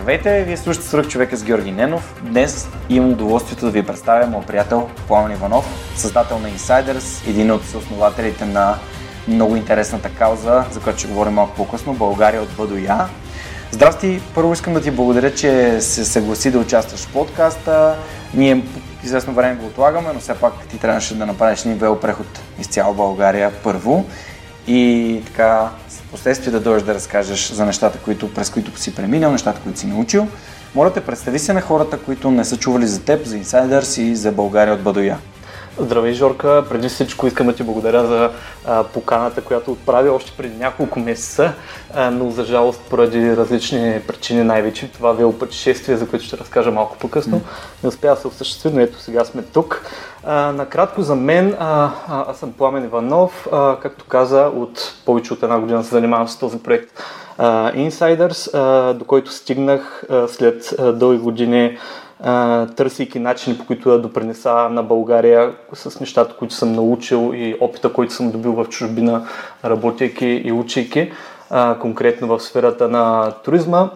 Здравейте, вие слушате Свърх човека с Георги Ненов. Днес имам удоволствието да ви представя моят приятел Пламен Иванов, създател на Insiders, един от основателите на много интересната кауза, за която ще говорим малко по-късно, България от Б до Я. Здрасти, първо искам да ти благодаря, че се съгласи да участваш в подкаста. Ние известно време го отлагаме, но все пак ти трябваше да направиш нивел преход из цяла България първо. И така, последствие да дойдеш да разкажеш за нещата, които, през които си преминал, нещата, които си научил. Моля те, представи се на хората, които не са чували за теб, за Insiders и за България от Бадоя. Здравей, Жорка! Преди всичко искам да ти благодаря за а, поканата, която отправи още преди няколко месеца, а, но за жалост поради различни причини, най-вече това велопътешествие, за което ще разкажа малко по-късно, не успя да се осъществи, но ето сега сме тук. А, накратко за мен, а, а, аз съм Пламен Иванов, а, както каза, от повече от една година се занимавам с този проект uh, Insiders, uh, до който стигнах uh, след uh, дълги години търсейки начини по които да допринеса на България с нещата, които съм научил и опита, който съм добил в чужбина, работейки и учейки, конкретно в сферата на туризма.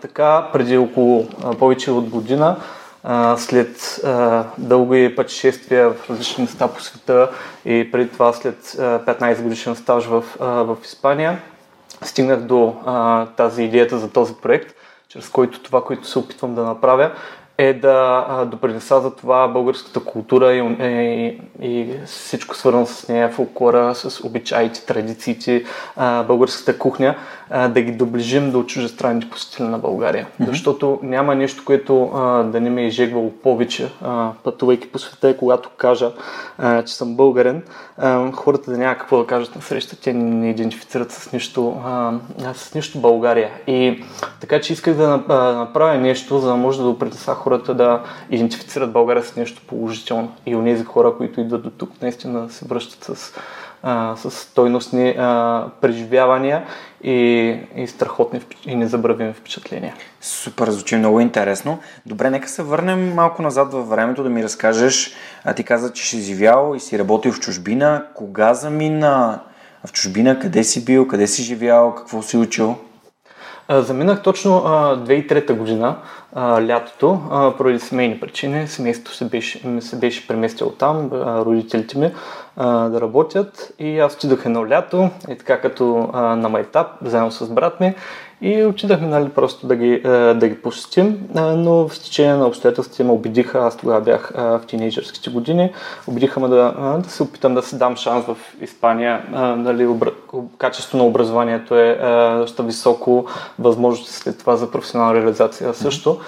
така, преди около повече от година, след дълги пътешествия в различни места по света и преди това след 15 годишен стаж в, в Испания, стигнах до тази идеята за този проект, чрез който това, което се опитвам да направя, е да допринеса за това българската култура и, и, и всичко свързано с нея, фолклора, с обичаите, традициите, българската кухня, да ги доближим до чужестранните посетители на България. Mm-hmm. Защото няма нещо, което да не ме е изжегвало повече, пътувайки по света, когато кажа, че съм българен, хората да няма какво да кажат на среща, те не идентифицират с нищо, с нищо България. И така че исках да направя нещо, за да може да допринеса хората да идентифицират България с нещо положително. И у нези хора, които идват до тук, наистина се връщат с, а, с стойностни а, преживявания и, и страхотни и незабравими впечатления. Супер, звучи много интересно. Добре, нека се върнем малко назад във времето да ми разкажеш. А ти каза, че си живял и си работил в чужбина. Кога замина в чужбина? Къде си бил? Къде си живял? Какво си учил? Заминах точно 2003 година, лятото, поради семейни причини. Семейството се беше, се беше преместило там, родителите ми да работят и аз отидох едно лято и така като на майтап, заедно с брат ми и отидахме нали, просто да ги, да ги посетим, но в течение на обстоятелствата ме убедиха, аз тогава бях в тинейджърските години, убедиха ме да, да се опитам да се дам шанс в Испания. Нали, обра... Качество на образованието е доста високо, възможности след това за професионална реализация също.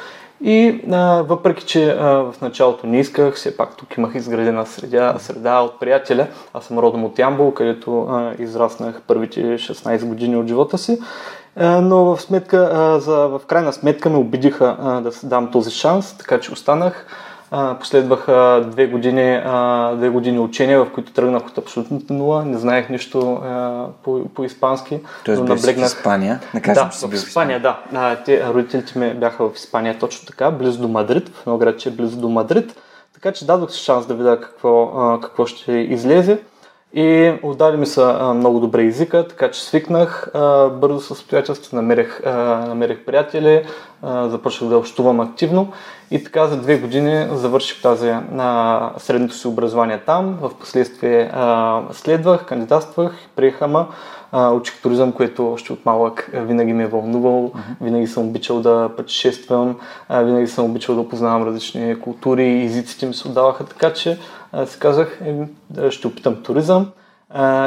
И а, въпреки, че а, в началото не исках, все пак тук имах изградена среда, среда от приятеля. Аз съм родом от Ямбол, където а, израснах първите 16 години от живота си. Но в, сметка, за, в крайна сметка ме убедиха да дам този шанс, така че останах. Последваха две години, две години учения, в които тръгнах от абсолютната нула. Не знаех нищо по, по испански. Тоест наблегнах... в Испания? Не кажем, да, в Испания, да. те, родителите ми бяха в Испания точно така, близо до Мадрид, в едно градче близо до Мадрид. Така че дадох си шанс да видя какво, какво ще излезе. И отдали ми са много добре езика, така че свикнах. бързо с обстоятелствата намерих, намерих приятели, започнах да общувам активно и така за две години завърших тази на средното си образование там. В последствие следвах, кандидатствах, приеха ме. Учих туризъм, което още от малък винаги ме е вълнувал, uh-huh. винаги съм обичал да пътешествам, винаги съм обичал да познавам различни култури, езиците ми се отдаваха, така че си казах, е, ще опитам туризъм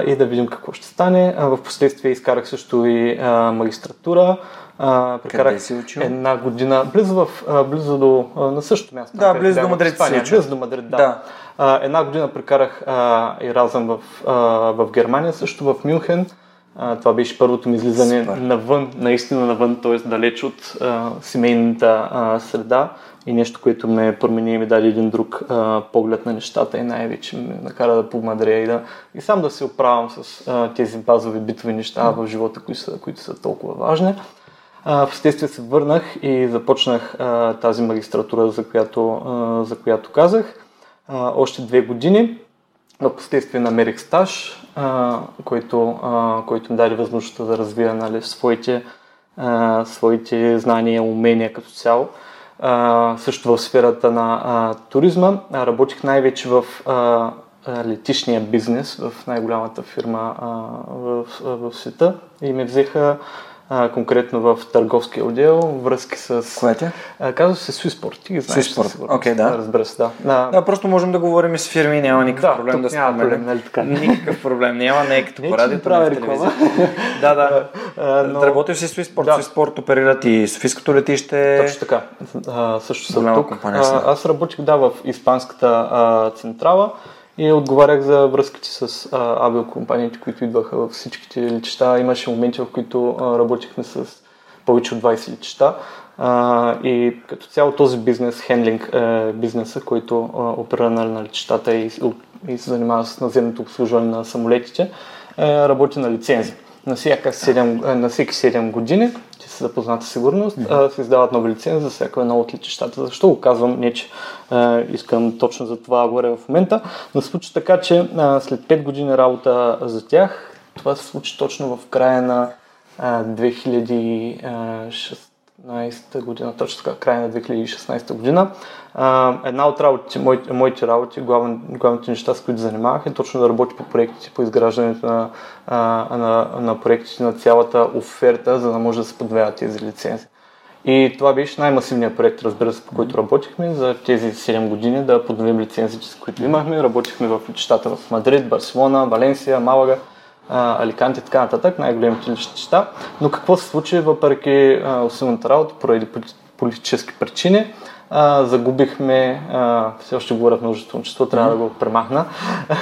и да видим какво ще стане. В последствие изкарах също и магистратура. А, прекарах една година, близо, в, а, близо до, а, на същото място. Да, близо до Мадрид учил. Близо до Мадрид, да. да. А, една година прекарах а, и разъм в, а, в Германия, също в Мюнхен. А, това беше първото ми излизане Супер. навън, наистина навън, т.е. далеч от а, семейната а, среда и нещо, което ме промени и ми даде един друг а, поглед на нещата и най-вече ме накара да помадря и, да, и сам да се оправям с а, тези базови битови неща в живота, които са, които са толкова важни. А, Впоследствие се върнах и започнах а, тази магистратура, за която, а, за която казах. А, още две години. В последствие намерих стаж, а, който, а, който ми даде възможността да развия нали, своите, а, своите знания, умения като цяло. А, също в сферата на а, туризма. А, работих най-вече в а, летишния бизнес, в най-голямата фирма а, в, в света и ме взеха а, конкретно в търговския отдел, връзки с... Кое? А, казва се Swissport, ти ги знаеш. Swissport, окей, да. Разбира се, да. да. Да, просто можем да говорим и с фирми, няма никакъв Да, проблем да споменем. проблем, нали така? Никакъв проблем няма, не е като по радиото, не е реклама. да, да. А, но-. Работил си с Swissport, Да. Swissport оперират и Софийското летище. Точно така. А, също съм тук. компания. А, аз работих да в испанската а, централа и отговарях за връзките с а, авиокомпаниите, които идваха във всичките летища. Имаше моменти, в които а, работихме с повече от 20 летища. А, и като цяло този бизнес, хендлинг е бизнеса, който а, на, летищата и, и се занимава с наземното обслужване на самолетите, е, работи на лицензи. На, всяка 7, е, на всеки 7 години, си запозната сигурност, а, се издават нови лицензи за всяко едно от летищата. Защо го казвам? Не, че а, искам точно за това да говоря в момента, но се случи така, че а, след 5 години работа за тях, това се случи точно в края на а, 2016 година, точно така, края на 2016 година. Една от работите, моите, моите работи, главен, главните неща, с които занимавах е точно да работя по проектите, по изграждането на, на, на проектите на цялата оферта, за да може да се подвеят тези лицензи. И това беше най-масивният проект, разбира се, по който работихме за тези 7 години, да подновим лицензите, с които имахме. Работихме в летищата в Мадрид, Барселона, Валенсия, Малага, а, Аликанте и така нататък, най-големите летища. Но какво се случи, въпреки усилената работа, поради поли- политически причини, а, загубихме, а, все още говоря в множествено число, трябва да го премахна,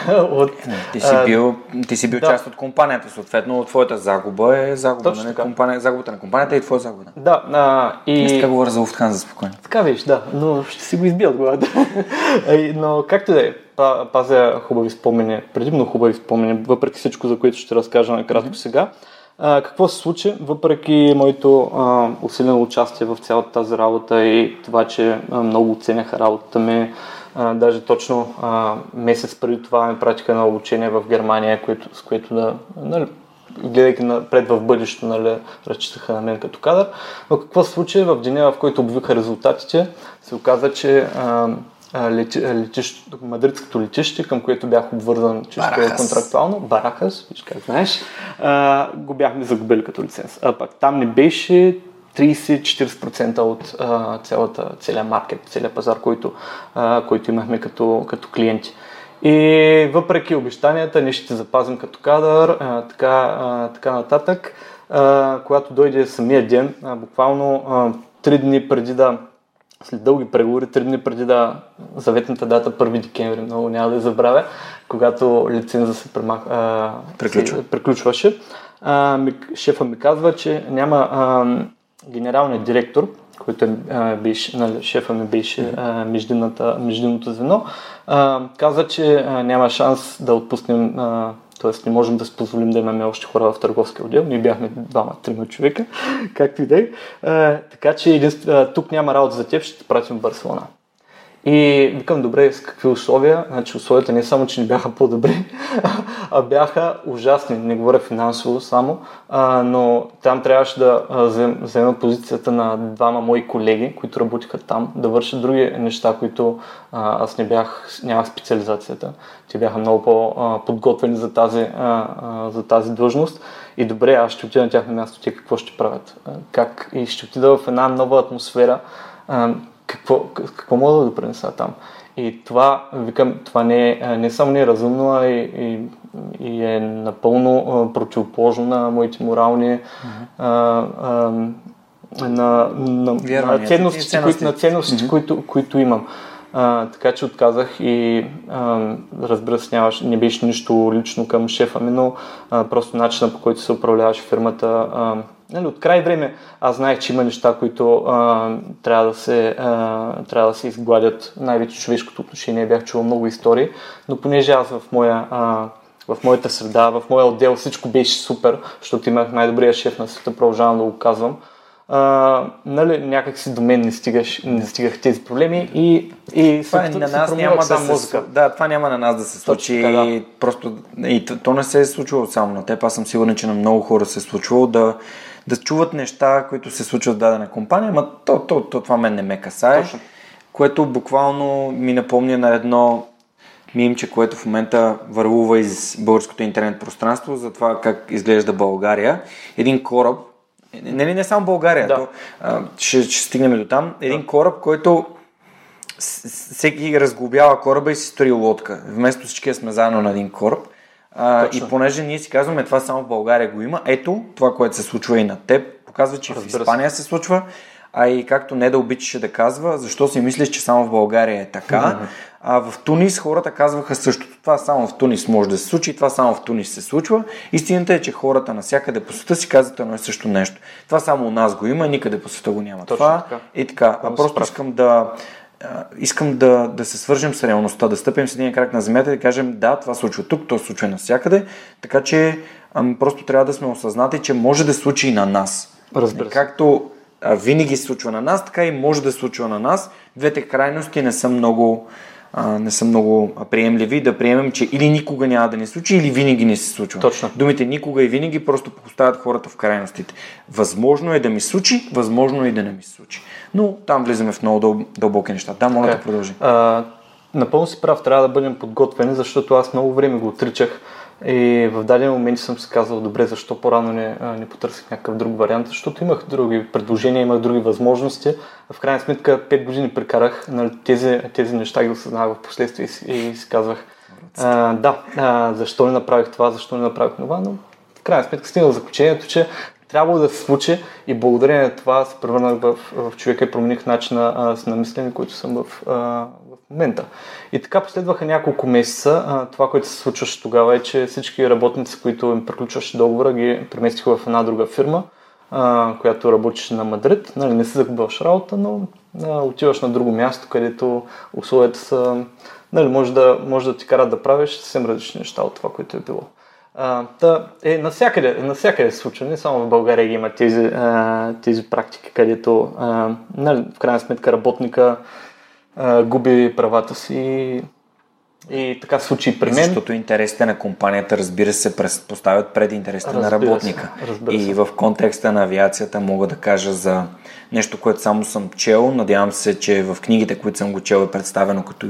от, Ти си бил, ти си бил да. част от компанията, съответно твоята загуба е загуба Точно на така. компания, загубата на компанията и твоя загуба. Да, а, и... Така говоря за Луфтханза спокойно. Така виж, да, но ще си го избия от главата. Но както да е, па- пазя хубави спомени, предимно хубави спомени, въпреки всичко, за което ще разкажа накратко сега. Какво се случи, въпреки моето а, усилено участие в цялата тази работа и това, че а, много оценяха работата ми, а, даже точно а, месец преди това ме пратиха на обучение в Германия, което, с което да, нали, гледайки напред в бъдещето, нали, разчитаха на мен като кадър. Но какво се случи в деня, в който обявиха резултатите, се оказа, че а, лети, летищ, мадридското летище, към което бях обвързан чисто Барахас. контрактуално, Барахас, виж как знаеш, а, го бяхме загубили като лиценз. А пак там не беше 30-40% от а, цялата, целият маркет, целият пазар, който, а, който имахме като, като клиенти. И въпреки обещанията, ние ще те запазим като кадър, а, така, а, така нататък. А, когато дойде самия ден, а, буквално а, три дни преди да, след дълги преговори, три дни преди да заветната дата 1 декември, много няма да я забравя, когато лиценза се премах, а, Приключва. се- приключваше, а, ми, шефа ми казва, че няма а, генералният директор, който е, а, беше, нали, шефа ми беше а, междинното звено, а, каза, че а, няма шанс да отпуснем, а, т.е. не можем да си позволим да имаме още хора в търговския отдел. Ние бяхме двама, трима човека, както и да е. А, Така че единств... а, тук няма работа за теб, ще те пратим в Барселона. И викам, добре, с какви условия? Значи условията не само, че не бяха по-добри, а бяха ужасни. Не говоря финансово само, а, но там трябваше да взема позицията на двама мои колеги, които работиха там, да вършат други неща, които а, аз не бях, нямах специализацията. Те бяха много по-подготвени за тази, а, за тази длъжност. И добре, аз ще отида на тяхно място, те какво ще правят? Как? И ще отида в една нова атмосфера, какво, какво мога да допринеса там. И това, викам, това не е не само не е разумно, а и, и, и е напълно а, противоположно на моите морални а, а, на, на, ценностите, които, на ценностите. ценностите които, които имам. А, така че отказах и а, разбира се, нямаш, не беше нищо лично към шефа ми, но а, просто начина по който се управляваше фирмата. А, нали, от край време аз знаех, че има неща, които а, трябва, да се, а, трябва да се изгладят. Най-вече човешкото отношение. Бях чувал много истории, но понеже аз в моя а, в моята среда, в моя отдел всичко беше супер, защото имах най-добрия шеф на света, продължавам да го казвам а, нали, някак си до мен не, стигаш, не стигах тези проблеми и, и това на нас няма да се, музика. Да, това няма на нас да се случи. Така, да. Просто, и то, то не се е случвало само на теб. Аз съм сигурен, че на много хора се е случвало да, да чуват неща, които се случват в дадена компания, но то, то, то, това мен не ме касае. Точно. Което буквално ми напомня на едно мимче, което в момента върлува из българското интернет пространство за това как изглежда България. Един кораб, Нали не само България, да. то, а, ще, ще стигнем до там. Един да. кораб, който всеки разглобява кораба и си строи лодка. Вместо всички сме заедно на един кораб. А, и понеже ние си казваме, това само в България го има, ето това, което се случва и на теб, показва, че Разбира в Испания се. се случва, а и както не да обичаше да казва, защо си мислиш, че само в България е така. А в Тунис хората казваха същото. Това само в Тунис може да се случи, това само в Тунис се случва. Истината е, че хората навсякъде по света си казват едно и също нещо. Това само у нас го има, никъде по света го няма. Точно това така. И така. А просто искам да, искам да, да се свържем с реалността, да стъпим с един крак на земята и да кажем да, това случва тук, то случва навсякъде, така че ам, просто трябва да сме осъзнати, че може да случи и на нас. Разбира се. Както а, винаги се случва на нас, така и може да се случва на нас. Двете крайности не са много, а, не са много приемливи, да приемем, че или никога няма да ни случи, или винаги не се случва. Точно. Думите никога и винаги просто поставят хората в крайностите. Възможно е да ми случи, възможно е и да не ми случи. Но там влизаме в много дъл... дълбоки неща. Да, моля okay. да продължи. А, напълно си прав, трябва да бъдем подготвени, защото аз много време го отричах и в даден момент съм си казал, добре, защо по-рано не, не потърсих някакъв друг вариант, защото имах други предложения, имах други възможности. В крайна сметка 5 години прекарах, нали, тези, тези неща ги осъзнавах в последствие и, и си казвах, а, да, а, защо не направих това, защо не направих това, но в крайна сметка стигнах до заключението, че трябвало да се случи и благодарение на това се превърнах в, в човека и промених начина с намислене, който съм а, в момента. И така последваха няколко месеца. Това, което се случваше тогава е, че всички работници, които им приключваше договора, ги преместиха в една друга фирма, която работеше на Мадрид. Нали, не си загубваш работа, но отиваш на друго място, където условията са... Нали, може, да, може да ти карат да правиш съвсем различни неща от това, което е било. А, та, е, навсякъде, навсякъде се случва, не само в България ги има тези, а, тези практики, където а, нали, в крайна сметка работника а, губи правата си и така се случи при мен. Защото интересите на компанията, разбира се, поставят пред интересите разбира на работника. Се, и в контекста на авиацията мога да кажа за нещо, което само съм чел. Надявам се, че в книгите, които съм го чел, е представено като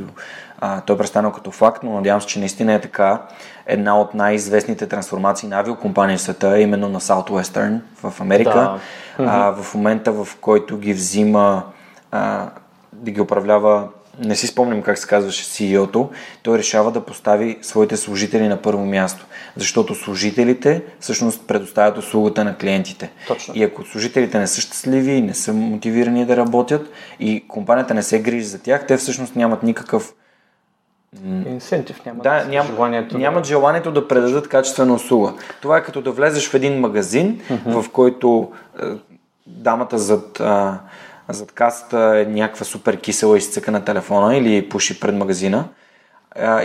а, той е представено като факт, но надявам се, че наистина е така. Една от най-известните трансформации на авиокомпании в света е именно на Southwestern в Америка. Да. А, в момента, в който ги взима а, да ги управлява не си спомням как се казваше CEO-то, той решава да постави своите служители на първо място. Защото служителите всъщност предоставят услугата на клиентите. Точно. И ако служителите не са щастливи, не са мотивирани да работят и компанията не се грижи за тях, те всъщност нямат никакъв Инсентив нямат да, ням, желанието нямат да... желанието да предадат качествена услуга. Това е като да влезеш в един магазин, mm-hmm. в който е, дамата зад, е, зад касата е някаква супер кисела изцъка на телефона или пуши пред магазина.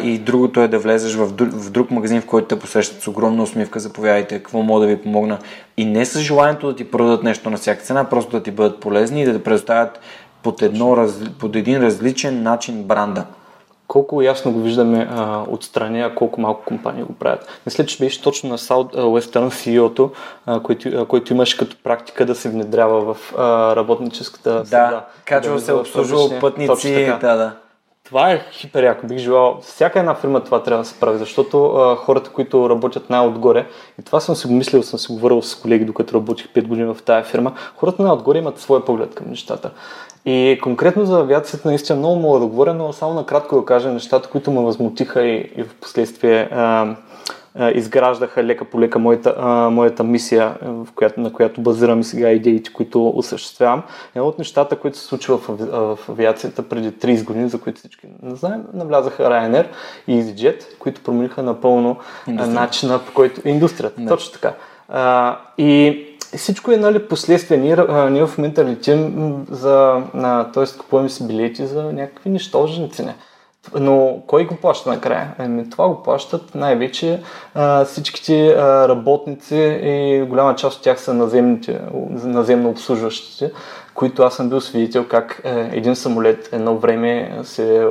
И другото е да влезеш в, в друг магазин, в който те посрещат с огромна усмивка, заповядайте, какво мога да ви помогна. И не с желанието да ти продадат нещо на всяка цена, просто да ти бъдат полезни и да те предоставят под, едно, под един различен начин бранда колко ясно го виждаме а, отстрани, а колко малко компании го правят. Мисля, че беше точно на Southwestern CEO-то, а, който, а, който имаше като практика да се внедрява в а, работническата среда. Да, качва да се обслужва пътници. Да, да. Това е хипер яко. Бих желал. Всяка една фирма това трябва да се прави, защото а, хората, които работят най-отгоре, и това съм си го мислил, съм си говорил с колеги, докато работих 5 години в тази фирма, хората най-отгоре имат своя поглед към нещата. И конкретно за авиацията наистина много мога да говоря, но само накратко да кажа нещата, които ме възмутиха и, и в последствие а, изграждаха лека по лека моята, моята мисия, в която, на която базирам и сега идеите, които осъществявам. Едно от нещата, които се случва в, в авиацията преди 30 години, за които всички не знаем, навлязаха Ryanair и EasyJet, които промениха напълно начина по който... Индустрията, да. точно така. А, и всичко е нали, последствие. Ние, а, ние в момента летим за, т.е. купуваме си билети за някакви нищожни цени. Но кой го плаща накрая? Еми, това го плащат най-вече а, всичките а, работници и голяма част от тях са наземните, наземно обслужващите, които аз съм бил свидетел как е, един самолет едно време се е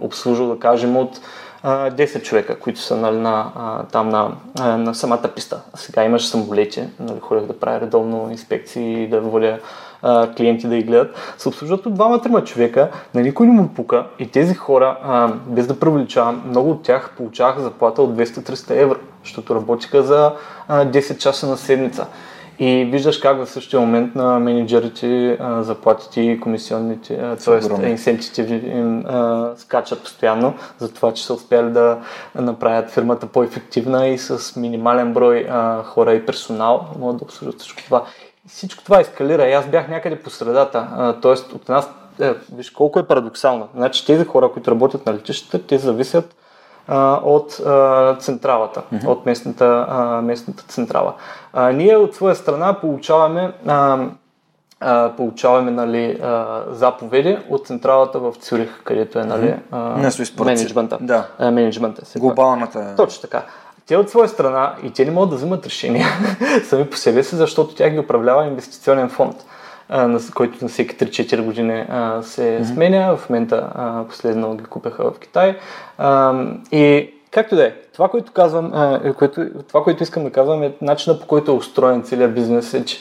обслужил, да кажем, от 10 човека, които са нали, на, там на, на самата писта. Сега имаш самолети, нали, ходях да правя редовно инспекции да водя а, клиенти да ги гледат, се обслужват от двама-трима човека, на никой не му пука и тези хора, без да привлечавам, много от тях получаваха заплата от 200-300 евро, защото работиха за а, 10 часа на седмица. И виждаш как в същия момент на менеджерите заплатите и комисионните, т.е. инсентите им скачат постоянно за това, че са успяли да направят фирмата по-ефективна и с минимален брой а, хора и персонал могат да обслужат всичко това. Всичко това ескалира и аз бях някъде по средата. Т.е. от нас, е, виж колко е парадоксално. Значи тези хора, които работят на летищата, те зависят а, от а, централата, mm-hmm. от местната, а, местната централа. А, ние от своя страна получаваме а, а, получаваме нали, а, заповеди от централата в Цюрих, където е нали, а, менеджмента. Да. А, менеджмента Глобалната. Точно така. Те от своя страна и те не могат да вземат решения сами по себе си, защото тя ги управлява инвестиционен фонд който на всеки 3-4 години а, се mm-hmm. сменя. В момента а, последно ги купеха в Китай. А, и както да е, това, което казвам, а, което, това, което искам да казвам е начина по който е устроен целият бизнес. Е, че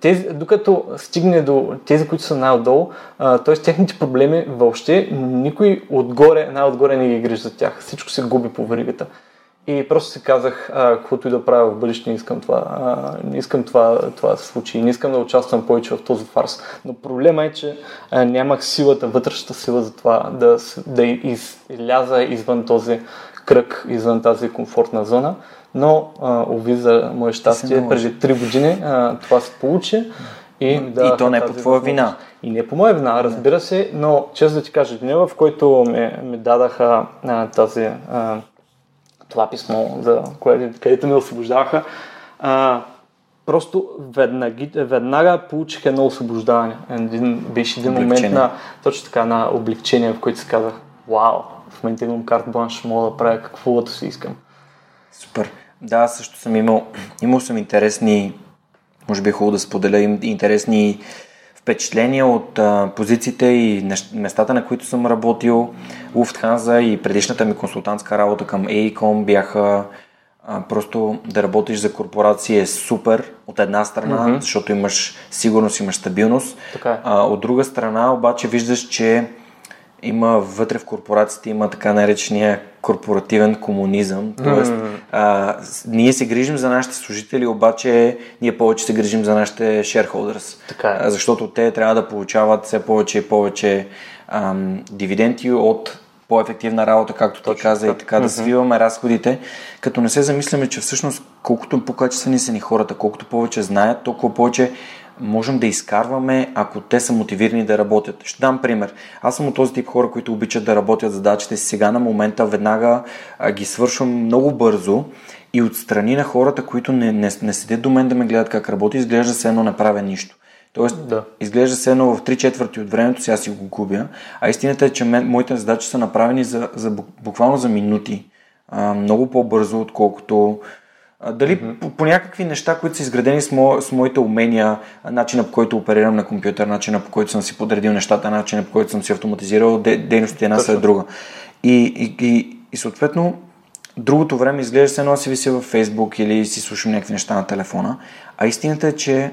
тези, докато стигне до тези, които са най-отдолу, т.е. техните проблеми въобще никой отгоре, най-отгоре не ги грижи за тях. Всичко се губи по веригата. И просто си казах, каквото и да правя в бъдеще, не искам това, а, не искам това, това да се случи. Не искам да участвам повече в този фарс. Но проблема е, че а, нямах силата, вътрешната сила за това да, да изляза извън този кръг, извън тази комфортна зона. Но, а, уви за мое щастие, преди 3 години а, това се получи. И, да, и то не е по твоя вина. И не е по моя вина, разбира се, но често да ти кажа, деня в който ме, ме дадаха а, тази а, това писмо, за което, където ме освобождаваха, а, просто веднага, веднага получих едно освобождаване. Един, беше един момент на, точно така, на облегчение, в който си казах, вау, в момента имам карт бланш, мога да правя каквото си искам. Супер. Да, също съм имал, имал съм интересни, може би е хубаво да споделя, интересни впечатления от а, позициите и местата, на които съм работил. Lufthansa и предишната ми консултантска работа към AECOM бяха а, просто да работиш за корпорация е супер от една страна, mm-hmm. защото имаш сигурност, имаш стабилност. Така е. а, от друга страна обаче виждаш, че има вътре в корпорацията има така наречения корпоративен комунизъм. Тоест, mm-hmm. а, ние се грижим за нашите служители, обаче ние повече се грижим за нашите shareholders. Така е. А, защото те трябва да получават все повече и повече ам, дивиденти от по-ефективна работа, както Точно, ти каза, така. и така mm-hmm. да свиваме разходите, като не се замисляме, че всъщност колкото по-качествени са ни хората, колкото повече знаят, толкова повече можем да изкарваме, ако те са мотивирани да работят. Ще дам пример. Аз съм от този тип хора, които обичат да работят задачите си сега на момента, веднага ги свършвам много бързо и отстрани на хората, които не, не, не седят до мен да ме гледат как работи, изглежда се едно не правя нищо. Тоест, да. изглежда се едно в 3 четвърти от времето, сега си го губя, а истината е, че мен, моите задачи са направени за, за, буквално за минути. А, много по-бързо, отколкото дали mm-hmm. по, по някакви неща, които са изградени с, мо, с моите умения, начина по който оперирам на компютър, начина по който съм си подредил нещата, начина по който съм си автоматизирал, де, дейностите една след друга. И, и, и, и съответно, другото време изглежда се едно си вися във Фейсбук или си слушам някакви неща на телефона. А истината е, че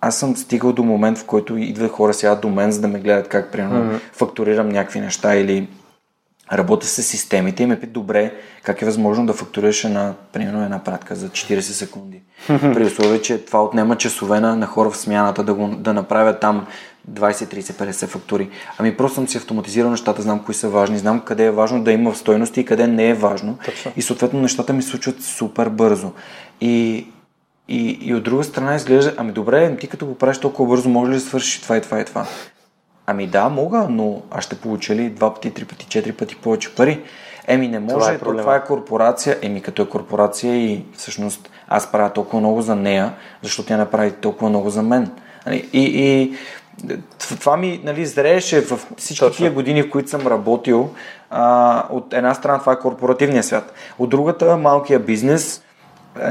аз съм стигал до момент, в който идват хора сега до мен, за да ме гледат как, примерно, mm-hmm. фактурирам някакви неща или работя с системите и ме пита добре как е възможно да фактурираш една, примерно една пратка за 40 секунди. При условие, че това отнема часове на, на хора в смяната да, го, да направят там 20, 30, 50 фактури. Ами просто съм си автоматизирал нещата, знам кои са важни, знам къде е важно да има стойности и къде не е важно. Точно. И съответно нещата ми случват супер бързо. И, и, и от друга страна изглежда, ами добре, ти като го правиш толкова бързо, може ли да свършиш това и това и това? Ами да, мога, но аз ще получа ли два пъти, три пъти, четири пъти повече пари? Еми не може, Това е проблема. това е корпорация, еми като е корпорация и всъщност аз правя толкова много за нея, защото тя направи толкова много за мен. Нали, И, и това ми нали, зрееше в всички Точно. тия години, в които съм работил. А, от една страна това е корпоративния свят. От другата малкия бизнес.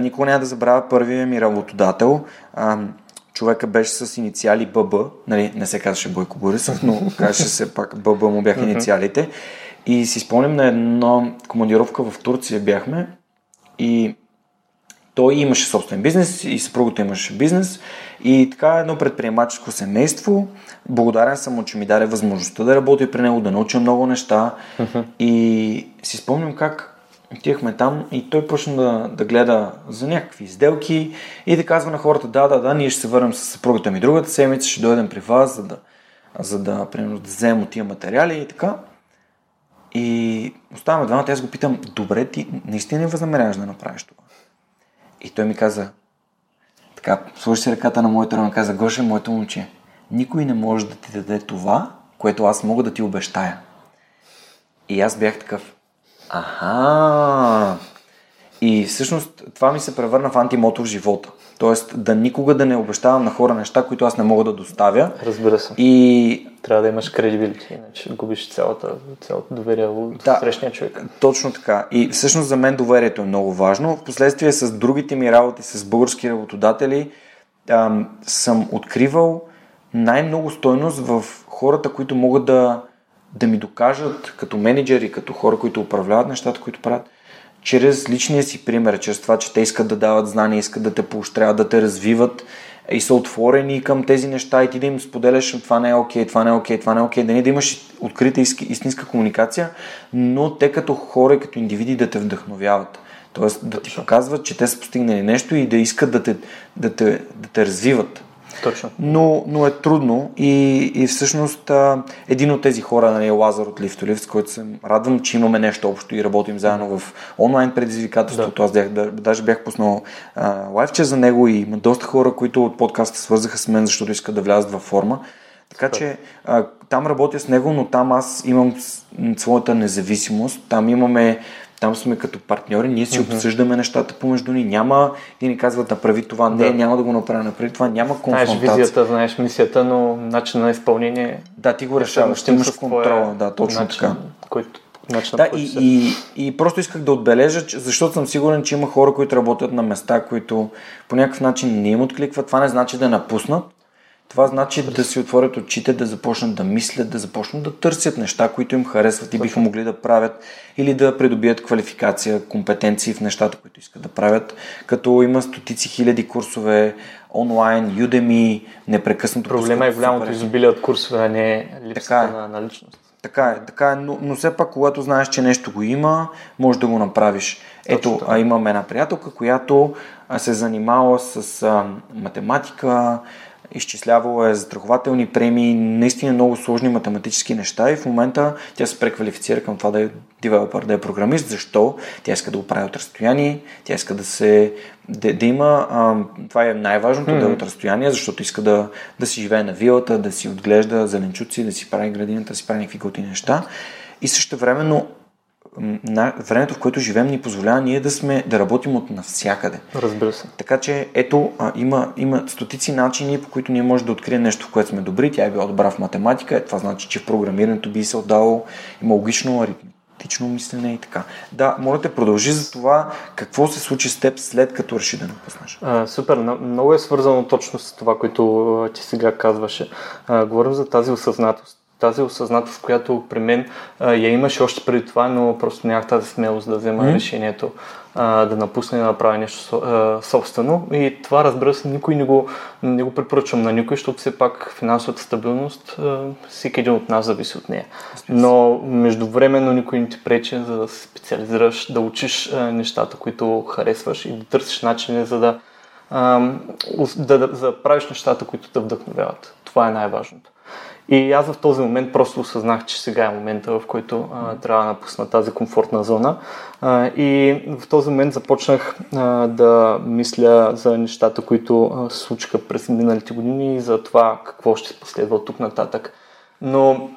Никога няма да забравя първия ми работодател. А, човека беше с инициали ББ, нали, не се казваше Бойко Борисов, но казваше се пак ББ му бяха инициалите. И си спомням на една командировка в Турция бяхме и той имаше собствен бизнес и съпругата имаше бизнес и така едно предприемаческо семейство. Благодарен съм му, че ми даде възможността да работя при него, да науча много неща и си спомням как отивахме там и той почна да, да гледа за някакви изделки и да казва на хората, да, да, да, ние ще се върнем с съпругата ми другата седмица, ще дойдем при вас, за да, за да, примерно, да вземем от тия материали и така. И оставаме двамата, аз го питам, добре, ти наистина не възнамеряваш да направиш това? И той ми каза, така, сложи си ръката на моята ръка каза, Гоше, моето момче, никой не може да ти даде това, което аз мога да ти обещая. И аз бях такъв, аха. И всъщност това ми се превърна в антимото в живота. Тоест да никога да не обещавам на хора неща, които аз не мога да доставя. Разбира се. И Трябва да имаш кредибилити, иначе губиш цялата, цялото доверие от Да. срещния човек. Точно така. И всъщност за мен доверието е много важно. Впоследствие с другите ми работи с български работодатели ам, съм откривал най-много стойност в хората, които могат да, да ми докажат като менеджери, като хора, които управляват нещата, които правят, чрез личния си пример, чрез това, че те искат да дават знания, искат да те поощряват, да те развиват и са отворени към тези неща и ти да им споделяш това не е окей, това не е окей, това не е окей, да не да имаш открита истинска комуникация, но те като хора и като индивиди да те вдъхновяват. Тоест да ти показват, че те са постигнали нещо и да искат да те, да те, да те развиват. Точно. Но, но е трудно и, и всъщност а, един от тези хора нали, е Лазар от Lift, с който се радвам, че имаме нещо общо и работим заедно в онлайн предизвикателството. Да. Аз бях, да, даже бях пуснал а, лайфче за него и има доста хора, които от подкаста свързаха с мен, защото искат да влязат във форма. Така че а, там работя с него, но там аз имам своята независимост. Там имаме, там сме като партньори, ние си mm-hmm. обсъждаме нещата помежду ни. Няма, и ни казват направи това, не, Да. няма да го направя, направи това, няма Знаеш конфронтация. визията, знаеш мисията, но начин на изпълнение Да, ти го решаваш, ти имаш контрола, да, точно начин, така. Който, начин, Да, и, се- и, и просто исках да отбележа, че- защото съм сигурен, че има хора, които работят на места, които по някакъв начин не им откликват. Това не значи да напуснат. Това значи да си отворят очите, да започнат да мислят, да започнат да търсят неща, които им харесват и биха могли да правят или да придобият квалификация, компетенции в нещата, които искат да правят. Като има стотици хиляди курсове онлайн, Udemy, непрекъснато. Проблема е голямото изобилие от курсове, а не липсата е. на, на личност. Така е, така е, но, но все пак, когато знаеш, че нещо го има, можеш да го направиш. Ето, а, имам една приятелка, която се занимава с а, математика, изчислявала е застрахователни премии, наистина много сложни математически неща и в момента тя се преквалифицира към това да е девелопър, да е програмист. Защо? Тя иска да го прави от разстояние, тя иска да се да, да има, а, това е най-важното, mm-hmm. да е от разстояние, защото иска да, да си живее на вилата, да си отглежда зеленчуци, да си прави градината, да си прави някакви готини неща. И също времено на, времето, в което живеем, ни позволява ние да сме, да работим от навсякъде. Разбира се. Така че, ето, а, има, има стотици начини, по които ние можем да открием нещо, в което сме добри. Тя е била добра в математика, е, това значи, че в програмирането би се отдало, има логично, аритметично мислене и така. Да, моля те, продължи за това, какво се случи с теб след като реши да напуснеш. А, супер, много е свързано точно с това, което ти сега казваше. А, говорим за тази осъзнатост. Тази осъзнатост, която при мен а, я имаше още преди това, но просто нямах тази смелост да взема Мгм. решението а, да напусне и да направя нещо а, собствено. И това, разбира се, никой не го, не го препоръчвам на никой, защото все пак финансовата стабилност, а, всеки един от нас зависи от нея. Но междувременно никой не ти пречи за да се специализираш, да учиш а, нещата, които харесваш и да търсиш начини за да, ус- да, да, да правиш нещата, които те вдъхновяват. Това е най-важното. И аз в този момент просто осъзнах, че сега е момента, в който а, трябва да напусна тази комфортна зона. А, и в този момент започнах а, да мисля за нещата, които се случиха през миналите години и за това какво ще последва от тук нататък. Но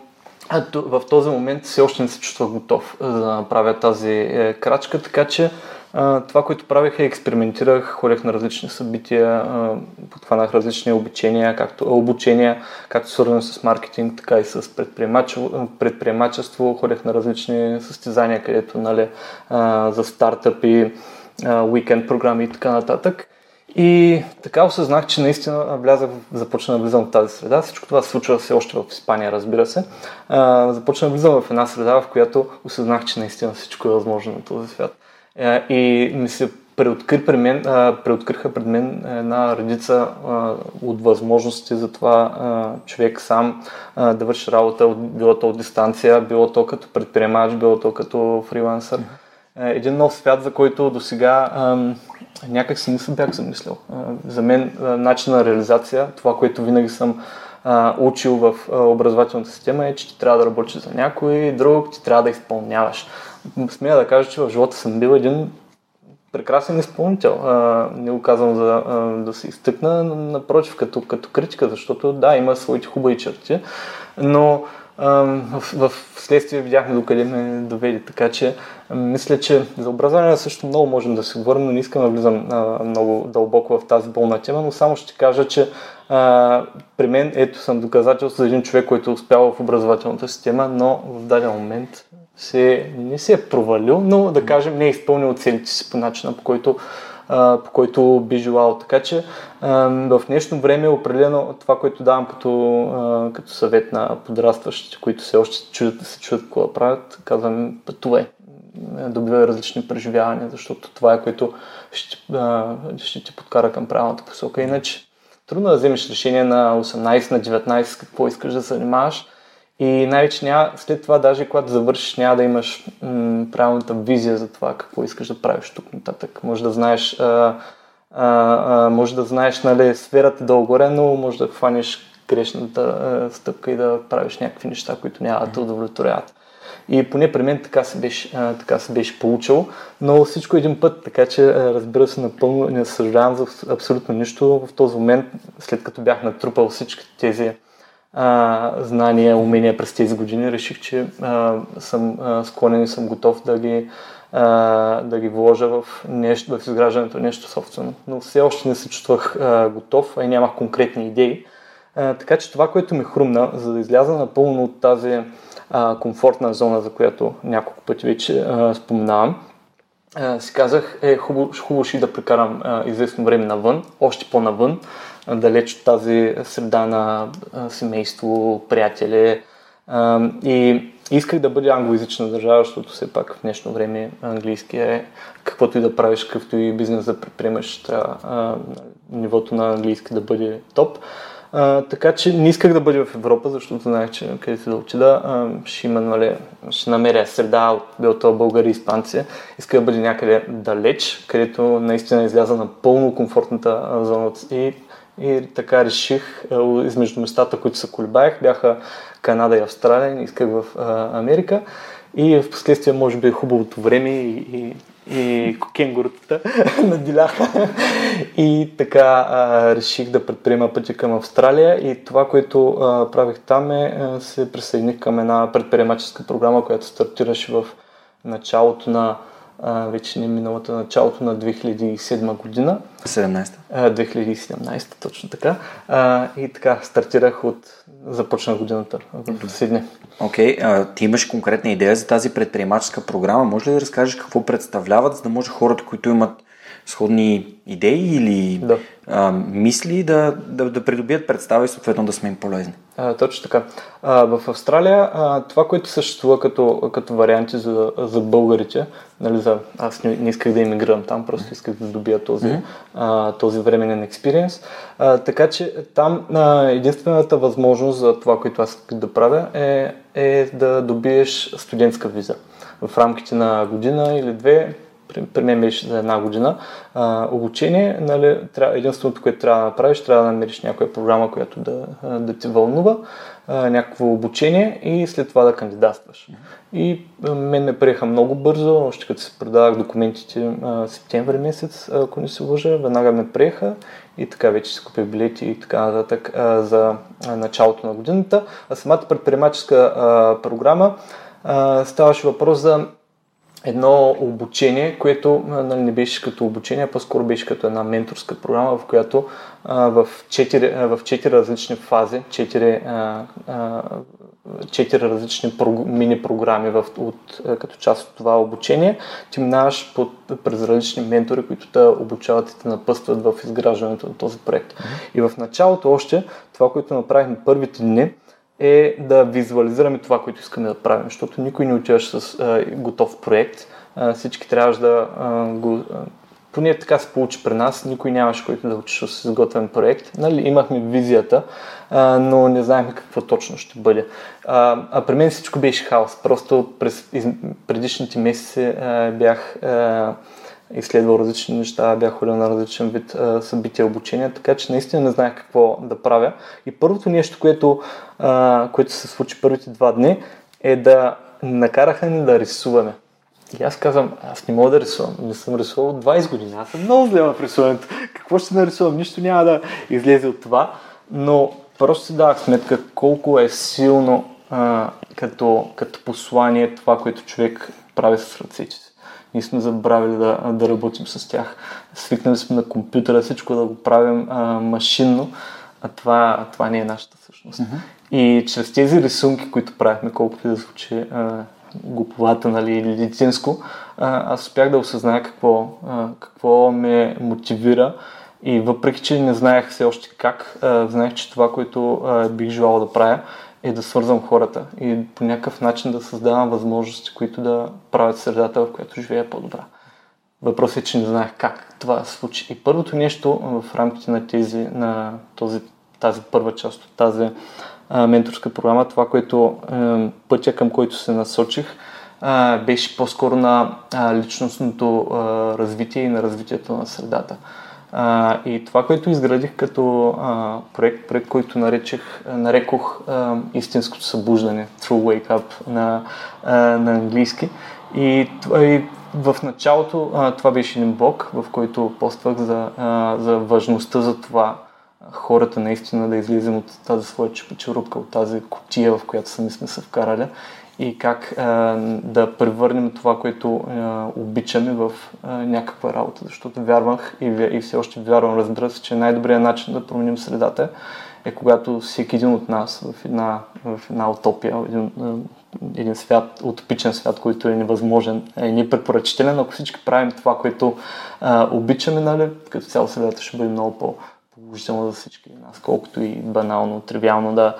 в този момент все още не се чувствах готов за да направя тази е, крачка, така че това, което правех е експериментирах, ходех на различни събития, подхванах различни обучения, както, обучения, както свързани с маркетинг, така и с предприемачество. Ходех на различни състезания, където нали, за стартъпи, уикенд програми и така нататък. И така осъзнах, че наистина влязах, започна да влизам в тази среда. Всичко това се случва все още в Испания, разбира се. започна да влизам в една среда, в която осъзнах, че наистина всичко е възможно на този свят. И ми се преоткри пред мен, преоткриха пред мен една редица от възможности за това човек сам да върши работа, било то от дистанция, било то като предприемач, било то като фрилансър. Един нов свят, за който до сега някак си не съм бях замислил. За мен начин на реализация, това, което винаги съм учил в образователната система е, че ти трябва да работиш за някой друг, ти трябва да изпълняваш смея да кажа, че в живота съм бил един прекрасен изпълнител. А, не го казвам за а, да се изтъкна, напротив, като, като критика, защото да, има своите хубави черти, но в, в следствие видяхме докъде ме доведе. Така че мисля, че за образование също много можем да се говорим, но не искам да влизам а, много дълбоко в тази болна тема, но само ще кажа, че а, при мен ето съм доказателство за един човек, който е успял в образователната система, но в даден момент се, не се е провалил, но да кажем не е изпълнил целите си по начина, по който, а, по който би желал. Така че а, в днешно време определено това, което давам като, а, като съвет на подрастващите, които се още чудят, се чудят какво да правят, казвам пътувай, добивай различни преживявания, защото това е което ще, ще ти подкара към правилната посока. Иначе трудно да вземеш решение на 18, на 19, какво искаш да се занимаваш и най-вече няма, след това, даже когато завършиш, няма да имаш м- правилната визия за това какво искаш да правиш тук нататък. Може да знаеш, а, а, а, може да знаеш нали, сферата дългоре, но може да хванеш грешната а, стъпка и да правиш някакви неща, които няма да удовлетворяват. И поне при мен така се беше, а, така се беше получил, но всичко един път, така че а, разбира се напълно не съжалявам за абсолютно нищо в този момент, след като бях натрупал всички тези а, знания, умения през тези години, реших, че а, съм а, склонен и съм готов да ги, а, да ги вложа в, нещо, в изграждането нещо собствено. Но все още не се чувствах а, готов, а и нямах конкретни идеи. А, така че това, което ми хрумна, за да изляза напълно от тази а, комфортна зона, за която няколко пъти вече а, споменавам, а, си казах, е хубаво, хубаво ще да прекарам а, известно време навън, още по-навън, далеч от тази среда на семейство, приятели. И исках да бъда англоязична държава, защото все пак в днешно време английски е каквото и да правиш, какъвто и бизнес да предприемаш, трябва нивото на английски да бъде топ. А, така че не исках да бъда в Европа, защото знаех, че където да отида, ще има, нали, ще намеря среда от било България и Испанция. Исках да бъда някъде далеч, където наистина изляза на пълно комфортната зона и и така реших, измежду местата, които се колебаех, бяха Канада и Австралия, исках в Америка. И в последствие, може би, хубавото време и, и, и кенгурутата надиляха. и така а, реших да предприема пътя към Австралия. И това, което а, правих там е, се присъединих към една предприемаческа програма, която стартираше в началото на а, вече не миналата началото на 2007 година. 17 2017, точно така. А, и така, стартирах от... Започна годината в Сидни. Окей, okay, ти имаш конкретна идея за тази предприемаческа програма. Може ли да разкажеш какво представляват, за да може хората, които имат сходни идеи или да. а, мисли да, да, да придобият представа и съответно да сме им полезни. А, точно така. А, в Австралия а, това, което съществува като, като варианти за, за българите, нали, за, аз не, не исках да иммигрирам там, просто исках да добия този, mm-hmm. а, този временен експириенс. А, така че там а, единствената възможност за това, което аз исках да правя е, е да добиеш студентска виза. В рамките на година или две при, при мен беше за една година. А, обучение, нали, трябва, единственото, което трябва да направиш, трябва да намериш някоя програма, която да, да те вълнува, а, някакво обучение и след това да кандидатстваш. И а, мен ме приеха много бързо, още като се предавах документите а, септември месец, ако не се лъжа, веднага ме приеха и така вече си купих билети и така нататък а, за началото на годината. А самата предприемаческа а, програма а, ставаше въпрос за едно обучение, което нали, не беше като обучение, а по-скоро беше като една менторска програма, в която а, в, четири, в четири различни фази, четири, а, а, четири различни прог... мини програми в, от, като част от това обучение, ти минаваш под, през различни ментори, които те обучават и те напъстват в изграждането на този проект. И в началото още, това, което направихме първите дни, е да визуализираме това, което искаме да правим, защото никой не отиваш с а, готов проект. А, всички трябваше да а, го... А, поне така се получи при нас, никой нямаше който да учиш с изготвен проект. Нали, имахме визията, а, но не знаехме какво точно ще бъде. А, а при мен всичко беше хаос. Просто през из, предишните месеци а, бях... А, изследвал различни неща, бях ходил на различен вид а, събития, обучения, така че наистина не знаех какво да правя. И първото нещо, което, а, което се случи първите два дни, е да накараха ни да рисуваме. И аз казвам, аз не мога да рисувам. Не съм рисувал 20 години. Аз съм много зле в рисуването. Какво ще нарисувам? Нищо няма да излезе от това. Но просто си давах сметка колко е силно а, като, като послание това, което човек прави с ръцете си. Ние сме забравили да, да работим с тях. Свикнали сме на компютъра всичко да го правим а, машинно, а това, това не е нашата същност. Uh-huh. И чрез тези рисунки, които правихме, колкото и да звучи а, глуповата нали, или лицинско, а, аз успях да осъзная какво, а, какво ме мотивира и въпреки, че не знаех все още как, а, знаех, че това, което а, бих желал да правя, е да свързвам хората и по някакъв начин да създавам възможности, които да правят средата, в която живея по-добра. Въпросът е, че не знаех как това се случи. И първото нещо в рамките на, тези, на този, тази първа част от тази а, менторска програма, това, което е, пътя към който се насочих, а, беше по-скоро на а, личностното а, развитие и на развитието на средата. А, и това, което изградих като а, проект, проект, който наречех, нарекох а, истинското събуждане, True Wake Up на, а, на английски. И, и в началото а, това беше един блог, в който поствах за, а, за важността за това хората наистина да излизам от тази своя чупачерупка, от тази котия, в която сами сме се вкарали и как а, да превърнем това, което а, обичаме в а, някаква работа. Защото вярвах и, и все още вярвам, разбира се, че най-добрият начин да променим средата е когато всеки един от нас в една, в една утопия, един, един свят, утопичен свят, който е невъзможен, е непрепоръчителен. Ако всички правим това, което а, обичаме, нали, като цяло средата ще бъде много по-положително за всички нас, колкото и банално, тривиално да,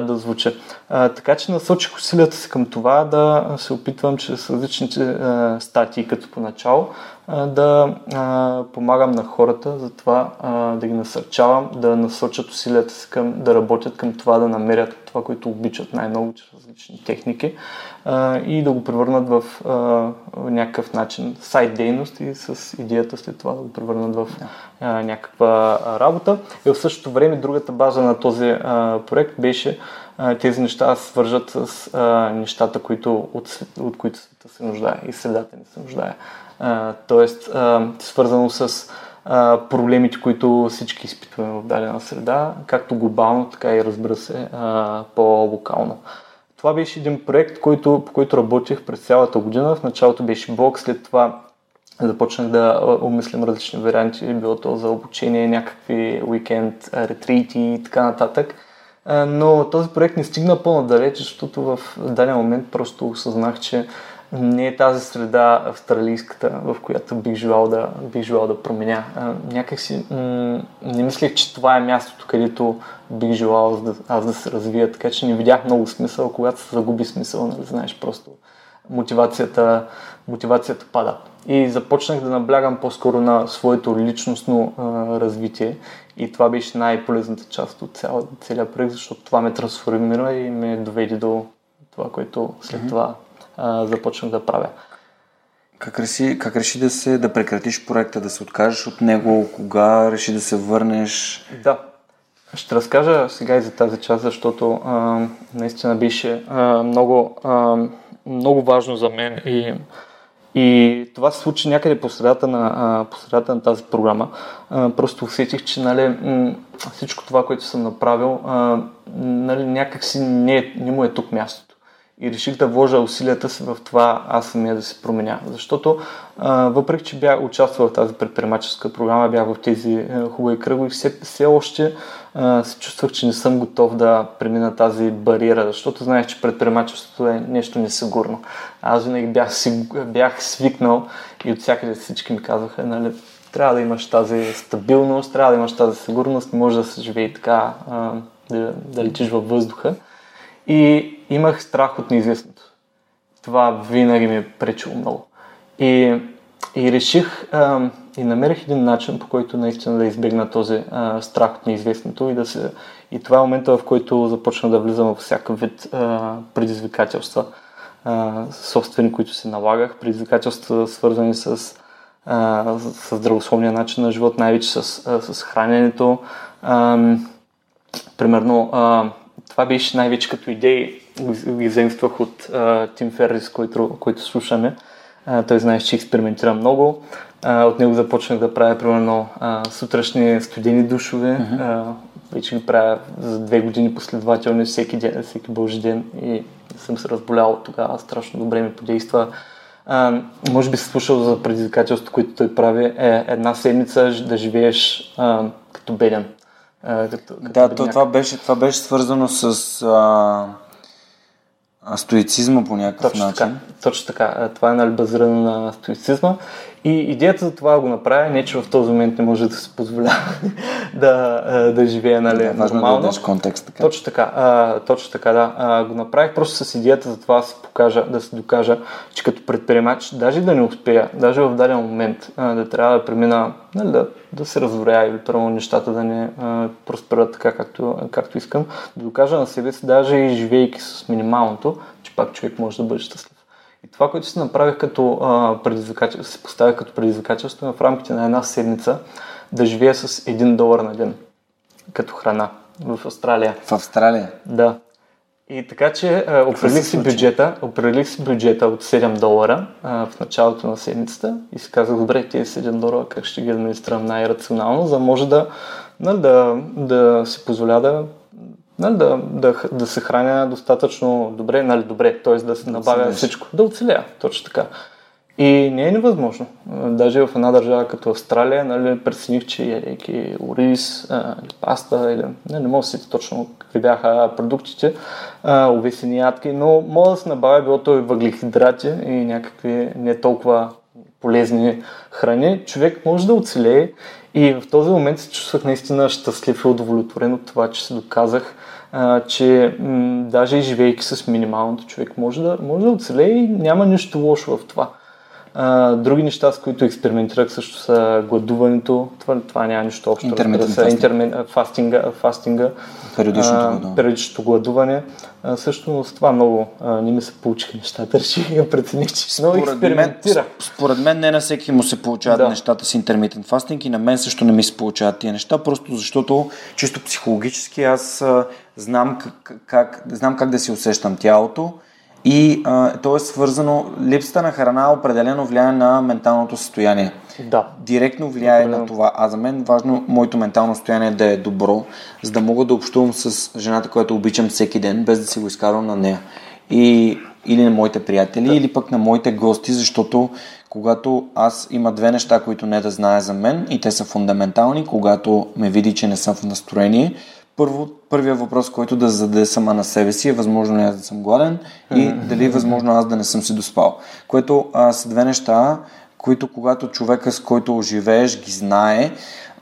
да звуча. А, така че насочих усилията си към това да се опитвам чрез различните а, статии като поначало да а, помагам на хората за това а, да ги насърчавам, да насочат усилията си към, да работят към това, да намерят това, което обичат най-много чрез различни техники а, и да го превърнат в а, някакъв начин сайт дейност и с идеята след това да го превърнат в а, някаква работа. И в същото време другата база на този а, проект беше тези неща свържат с а, нещата, които, от, от които света се нуждае и средата ни се нуждае. Тоест, свързано с проблемите, които всички изпитваме в дадена среда, както глобално, така и разбира се по-локално. Това беше един проект, който, по който работих през цялата година. В началото беше блог, след това започнах да обмислям различни варианти, било то за обучение, някакви уикенд ретрити и така нататък. Но този проект не стигна по-надалеч, защото в даден момент просто осъзнах, че не е тази среда австралийската, в която бих желал да, бих желал да променя. някакси м- не мислех, че това е мястото, където бих желал да, аз да се развия, така че не видях много смисъл, когато се загуби смисъл, нали, знаеш, просто мотивацията, мотивацията пада. И започнах да наблягам по-скоро на своето личностно а, развитие и това беше най-полезната част от цял, целият проект, защото това ме трансформира и ме доведе до това, което след mm-hmm. това а, започнах да правя. Как реши, как реши да, се, да прекратиш проекта, да се откажеш от него? Кога реши да се върнеш? Да. Ще разкажа сега и за тази част, защото а, наистина беше а, много, а, много важно за мен и, и това се случи някъде по средата на, а, по средата на тази програма. А, просто усетих, че нали, всичко това, което съм направил, а, нали, някакси не, не му е тук мястото и реших да вложа усилията си в това аз самия да се променя. Защото а, въпреки, че бях участвал в тази предприемаческа програма, бях в тези а, хубави кръгови, все, все още а, се чувствах, че не съм готов да премина тази бариера, защото знаех, че предприемачеството е нещо несигурно. Аз винаги бях, бях свикнал и от всякъде всички ми казваха, нали, трябва да имаш тази стабилност, трябва да имаш тази сигурност, не може да се живее така, а, да, да летиш във въздуха. И имах страх от неизвестното. Това винаги ми е пречило много. И, и реших а, и намерих един начин, по който наистина да избегна този а, страх от неизвестното и да се... И това е момента, в който започна да влизам в всякакъв вид а, предизвикателства, а, собствени, които се налагах, предизвикателства свързани с, а, с здравословния начин на живот, най-вече с, а, с храненето. А, примерно, а, това беше най-вече като идеи, ги вземствах от Тим Феррис, който, който слушаме. Uh, той знае, че експериментира много. Uh, от него започнах да правя примерно uh, сутрешни студени душове. Uh-huh. Uh, вече ги правя за две години последователно всеки ден, всеки божи ден и съм се разболял от тогава. Страшно добре ми подейства. Uh, може би си слушал за предизвикателството, което той прави, е една седмица да живееш uh, като беден. А, като, като да, то, това, беше, това беше свързано с а, а, стоицизма по някакъв точно начин. Така, точно така. Това е нали, базирано на стоицизма. И идеята за това го направя не, че в този момент не може да се позволя да, да живее нали, да, важно нормално. Да контекст. Така. Точно така, а, точно така, да. А, го направих просто с идеята за това да се покажа, да се докажа, че като предприемач, даже да не успея, даже в даден момент а, да трябва да премина, нали, да, да се разворя или първо нещата да не а, просперат така, както, както искам, да докажа на себе си, даже и живейки с минималното, че пак човек може да бъде щастлив. И това, което си направих като предизвикателство, се поставих като предизвикателство е в рамките на една седмица да живея с 1 долар на ден като храна в Австралия. В Австралия? Да. И така, че а, определих си бюджета, определих си бюджета от 7 долара а, в началото на седмицата и си казах, добре, тези 7 долара как ще ги администрирам най-рационално, за да може да, нали, да, да си позволя да нали, да, да, да се храня достатъчно добре, нали, добре, т.е. да се набавя да всичко, да оцелея, точно така. И не е невъзможно. Даже в една държава като Австралия, нали, прецених, че ядейки ориз, или паста, или, не, не мога да си точно какви бяха продуктите, увесени ядки, но мога да се набавя било и въглехидрати и някакви не толкова полезни храни. Човек може да оцелее и в този момент се чувствах наистина щастлив и удовлетворен от това, че се доказах, а, че м- даже и живейки с минималното човек може да, може да оцелее и няма нищо лошо в това. А, други неща, с които експериментирах също са гладуването. Това, това няма нищо общо. Интермитент фастинга, фастинга периодичното, гладуване. периодичното гладуване. А, също но с това много а, не ми се получиха нещата. Реших да прецених, че много експериментирах. Мен, според мен не на всеки му се получават да. нещата с интермитент фастинг и на мен също не ми се получават тия неща, просто защото чисто психологически аз а, знам как, как, знам как да си усещам тялото и а, то е свързано, липсата на храна определено влияе на менталното състояние. Да. Директно влияе Определено. на това. А за мен важно моето ментално състояние да е добро, за да мога да общувам с жената, която обичам всеки ден, без да си го изкарвам на нея. И, или на моите приятели, да. или пък на моите гости, защото когато аз има две неща, които не да знае за мен и те са фундаментални, когато ме види, че не съм в настроение, първо, първият въпрос, който да зададе сама на себе си е възможно ли аз да съм гладен и дали е възможно аз да не съм си доспал. Което а, са две неща, които когато човека с който живееш ги знае,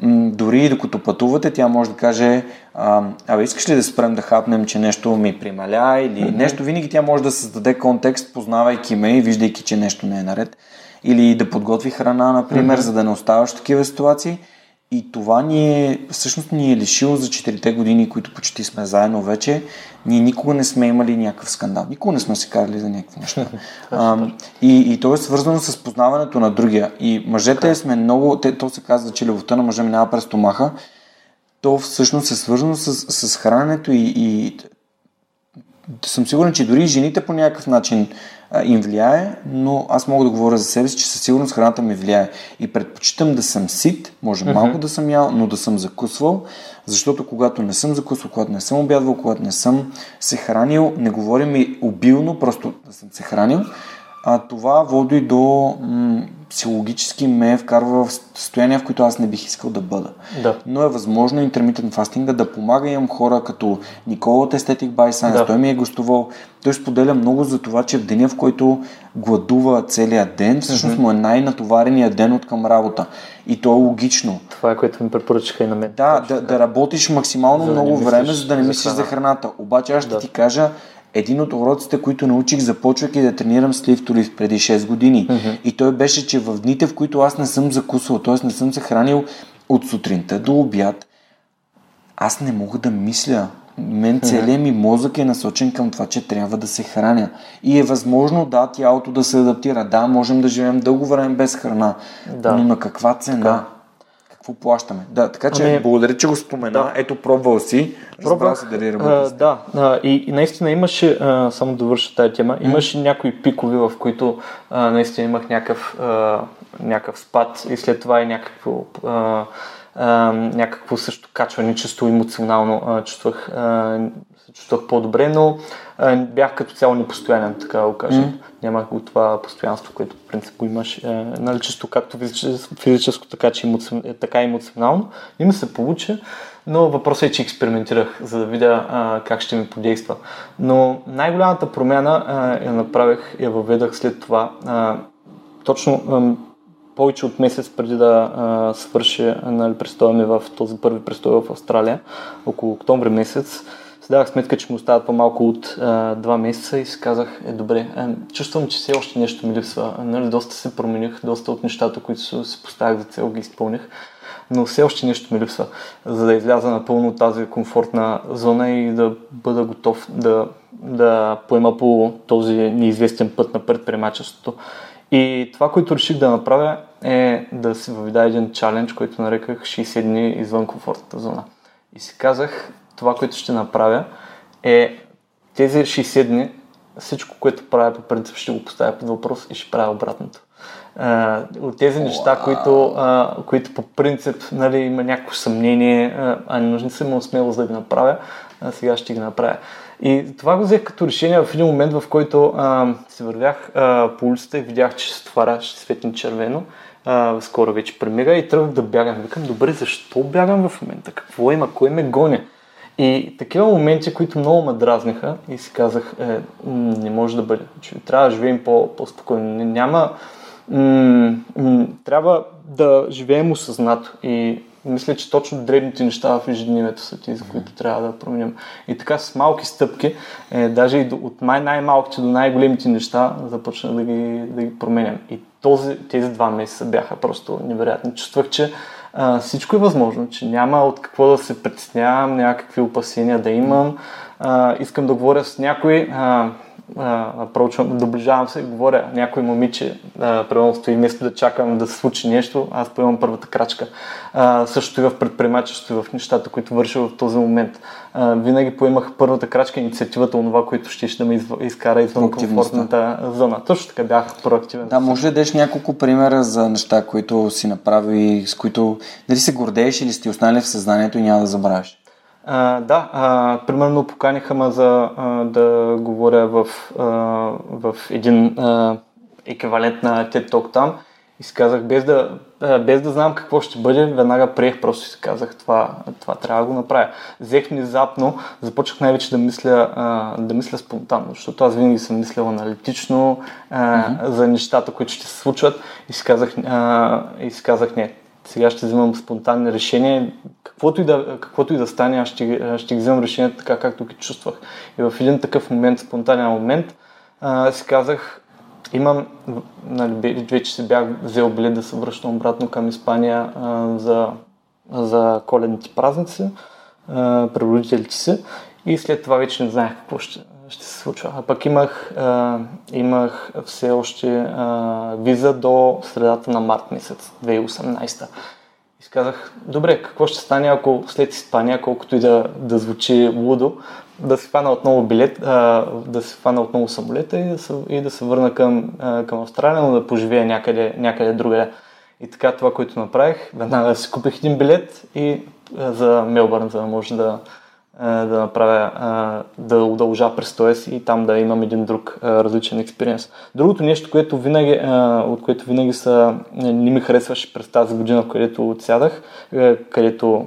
м- дори и докато пътувате, тя може да каже а, абе искаш ли да спрем да хапнем, че нещо ми прималя или нещо, винаги тя може да създаде контекст, познавайки ме и виждайки, че нещо не е наред. Или да подготви храна, например, за да не оставаш в такива ситуации. И това ни е, всъщност ни е лишило за 4 години, които почти сме заедно вече. Ние никога не сме имали някакъв скандал. Никога не сме се карали за някакви неща. а, и, и то е свързано с познаването на другия. И мъжете сме много, те, то се казва, че любовта на мъжа минава през стомаха. То всъщност е свързано с, с храненето и, и съм сигурен, че дори жените по някакъв начин а, им влияе, но аз мога да говоря за себе си, че със сигурност храната ми влияе. И предпочитам да съм сит, може mm-hmm. малко да съм ял, но да съм закусвал, защото когато не съм закусвал, когато не съм обядвал, когато не съм се хранил, не говорим и обилно, просто да съм се хранил, а това води до м- психологически ме вкарва в състояние, в което аз не бих искал да бъда. Да. Но е възможно интермитент фастинга да помага. Имам хора като Никола от Aesthetic by Science, да. той ми е гостувал. Той споделя много за това, че в деня, в който гладува целият ден, всъщност mm-hmm. му е най-натовареният ден от към работа. И то е логично. Това е което ми препоръчаха и на мен. Да, да, да работиш максимално за много време, за да не мислиш за храната. Обаче аз ще да. ти кажа, един от уроците, които научих, започвайки да тренирам с лифтолифт преди 6 години. Mm-hmm. И той беше, че в дните, в които аз не съм закусвал, т.е. не съм се хранил от сутринта до обяд, аз не мога да мисля. Мен целият ми мозък е насочен към това, че трябва да се храня. И е възможно, да, тялото да се адаптира. Да, можем да живеем дълго време без храна. Да. Но на каква цена? Така какво плащаме. Да, така че ами, благодаря, че го спомена. Да. Ето, пробвал си. Пробвал се дали работи. Да, а, и, и наистина имаше, а, само да върша тази тема, имаше mm. някои пикови, в които а, наистина имах някакъв, а, някакъв спад и след това и някакво а, а, някакво също качване, чисто емоционално а, чувствах, а, чувствах по-добре, но бях като цяло непостоянен, така го кажем. Mm. Нямах го това постоянство, което в принцип го имаш, а, нали, чисто както физическо, физическо така, че емоцион, така и емоционално. Не ми се получи, но въпросът е, че експериментирах, за да видя а, как ще ми подейства. Но най-голямата промяна а, я направих, я въведах след това. А, точно повече от месец преди да а, свърши нали, престоя ми в този първи престой в Австралия, около октомври месец, си давах сметка, че му остават по-малко от а, два месеца и си казах, е добре, е, чувствам, че все още нещо ми липсва. Нали, доста се промених, доста от нещата, които си поставях за цел, ги изпълних но все още нещо ми липсва, за да изляза напълно от тази комфортна зона и да бъда готов да, да поема по този неизвестен път на предприемачеството. И това, което реших да направя е да си въведа един чалендж, който нареках 60 дни извън комфортната зона. И си казах, това, което ще направя е тези 60 дни, всичко, което правя по принцип ще го поставя под въпрос и ще правя обратното. От тези неща, wow. които, които по принцип нали, има някакво съмнение, а не нужни са имал смелост да ги направя, а сега ще ги направя. И това го взех като решение в един момент, в който а, се вървях а, по улицата и видях, че се твара, ще светне червено. А, скоро вече премига и тръгнах да бягам. Викам, добре, защо бягам в момента? Какво има? Кой ме гони? И такива моменти, които много ме дразниха и си казах, е, не може да бъде. Трябва да живеем по, по-спокойно. Няма... М- м- трябва да живеем осъзнато. И мисля, че точно дребните неща в ежедневието са тези, които трябва да променим. И така с малки стъпки, е, даже и от май най-малките до най-големите неща, започна да ги, да ги променям. И този, тези два месеца бяха просто невероятни. Чувствах, че а, всичко е възможно, че няма от какво да се притеснявам, някакви опасения да имам. А, искам да говоря с някой. А, проучвам, доближавам се и говоря някой момиче, примерно стои вместо да чакам да се случи нещо, аз поемам първата крачка. А, също и в предприемачество и в нещата, които върша в този момент. А, винаги поемах първата крачка, инициативата, онова, което ще да ме изкара извън комфортната зона. Точно така бях проактивен. Да, може да дадеш няколко примера за неща, които си направи, с които дали се гордееш или сте останали в съзнанието и няма да забравяш? А, да, а, примерно поканиха ме за а, да говоря в, а, в един а, еквивалент на TED Talk там и си казах, без да, а, без да знам какво ще бъде, веднага приех, просто си казах, това, това трябва да го направя. Взех внезапно, започнах най-вече да мисля, а, да мисля спонтанно, защото аз винаги съм мислял аналитично а, mm-hmm. за нещата, които ще се случват и си казах, а, и си казах не, сега ще взимам спонтанни решения. Каквото и да, каквото и да стане, аз ще, ще ги решението така, както ги чувствах. И в един такъв момент, спонтанен момент, а, си казах, имам, нали, вече се бях взел билет да се връщам обратно към Испания а, за за коледните празници при родителите си и след това вече не знаех какво ще, ще се случва. А пък имах, а, имах все още а, виза до средата на март месец 2018. И си казах, добре, какво ще стане, ако след Испания, колкото и да, да звучи лудо, да се фана отново билет, а, да се фана отново самолета и да се, и да се върна към, а, към Австралия, но да поживея някъде, някъде другаде. И така това, което направих, веднага си купих един билет и а, за Мелбърн, за да може да, да направя, да удължа престоя си и там да имам един друг различен експириенс. Другото нещо, което винаги, от което винаги са, не ми харесваше през тази година, където отсядах, където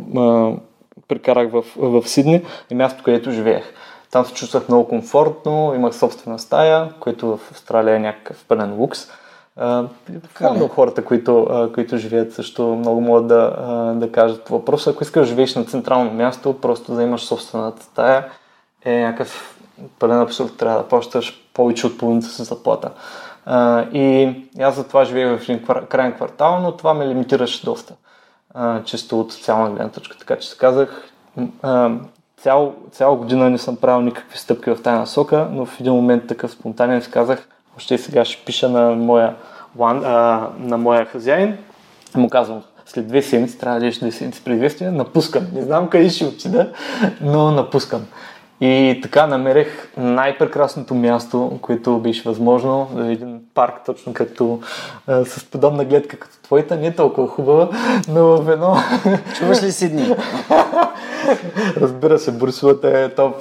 прекарах в, в Сидни, е място, където живеех. Там се чувствах много комфортно, имах собствена стая, което в Австралия е някакъв пълен лукс. Така хората, които, които живеят също много могат да, да кажат по въпроса. Ако искаш да живееш на централно място, просто да имаш собствената стая е някакъв пълен абсурд. Трябва да плащаш повече от половината си заплата. и аз за това живея в един крайен квартал, но това ме лимитираше доста. чисто от социална гледна точка. Така че се казах, цял, цяла година не съм правил никакви стъпки в тази насока, но в един момент такъв спонтанен си казах, още сега ще пиша на моя, а, на моя хазяин му казвам, след две седмици, трябва да две седмици предвестия, напускам. Не знам къде ще отида, но напускам. И така намерех най-прекрасното място, което беше възможно, един парк, точно като а, с подобна гледка като твоята, не е толкова хубава, но в едно... Чуваш ли Сидни? Разбира се, Борисовата е топ.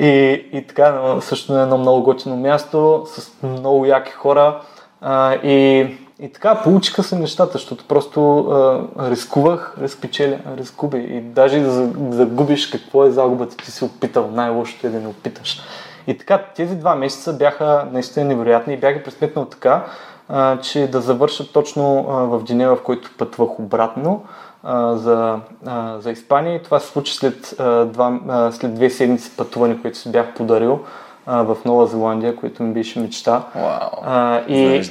И, и така, също е едно много готино място, с много яки хора. А, и и така получиха се нещата, защото просто а, рискувах, разпечеля, рискуби. И даже да загубиш какво е загубата, ти си опитал. Най-лошото е да не опиташ. И така, тези два месеца бяха наистина невероятни и бяха пресметнал така, а, че да завърша точно а, в деня, в който пътвах обратно а, за, а, за Испания. И това се случи след, а, два, а, след две седмици пътуване, което си бях подарил а, в Нова Зеландия, което ми беше мечта. Wow. А, и,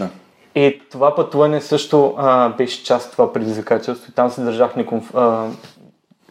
и това пътуване също а, беше част от това предизвикателство. И там се държах неконф... а,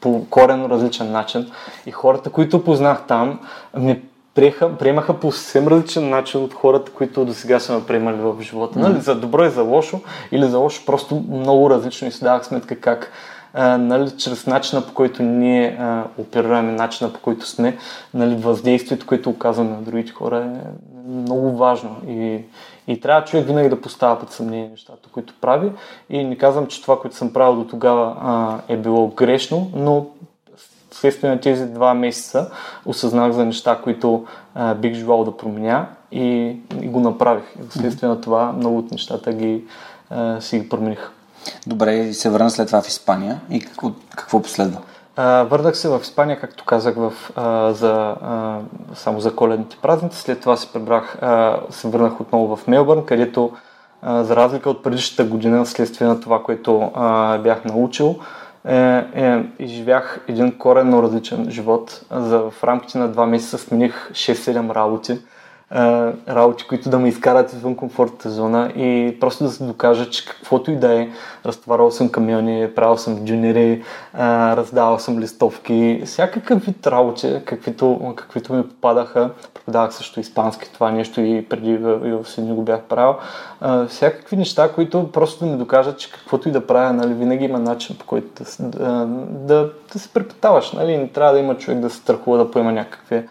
по корено различен начин. И хората, които познах там, ме приеха, приемаха по съвсем различен начин от хората, които до сега са ме приемали в живота. Mm-hmm. Нали? За добро и за лошо, или за лошо просто много различно и си давах сметка как нали, чрез начина по който ние а, оперираме, начина по който сме, нали, въздействието, което оказваме на другите хора е много важно. И, и трябва човек винаги да поставя под съмнение нещата, които прави. И не казвам, че това, което съм правил до тогава а, е било грешно, но следствие на тези два месеца осъзнах за неща, които а, бих желал да променя и, и го направих. Следствие на това много от нещата ги, а, си ги промених. Добре, се върна след това в Испания и какво, какво последва? А, върнах се в Испания, както казах, в, а, за, а, само за коледните празници. След това се пребрах, а, се върнах отново в Мелбърн, където а, за разлика от предишната година, следствие на това, което а, бях научил, е, е, изживях един коренно различен живот. За, в рамките на два месеца смених 6-7 работи работи, които да ме изкарат извън комфортната зона и просто да се докажа, че каквото и да е, разтоварвал съм камиони, правил съм джунери, раздавал съм листовки, всякакъв вид работи, каквито, каквито ми попадаха. Преподавах също испански, това нещо и преди и в Сидни го бях правил. всякакви неща, които просто да ми докажат, че каквото и да правя, нали, винаги има начин по който да, да, да, да се препитаваш. Нали? Не трябва да има човек да се страхува да поема някакви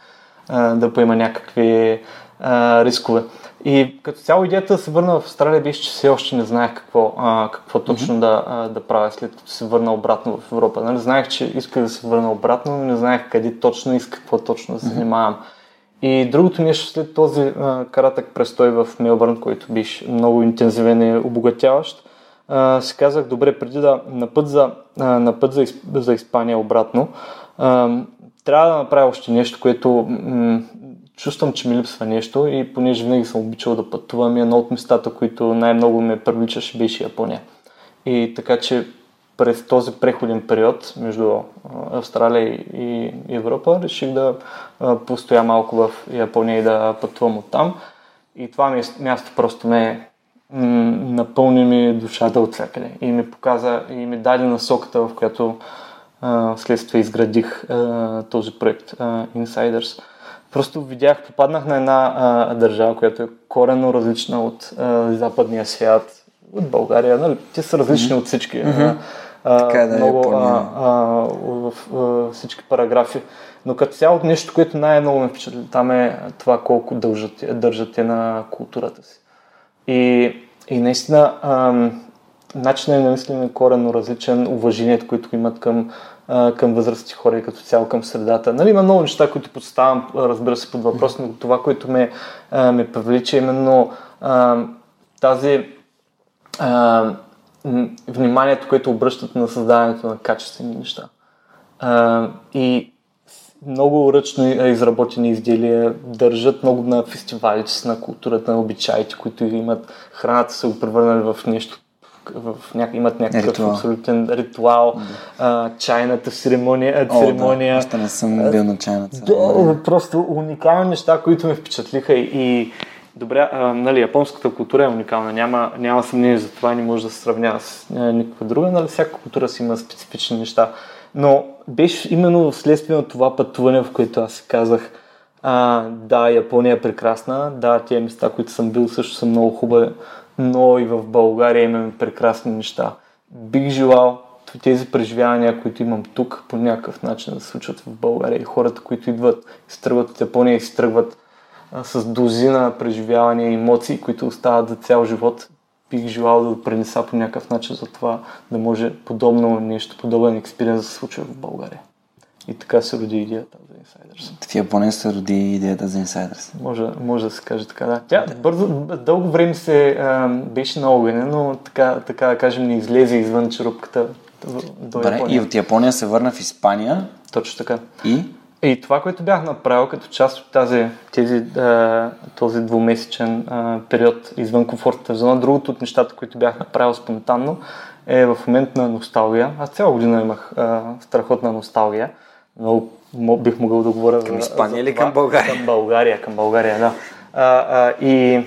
да поема някакви а, рискове. И като цяло идеята да се върна в Австралия беше, че все още не знаех какво, а, какво точно mm-hmm. да, а, да правя след като се върна обратно в Европа. Нали, знаех, че исках да се върна обратно, но не знаех къде точно и с какво точно да се занимавам. Mm-hmm. И другото нещо след този а, каратък престой в Мелбърн, който беше много интензивен и обогатяващ, а, си казах, добре, преди да на път за, а, на път за, за Испания обратно, а, трябва да направя още нещо, което м- чувствам, че ми липсва нещо и понеже винаги съм обичал да пътувам едно от местата, които най-много ме привличаше беше Япония. И така че през този преходен период между Австралия и Европа реших да постоя малко в Япония и да пътувам оттам. И това място просто ме напълни ми душата от цепене и ми показа и ми даде насоката, в която следствие изградих този проект Insiders. Просто видях, попаднах на една а, държава, която е корено различна от а, западния свят, от България. Нали? Те са различни mm-hmm. от всички. Mm-hmm. А, така е, да, много а, а, в, в, всички параграфи. Но като цяло нещо, което най-много ме впечатли там е това колко държат, държат на културата си. И, и наистина начинът на мислене е коренно различен, уважението, което имат към, а, към възрастни хора и като цяло към средата. Нали, има много неща, които подставам, разбира се, под въпрос, но това, което ме, ме привлича именно а, тази вниманието, което обръщат на създаването на качествени неща. И много ръчно изработени изделия, държат много на фестивалите на културата, на обичаите, които имат. Храната са го превърнали в нещо в ня... имат някакъв ритуал. абсолютен ритуал, да. а, чайната церемония. О, церемония. Да. не съм бил на чайната церемония. Да, просто уникални неща, които ме впечатлиха и Добре, а, нали, японската култура е уникална, няма, няма съмнение за това, не може да се сравнява с никаква друга, нали, всяка култура си има специфични неща. Но беше именно вследствие на това пътуване, в което аз си казах, а, да, Япония е прекрасна, да, тези места, които съм бил също са много хубави, но и в България имаме прекрасни неща. Бих желал тези преживявания, които имам тук, по някакъв начин да се случват в България. И хората, които идват и се тръгват от Япония и се тръгват а, с дозина преживявания и емоции, които остават за цял живот, бих желал да пренеса по някакъв начин за това да може подобно нещо, подобен експириенс да се случва в България. И така се роди идеята за Insiders. В Япония се роди идеята за Insiders. Може, може да се каже така, да. Тя да. бързо, дълго време се а, беше на огъня, но така, така да кажем не излезе извън черупката до Добре, Япония. И от Япония се върна в Испания. Точно така. И? И това, което бях направил като част от тази, тези, а, този двумесечен а, период извън комфортната зона, другото от нещата, които бях направил спонтанно, е в момент на носталгия. Аз цяла година имах а, страхотна носталгия. Много бих могъл да говоря към Испания или към България? Към България, към България, да. А, а, и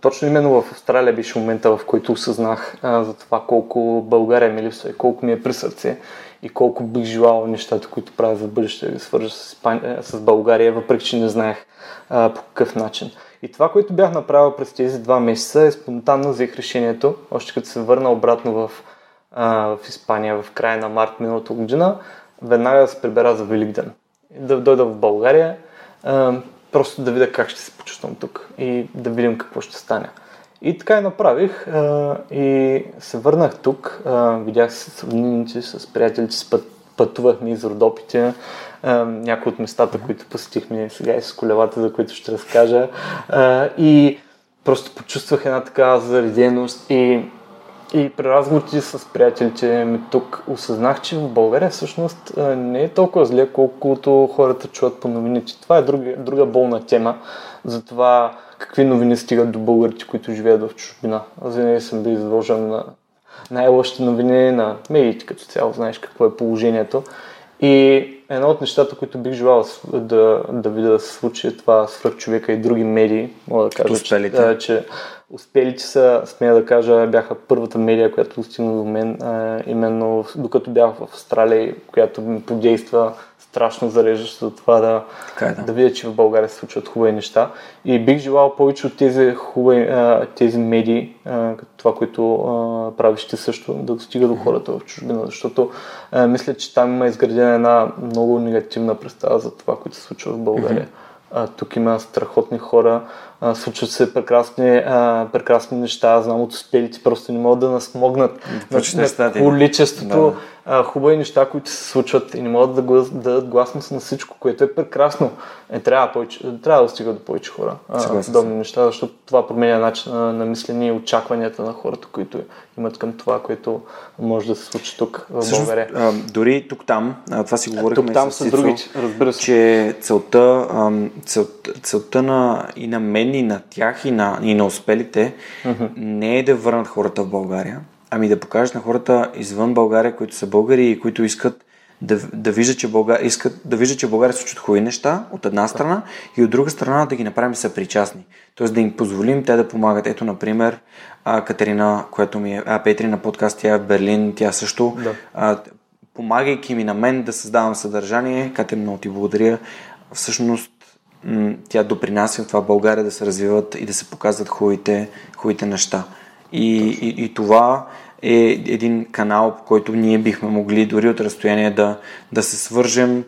точно именно в Австралия беше момента, в който осъзнах а, за това колко България ми липсва и колко ми е при сърце и колко бих желал нещата, които правя за бъдеще да свържа с, Испания, с България, въпреки че не знаех а, по какъв начин. И това, което бях направил през тези два месеца е спонтанно взех решението, още като се върна обратно в, а, в Испания в края на март миналата година, веднага да се прибера за Великден. Да дойда в България, просто да видя как ще се почувствам тук и да видим какво ще стане. И така и направих и се върнах тук, видях се с роднините, с приятелите, с път, пътувахме из Родопите, някои от местата, които посетихме сега и с колелата, за които ще разкажа. И просто почувствах една такава зареденост и и при разговорите с приятелите ми тук осъзнах, че в България всъщност не е толкова зле, колкото хората чуват по новините. Това е друга, друга болна тема за това какви новини стигат до българите, които живеят в чужбина. Аз винаги съм бил изложен на най-лошите новини на медиите като цяло, знаеш какво е положението. И едно от нещата, които бих желал да, да видя да се случи е това свръх човека и други медии. Мога да кажа, че, да, че са, смея да кажа, бяха първата медия, която стигна до мен, а, именно докато бях в Австралия, която ми подейства страшно зареждащо за това да, е, да. да видя, че в България се случват хубави неща. И бих желал повече от тези хубави, тези медии, като това, което правиш ти също, да достига до хората в чужбина, защото мисля, че там има изградена една много негативна представа за това, което се случва в България. А, тук има страхотни хора, а, случват се прекрасни, а, прекрасни неща. Знам от успелите просто не могат да нас могнат на, на количеството да а, хубави неща, които се случват и не могат да, глас, да дадат гласност на всичко, което е прекрасно. Е, трябва, повече, трябва да стига до повече хора. А, подобни неща, защото това променя начин на, на мислене и очакванията на хората, които имат към това, което може да се случи тук в България. А, дори тук-там, а, това си говорихме тук, там са други, разбира се. че целта, цел, целта на, и на мен, и на тях, и на, и на успелите не е да върнат хората в България, Ами да покажеш на хората извън България, които са българи и които искат да, да вижда, че България, искат да вижда, че България случват хубави неща от една страна и от друга страна да ги направим съпричастни. Тоест да им позволим те да помагат. Ето, например, а, Катерина, която ми е, а, Петри на подкаст, тя е в Берлин, тя също, Да. а, помагайки ми на мен да създавам съдържание, Катерина, много ти благодаря, всъщност м- тя допринася в това България да се развиват и да се показват хубавите, хубавите неща. И, и, и това е един канал, по който ние бихме могли дори от разстояние да, да се свържем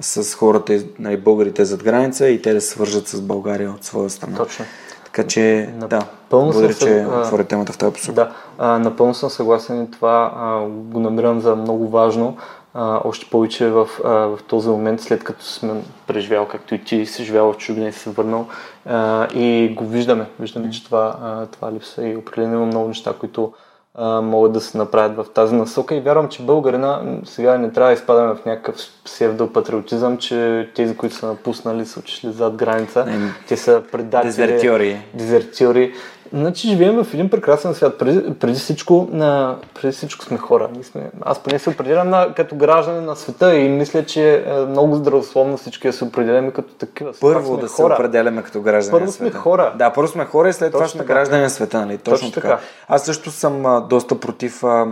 с хората, нали, българите зад граница и те да се свържат с България от своя страна. Точно. Така че, да, Напълно съм благодаря, че отворя темата в тази посока. Да, а, напълно съм съгласен и това а, го намирам за много важно. А, още повече в, а, в този момент, след като сме преживял, както и ти си живял в чужбина и се върнал а, и го виждаме. Виждаме, че това, а, това липсва и определено много неща, които а, могат да се направят в тази насока и вярвам, че българина сега не трябва да изпадаме в някакъв псевдопатриотизъм, че тези, които са напуснали, са отишли зад граница, Не, те са предатели, Дезертьори. дезертьори. Значи живеем в един прекрасен свят. Преди, преди, всичко, на, преди всичко сме хора. Ние сме, аз поне се определям на, като гражданин на света и мисля, че е много здравословно всички да се определяме като такива. Първо сме да се хора. определяме като граждани Първо на сме света. хора. Да, първо сме хора и след това сме така. граждани на света, нали? Точно, Точно така. така. Аз също съм а, доста против, а,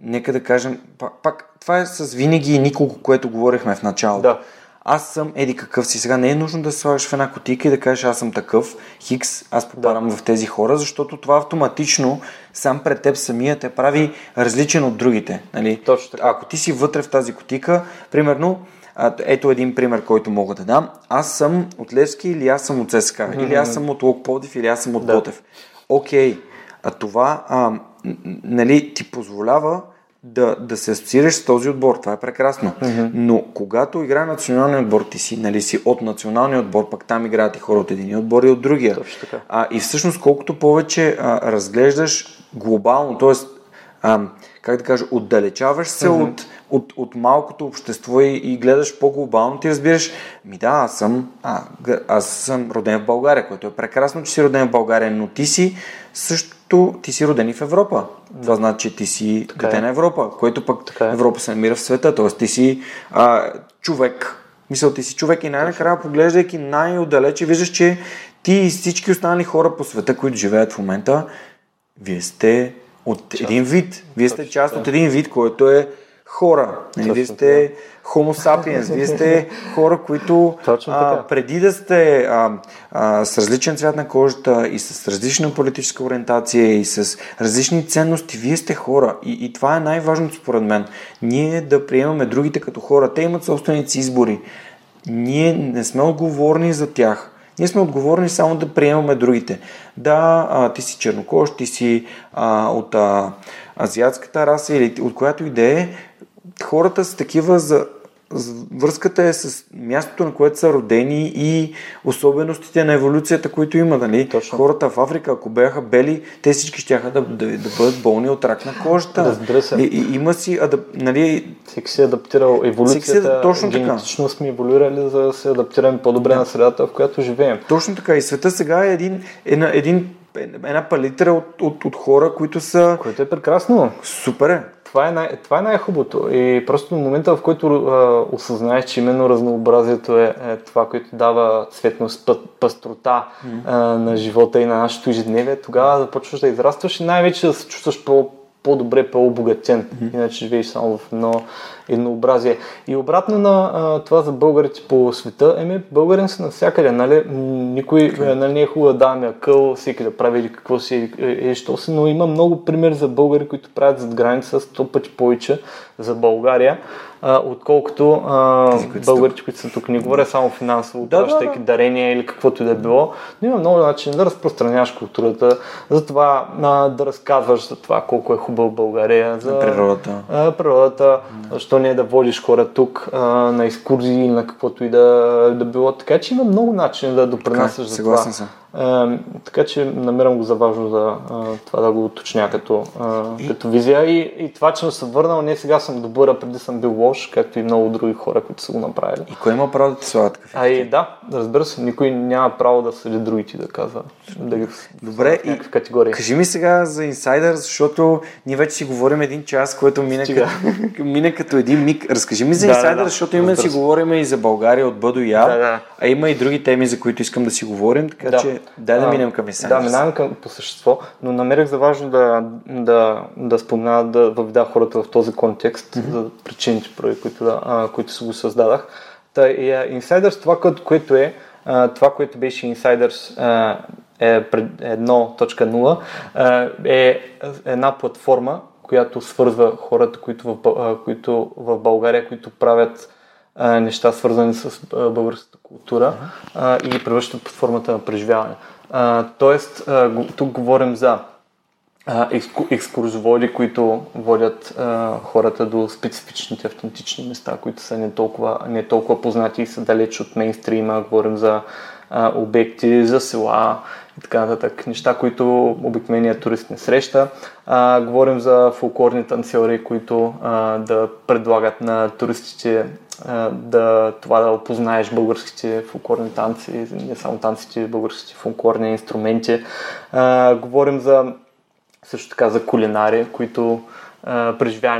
нека да кажем, пак, пак, това е с винаги и николко, което говорихме в началото. Да. Аз съм еди какъв си. Сега не е нужно да се слагаш в една котика и да кажеш аз съм такъв, хикс, аз попадам в тези хора, защото това автоматично сам пред теб самия те прави различен от другите. Нали? Точно така. Ако ти си вътре в тази котика, примерно, ето един пример, който мога да дам. Аз съм от Левски или аз съм от ССК, или аз съм от Лок Пловдив, или аз съм от Да. Ботев. Окей, а това а, нали, ти позволява да, да се асоциираш с този отбор. Това е прекрасно. Но когато играе националния отбор, ти си, нали, си от националния отбор, пък там играят и хора от един отбор и от другия. Точно така. А, и всъщност, колкото повече а, разглеждаш глобално, т.е. Как да кажа, отдалечаваш се от, от, от малкото общество и, и гледаш по-глобално, ти разбираш, ми да, аз съм, а, аз съм роден в България, което е прекрасно, че си роден в България, но ти си също, ти си роден и в Европа. Това значи, че ти си Така дете е. на Европа, което пък Така е. Европа се намира в света, т.е. ти си а, човек. Мисъл, ти си човек и най-накрая, поглеждайки най-отдалече, виждаш, че ти и всички останали хора по света, които живеят в момента, вие сте от един вид. Вие сте част от един вид, който е хора. Нали, вие сте homo sapiens, вие сте хора, които а, преди да сте а, а, с различен цвят на кожата и с различна политическа ориентация и с различни ценности, вие сте хора. И, и това е най-важното според мен. Ние да приемаме другите като хора. Те имат собственици избори. Ние не сме отговорни за тях. Ние сме отговорни само да приемаме другите. Да, а, ти си чернокож, ти си а, от а, азиатската раса или от която и да е, хората са такива за, връзката е с мястото, на което са родени и особеностите на еволюцията, които има. Нали? Точно. Хората в Африка, ако бяха бели, те всички ще да, да, да бъдат болни от рак на кожата. Разбира се. И, и, има си, адап, нали, Всеки си е адаптирал еволюцията. Всеки си е- точно така. генетично сме еволюирали, за да се адаптираме по-добре на средата, в която живеем. Точно така. И света сега е един, една, един, една палитра от, от, от хора, които са Което е прекрасно. супер. Е. Това е, най- това е най-хубавото. И просто в момента, в който а, осъзнаеш, че именно разнообразието е, е това, което дава цветност, път, пъстрота а, на живота и на нашето ежедневие, тогава започваш да израстваш и най-вече да се чувстваш по, по-добре, по-обогатен. Иначе живееш само в едно еднообразие. И обратно на а, това за българите по света, еми, българин са навсякъде, нали? Никой е, нали, не е хубаво да даваме акъл, всеки да прави или какво си, е, е, що си, но има много примери за българи, които правят зад граница сто пъти повече за България, а, отколкото а, Тези, които са българите, които са тук. Не говоря само финансово, Да, да, пращайки да. дарения или каквото и да е било, но има много начин да разпространяваш културата, за това а, да разказваш за това колко е хубава България, за природата. а, природата, защо не да водиш хора тук а, на екскурзии или на каквото и да, да било. Така че има много начини да допринасяш за това. съгласен съм. А, така че намирам го за важно да, а, това да го уточня като, и... като визия. И, и това, че съм се върнал, не сега съм добър, а преди съм бил лош, както и много други хора, които са го направили. И кой има право да ти слага такъв? А и да, разбира се, никой няма право да съди другите да казва. Да ги Добре, и категории. кажи ми сега за инсайдър, защото ние вече си говорим един час, което мине, като, мине като един миг. Разкажи ми за да, инсайдър, да, да, защото имаме да си говорим и за България от Бъдо и Я, да, да. а има и други теми, за които искам да си говорим, така да. че дай да минем към инсайдър. Да, минавам към по същество, но намерих за важно да, да, да спомена, да въведа хората в този контекст mm-hmm. за причините, поради които, да, а, които се го създадах. Та, и, Insiders, това, което е, а, това, което беше Insiders а, е 1.0, е една платформа, която свързва хората, които в, които в България, които правят неща свързани с българската култура и ги превръщат под формата на преживяване. тоест, тук говорим за екскурзоводи, които водят а, хората до специфичните автентични места, които са не толкова, не толкова познати и са далеч от мейнстрима. Говорим за а, обекти, за села и така нататък. Неща, които обикновеният турист не среща. А, говорим за фолклорни танцори, които а, да предлагат на туристите а, да, това да опознаеш българските фолклорни танци, не само танците, българските фолклорни инструменти. А, говорим за също така за кулинари, които а,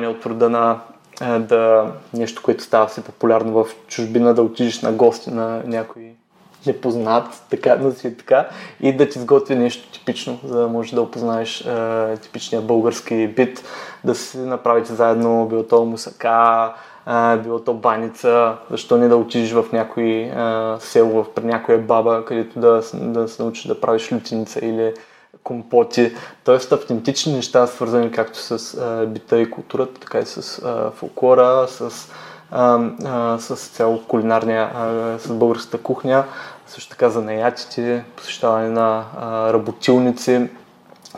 от рода на да, нещо, което става все популярно в чужбина, да отидеш на гости на някой непознат, така, но си така, и да ти сготви нещо типично, за да можеш да опознаеш а, типичния български бит, да си направите заедно било то мусака, а, било то баница, защо не да отидеш в някой а, село, при някоя баба, където да, да се научиш да правиш лютиница или компоти, т.е. автентични неща, свързани както с а, бита и културата, така и с а, фолклора, с, а, а, с цяло кулинарния, а, с българската кухня, също така за наятите, посещаване на а, работилници,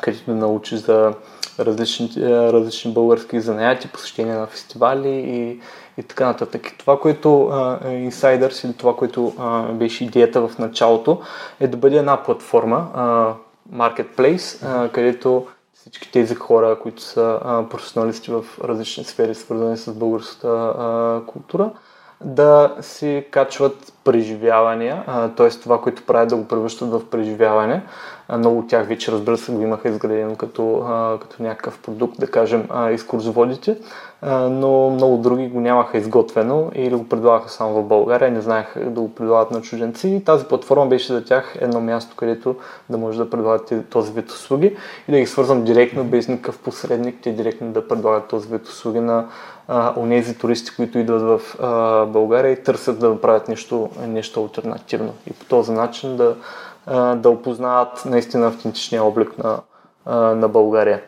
където да научиш за различни, различни български занаяти, посещение на фестивали и, и така нататък. Това, което Insiders или това, което uh, беше идеята в началото, е да бъде една платформа, uh, marketplace, а, където всички тези хора, които са а, професионалисти в различни сфери, свързани с българската а, култура, да си качват преживявания, т.е. това, което правят да го превръщат в преживяване. А, много от тях вече, разбира се, го имаха изградено като, а, като някакъв продукт, да кажем, а, изкурсоводите, но много други го нямаха изготвено или го предлагаха само в България, не знаеха да го предлагат на чужденци. И тази платформа беше за тях едно място, където да може да предлагат този вид услуги. И да ги свързвам директно, без никакъв посредник, те директно да предлагат този вид услуги на онези туристи, които идват в а, България и търсят да правят нещо, нещо альтернативно и по този начин да, а, да опознават наистина автентичния облик на, а, на България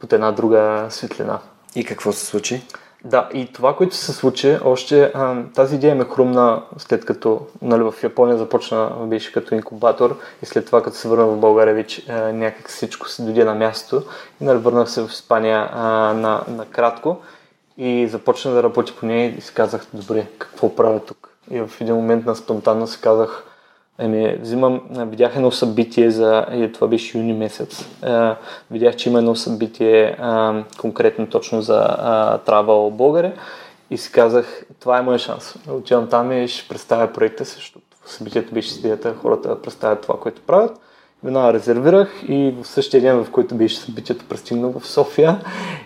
под една друга светлина. И какво се случи? Да, и това, което се случи, още а, тази идея ме хрумна след като нали, в Япония започна, беше като инкубатор и след това като се върна в България вече а, някак всичко се дойде на място и нали, върнах се в Испания а, на, на кратко и започна да работя по нея и си казах, добре, какво правя тук? И в един момент на спонтанно си казах, Еми, взимам, видях едно събитие за, и това беше юни месец, е, видях, че има едно събитие е, конкретно точно за е, Travel България и си казах, това е моят шанс. Отивам там и ще представя проекта си, защото събитието беше идеята хората представят това, което правят. Веднага резервирах и в същия ден, в който беше събитието, пристигнах в София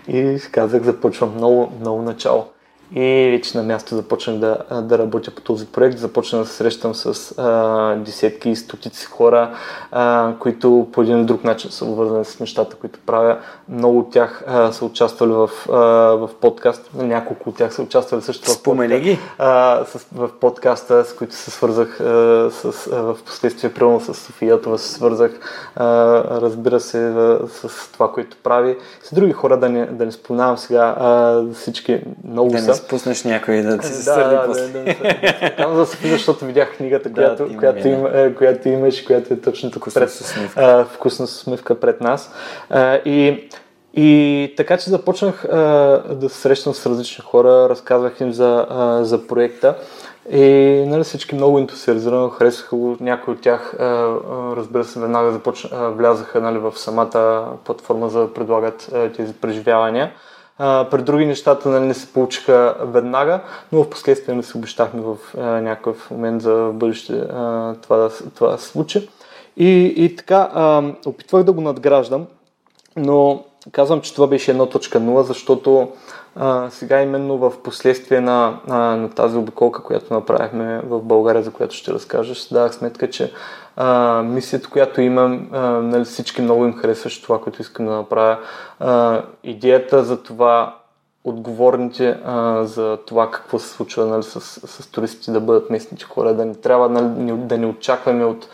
и казах, започвам много, много начало. И вече на място започнах да, да работя по този проект. Започнах да се срещам с а, десетки и стотици хора, а, които по един или друг начин са обвързани с нещата, които правя. Много от тях а, са участвали в, а, в подкаст. Няколко от тях са участвали също в Спомени ги? А, с, в подкаста, с които се свързах а, с, а, в последствие, примерно с Софията, се свързах, а, разбира се, а, с това, което прави. С други хора да не, да не споменавам сега а, всички много да са спуснеш някой да се да, да, после. Да, да, да, да се защото видях книгата, да, която, има, която, има, е, която имаш, която е точно тук вкусна пред, а, вкусна смивка пред нас. А, и и така че започнах а, да се срещам с различни хора, разказвах им за, а, за проекта И нали, всички много ентусиазирано харесаха го. Някои от тях, а, а, разбира се, веднага започна, а, влязаха нали, в самата платформа за да предлагат а, тези преживявания. А, при други нещата нали, не се получиха веднага, но в последствие не се обещахме в а, някакъв момент за бъдеще а, това, да, това да се случи. И, и така, а, опитвах да го надграждам, но казвам, че това беше 1.0, защото а, сега именно в последствие на, на, на тази обиколка, която направихме в България, за която ще разкажа, ще дадах сметка, че а, мисията, която имам, а, нали, всички много им харесваше това, което искам да направя. А, идеята за това отговорните а, за това какво се случва нали, с, с туристите да бъдат местните хора, да не трябва нали, да не очакваме от,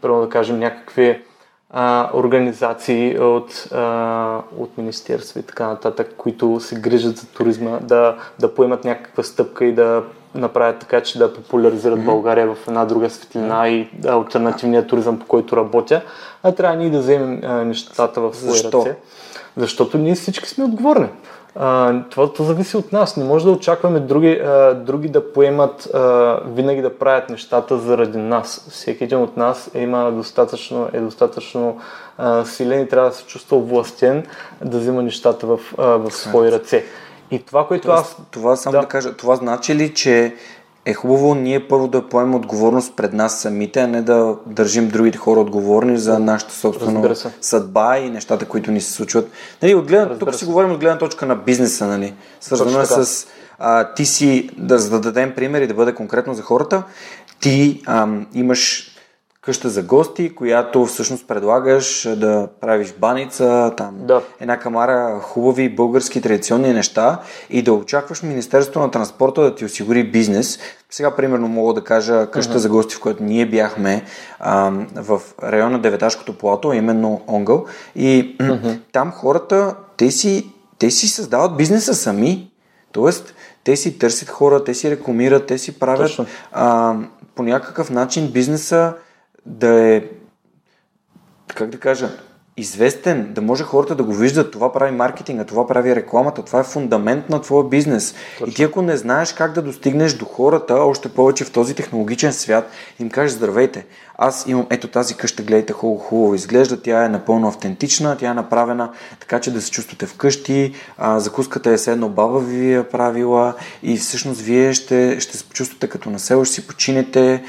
първо да кажем, някакви а, организации от, а, от министерства и така нататък, които се грижат за туризма, да, да поемат някаква стъпка и да направят така, че да популяризират mm-hmm. България в една друга светлина mm-hmm. и да, альтернативния туризъм, по който работя, а трябва ние да вземем а, нещата в свои Защо? ръце. Защото ние всички сме отговорни. А, това, това зависи от нас. Не може да очакваме други, а, други да поемат, а, винаги да правят нещата заради нас. Всеки един от нас е, има достатъчно, е достатъчно а, силен и трябва да се чувства властен да взима нещата в, а, в свои ръце. И това, което Тоест, аз... Това само да. да кажа, това значи ли, че е хубаво ние първо да поемем отговорност пред нас самите, а не да държим другите хора отговорни за нашата собствена съдба и нещата, които ни се случват. Нали, от гледна, тук си говорим от гледна точка на бизнеса, нали? Свързано е с а, ти си, да, за да дадем пример и да бъде конкретно за хората, ти ам, имаш къща за гости, която всъщност предлагаш да правиш баница, там да. една камара хубави български традиционни неща и да очакваш Министерството на транспорта да ти осигури бизнес. Сега, примерно, мога да кажа къща uh-huh. за гости, в която ние бяхме а, в района Деветашкото плато, именно Онгъл. И uh-huh. там хората, те си, те си създават бизнеса сами. Тоест, те си търсят хора, те си рекламират, те си правят а, по някакъв начин бизнеса да е, как да кажа, известен, да може хората да го виждат, това прави маркетинга, това прави рекламата, това е фундамент на твоя бизнес. Точно. И ти ако не знаеш как да достигнеш до хората, още повече в този технологичен свят, им кажеш здравейте, аз имам ето тази къща, гледайте хубаво, хубаво изглежда, тя е напълно автентична, тя е направена така, че да се чувствате вкъщи, а, закуската е седно баба ви е правила и всъщност вие ще, ще се почувствате като насело, ще си починете,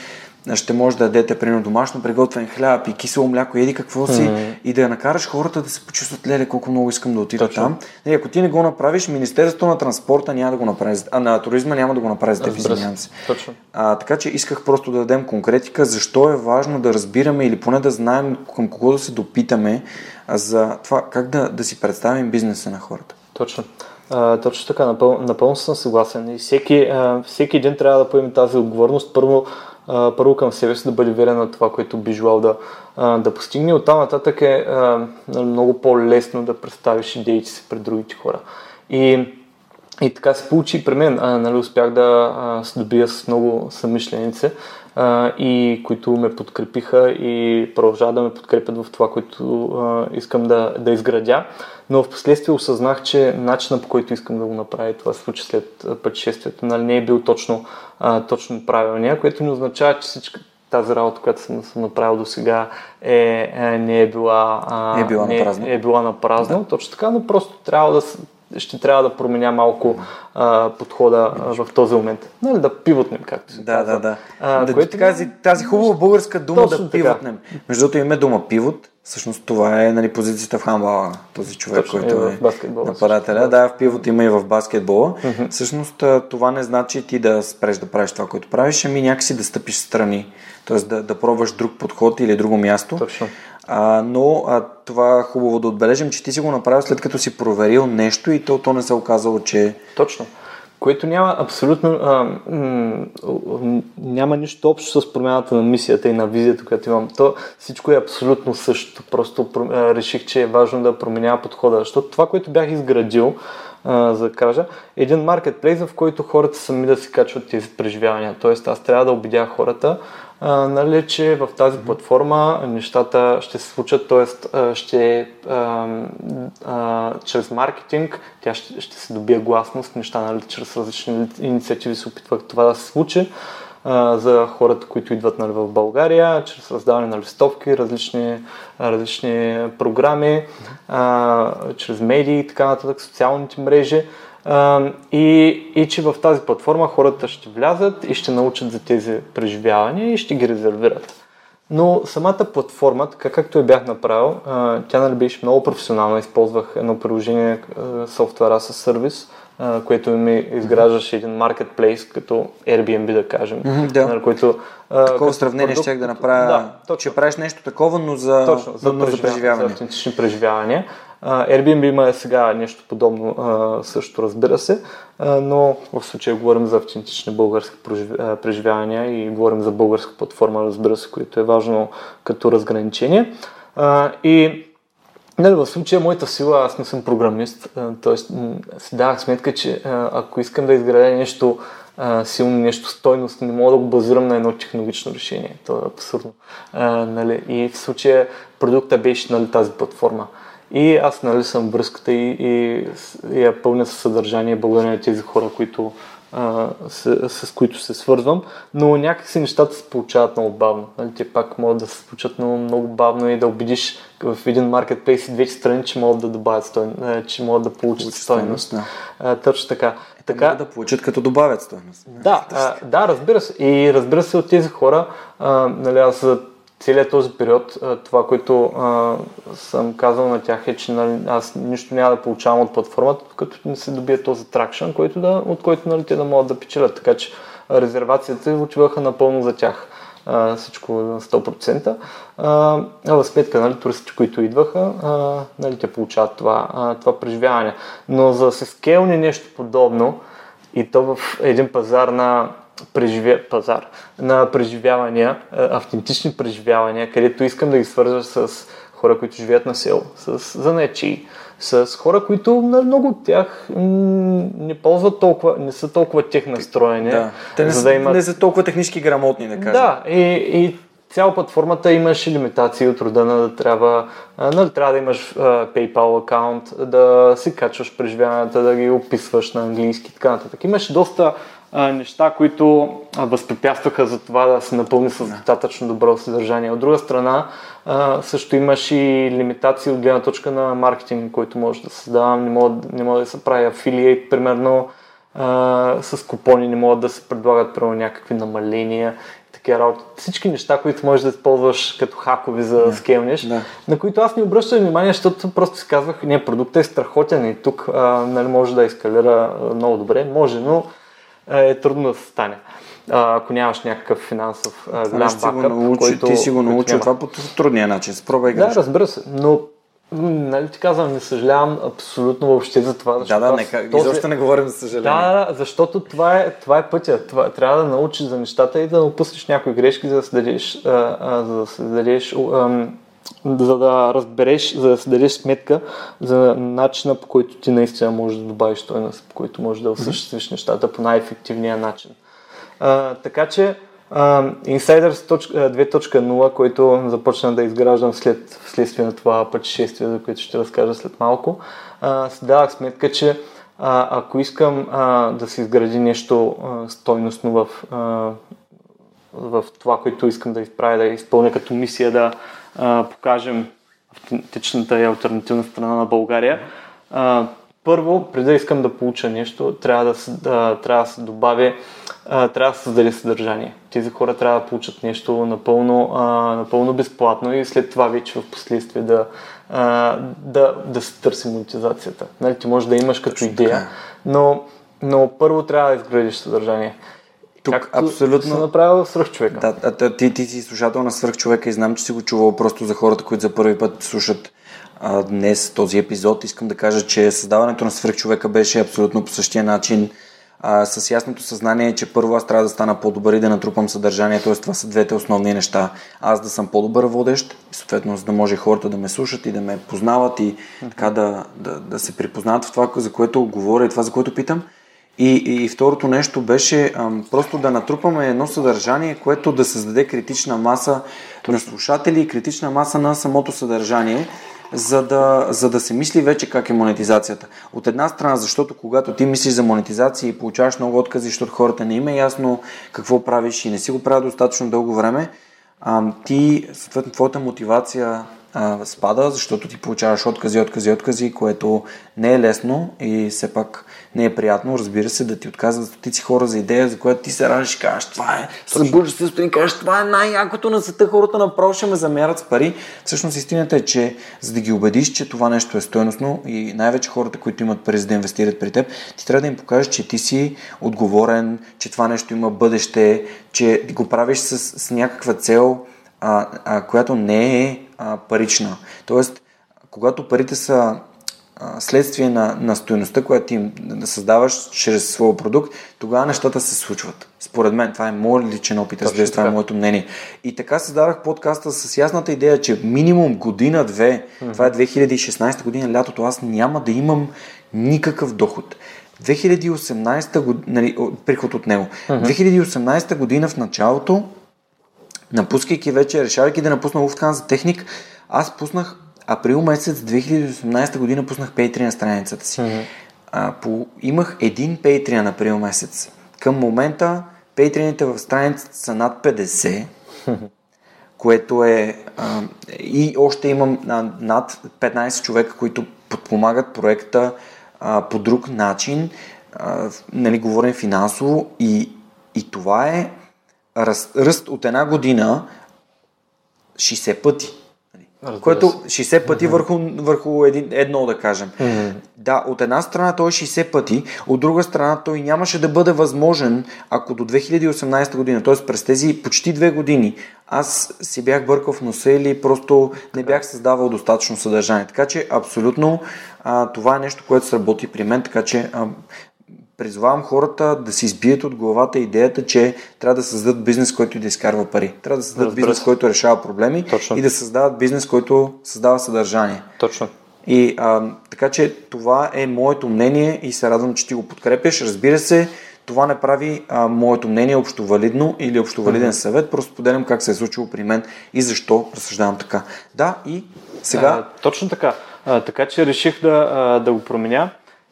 ще може да дадете примерно домашно приготвен хляб и кисело мляко, еди какво си mm-hmm. и да я накараш хората да се почувстват, леле, колко много искам да отида Точно. там. И ако ти не го направиш, Министерството на транспорта няма да го направи, а на туризма няма да го направи за теб, извинявам се. Точно. А, така че исках просто да дадем конкретика, защо е важно да разбираме или поне да знаем към кого да се допитаме за това как да, да си представим бизнеса на хората. Точно. А, точно така, напъл, напълно съм съгласен. И всеки, а, всеки един трябва да поеме тази отговорност. Първо, първо към себе си да бъде верен на това, което би желал да, да постигне. Оттам нататък е нали, много по-лесно да представиш идеите си пред другите хора. И, и така се получи при мен. А, нали, успях да се добия с много съмишленици а, и които ме подкрепиха и продължават да ме подкрепят в това, което а, искам да, да изградя. Но в последствие осъзнах, че начинът по който искам да го направя, това се случи след пътешествието, нали, не е бил точно, а, точно правилния, което не означава, че всичка тази работа, която съм, съм направил до сега, е, е, не е била, а, е била не, на празно. Е била на празно, да. точно така, но просто трябва да, ще трябва да променя малко а, подхода а, в този момент. Нали, да пивотнем, както се да, казва. Да, да, да. да което... тази, тази хубава българска дума Точно да пивотнем. Между другото име дума пивот. Всъщност това е нали, позицията в хамбала, този човек, Точно, който е, в нападателя. Да, в пивот има и в баскетбола. Mm-hmm. Всъщност това не значи ти да спреш да правиш това, което правиш, ами някакси да стъпиш страни. Тоест да, да пробваш друг подход или друго място. Точно. А, но а, това е хубаво да отбележим, че ти си го направил след като си проверил нещо и то, то не се оказало, че... Точно. Което няма абсолютно... А, м- няма нищо общо с промяната на мисията и на визията, която имам. То всичко е абсолютно също. Просто а, реших, че е важно да променя подхода. Защото това, което бях изградил, а, за да кажа, е един маркетплейс, в който хората сами да си качват тези преживявания. Тоест аз трябва да убедя хората, а, нали, че в тази платформа нещата ще се случат, т.е. ще а, а, чрез маркетинг тя ще, ще се добие гласност, неща, нали, чрез различни инициативи се опитвах това да се случи а, за хората, които идват нали, в България, чрез раздаване на листовки, различни, различни програми, а, чрез медии и така нататък, социалните мрежи. И, и че в тази платформа хората ще влязат и ще научат за тези преживявания и ще ги резервират. Но самата платформа, така както я бях направил, тя нали беше много професионална. Използвах едно приложение, софтуера с сервис, което ми изграждаше един маркетплейс, като Airbnb да кажем. Mm-hmm, да. Нали, който, такова сравнение продукт, ще да направя, да, точно. че правиш нещо такова, но за, точно, за, но за преживяване. За автентични преживявания. Airbnb има сега нещо подобно също, разбира се, но в случая говорим за автентични български преживявания и говорим за българска платформа, разбира се, което е важно като разграничение. И Нали, в случая моята сила, аз не съм програмист, т.е. си давах сметка, че ако искам да изградя нещо силно, нещо стойност, не мога да го базирам на едно технологично решение. То е абсурдно. Нали, и в случая продукта беше нали, тази платформа. И аз нали, съм връзката и, и, и я пълня със съдържание благодаря на тези хора, които а, с, с които се свързвам, но някакси нещата се получават много бавно. Нали, те пак могат да се случат много, много бавно и да убедиш в един маркетплейс и двете страни, че могат да добавят стойност, че могат да получат стойност. Да. А, точно така. Е, така да получат като добавят стойност. Да, а, да, разбира се. И разбира се от тези хора, а, нали, аз целият този период, това, което а, съм казал на тях е, че нали, аз нищо няма да получавам от платформата, като не се добие този тракшн, който да, от който нали, те да могат да печелят. Така че резервацията отиваха напълно за тях. А, всичко на 100%. А, а в сметка, нали, туристите, които идваха, а, нали, те получават това, а, това преживяване. Но за да се скелни нещо подобно, и то в един пазар на преживя... пазар на преживявания, автентични преживявания, където искам да ги свържа с хора, които живеят на село, с занечи, с хора, които много от тях не ползват толкова, не са толкова тех настроени. Да. Те не, за да имат... не са толкова технически грамотни, да кажем. Да, и, и цяла платформата имаш лимитации от рода на да трябва, нали, трябва да имаш uh, PayPal акаунт, да си качваш преживяванията, да ги описваш на английски и така нататък. Имаш доста а, неща, които а, възпрепятстваха за това да се напълни с достатъчно добро съдържание. От друга страна, а, също имаш и лимитации от гледна точка на маркетинг, който може да създавам. Не мога, не мога да се прави афилиейт, примерно, а, с купони, не могат да се предлагат примерно някакви намаления такива работи. Всички неща, които можеш да използваш като хакови за да скелнеш, да. на които аз не обръщам внимание, защото просто си казвах, не, продуктът е страхотен и тук а, нали, може да ескалира много добре. Може, но е трудно да се стане. А, ако нямаш някакъв финансов а, голям бакъп, научи, който... Ти си го научил това по трудния начин. Спробвай Да, разбира се, но Нали ти казвам, не съжалявам абсолютно въобще за това. Да, да, нека, този... изобщо не говорим за съжаление. Да, да, защото това е, това е пътя. Това, трябва да научиш за нещата и да опуснеш някои грешки, за да се дадеш, а, а, за да се дадеш а, за да разбереш, за да си дадеш сметка за начина по който ти наистина можеш да добавиш стойност, по който можеш да осъществиш нещата по най-ефективния начин. А, така че Uh, Insiders 2.0, който започна да изграждам след вследствие на това пътешествие, за което ще разкажа след малко, uh, си давах сметка, че uh, ако искам uh, да се изгради нещо uh, стойностно в, uh, в това, което искам да изправя, да изпълня като мисия, да, а, покажем автентичната и альтернативна страна на България. А, първо, преди да искам да получа нещо, трябва да се, да, трябва да се добави, а, трябва да създаде съдържание. Тези хора трябва да получат нещо напълно, а, напълно безплатно и след това вече в последствие да, а, да, да се търси монетизацията. Нали, ти можеш да имаш като идея, но, но първо трябва да изградиш съдържание. Тук Както абсолютно. Съм направил свръхчовека. Да, а, ти, ти, ти си слушател на свръхчовека и знам, че си го чувал просто за хората, които за първи път слушат а, днес този епизод. Искам да кажа, че създаването на свръхчовека беше абсолютно по същия начин. А, с ясното съзнание, че първо аз трябва да стана по-добър и да натрупам съдържание, т.е. това са двете основни неща. Аз да съм по-добър водещ, съответно, за да може хората да ме слушат и да ме познават и така да, да, да се припознават в това, за което говоря и това, за което питам. И, и второто нещо беше ам, просто да натрупаме едно съдържание, което да създаде критична маса на слушатели и критична маса на самото съдържание, за да, за да се мисли вече как е монетизацията. От една страна, защото когато ти мислиш за монетизация и получаваш много откази, защото хората не има е ясно какво правиш и не си го правят достатъчно дълго време, ам, ти, съответно, твоята мотивация а, спада, защото ти получаваш откази, откази, откази, което не е лесно и все пак не е приятно, разбира се, да ти отказват стотици хора за идея, за която ти се раждаш и кажеш, това е, събуждаш се сутрин, кажеш, това е най-якото на света, хората направо ще ме замерят с пари. Всъщност истината е, че за да ги убедиш, че това нещо е стойностно и най-вече хората, които имат пари за да инвестират при теб, ти трябва да им покажеш, че ти си отговорен, че това нещо има бъдеще, че го правиш с, с някаква цел, а, а, която не е а, парична. Тоест, когато парите са а, следствие на, на стоеността, която ти да създаваш чрез своя продукт, тогава нещата се случват. Според мен, това е моят личен опит, разбира това е моето мнение. И така създадах подкаста с ясната идея, че минимум година-две, mm-hmm. това е 2016 година, лятото, аз няма да имам никакъв доход. 2018 година, нали, приход от него. Mm-hmm. 2018 година в началото напускайки вече, решавайки да напусна Lufthansa техник, аз пуснах април месец 2018 година пуснах Patreon страницата си. Mm-hmm. А, по, имах един Patreon април месец. Към момента Patreoните в страницата са над 50, което е... А, и още имам а, над 15 човека, които подпомагат проекта а, по друг начин, а, нали, говорим финансово и, и това е раз, ръст от една година 60 пъти. Разбира което 60 пъти mm-hmm. върху, върху един, едно, да кажем. Mm-hmm. Да, от една страна той е 60 пъти, от друга страна той нямаше да бъде възможен, ако до 2018 година, т.е. през тези почти две години, аз си бях бъркал в носа или просто не бях създавал достатъчно съдържание. Така че абсолютно а, това е нещо, което сработи при мен, така че а, призовавам хората да си избият от главата идеята, че трябва да създадат бизнес, който да изкарва пари. Трябва да създадат Разбира бизнес, който решава проблеми Точно. и да създават бизнес, който създава съдържание. Точно. И а, така че това е моето мнение и се радвам, че ти го подкрепяш. Разбира се, това не прави а, моето мнение общо валидно или общо валиден mm-hmm. съвет, просто поделям как се е случило при мен и защо разсъждавам така. Да, и сега... А, точно така. А, така че реших да, а, да го променя.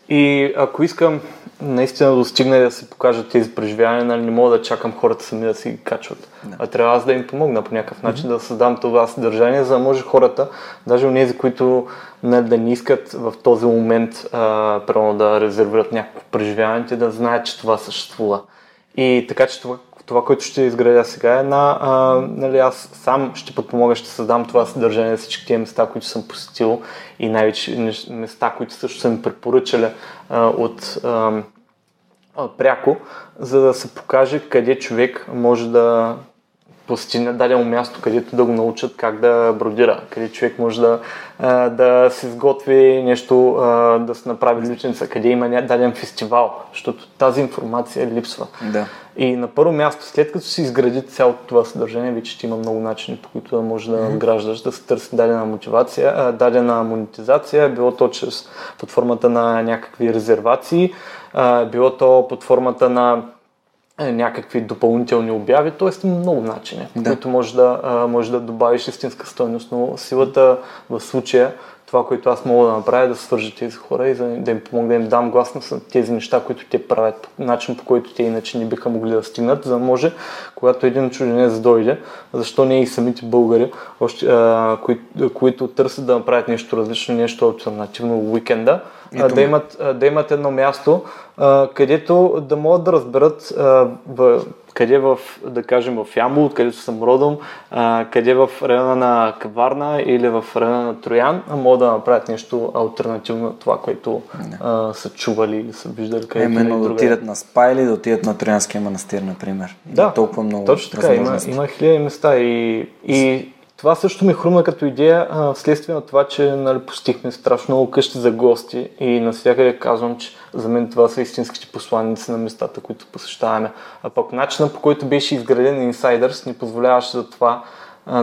И ако искам наистина достигне да се покажат тези преживявания, нали, не мога да чакам хората сами да си ги качват. Да. А трябва аз да им помогна по някакъв начин mm-hmm. да създам това съдържание, за да може хората, даже у тези, които нали, да не искат в този момент а, да резервират някакво преживяване, да знаят, че това съществува. И така че това, това, което ще изградя сега е на, а, нали, аз сам ще подпомога, ще създам това съдържание на всички тези места, които съм посетил и най-вече места, които също са ми препоръчали а, от а, пряко, за да се покаже къде човек може да посети на дадено място, където да го научат как да бродира, къде човек може да, да се изготви нещо, да се направи личница, къде има даден фестивал, защото тази информация липсва. Да. И на първо място, след като си изгради цялото това съдържание, вече ще има много начини, по които да може да надграждаш, да се търси дадена мотивация, дадена монетизация, било то чрез под формата на някакви резервации, било то под формата на е, някакви допълнителни обяви, т.е. много начини, да. които може да, може да добавиш истинска стойност, но силата в случая, това, което аз мога да направя, е да свържа тези хора и да им помогна да им дам глас на тези неща, които те правят, начин по който те иначе не биха могли да стигнат, за да може, когато един чужденец дойде, защо не и самите българи, още, а, кои, които търсят да направят нещо различно, нещо альтернативно уикенда, да имат, да имат едно място, където да могат да разберат в, къде в, да кажем, в Ямбол, където съм родом, къде в района на Каварна или в района на Троян, могат да направят нещо альтернативно на това, което да. са чували или са виждали. Където Именно да отидат на Спа или да отидат на Троянския манастир, например. Да, толкова много точно така. Има, има хиляди места и, и това също ми хрумна като идея, а, вследствие на това, че нали, постихме страшно много къщи за гости и навсякъде казвам, че за мен това са истинските посланици на местата, които посещаваме. А пък начинът по който беше изграден Insiders ни позволяваше за това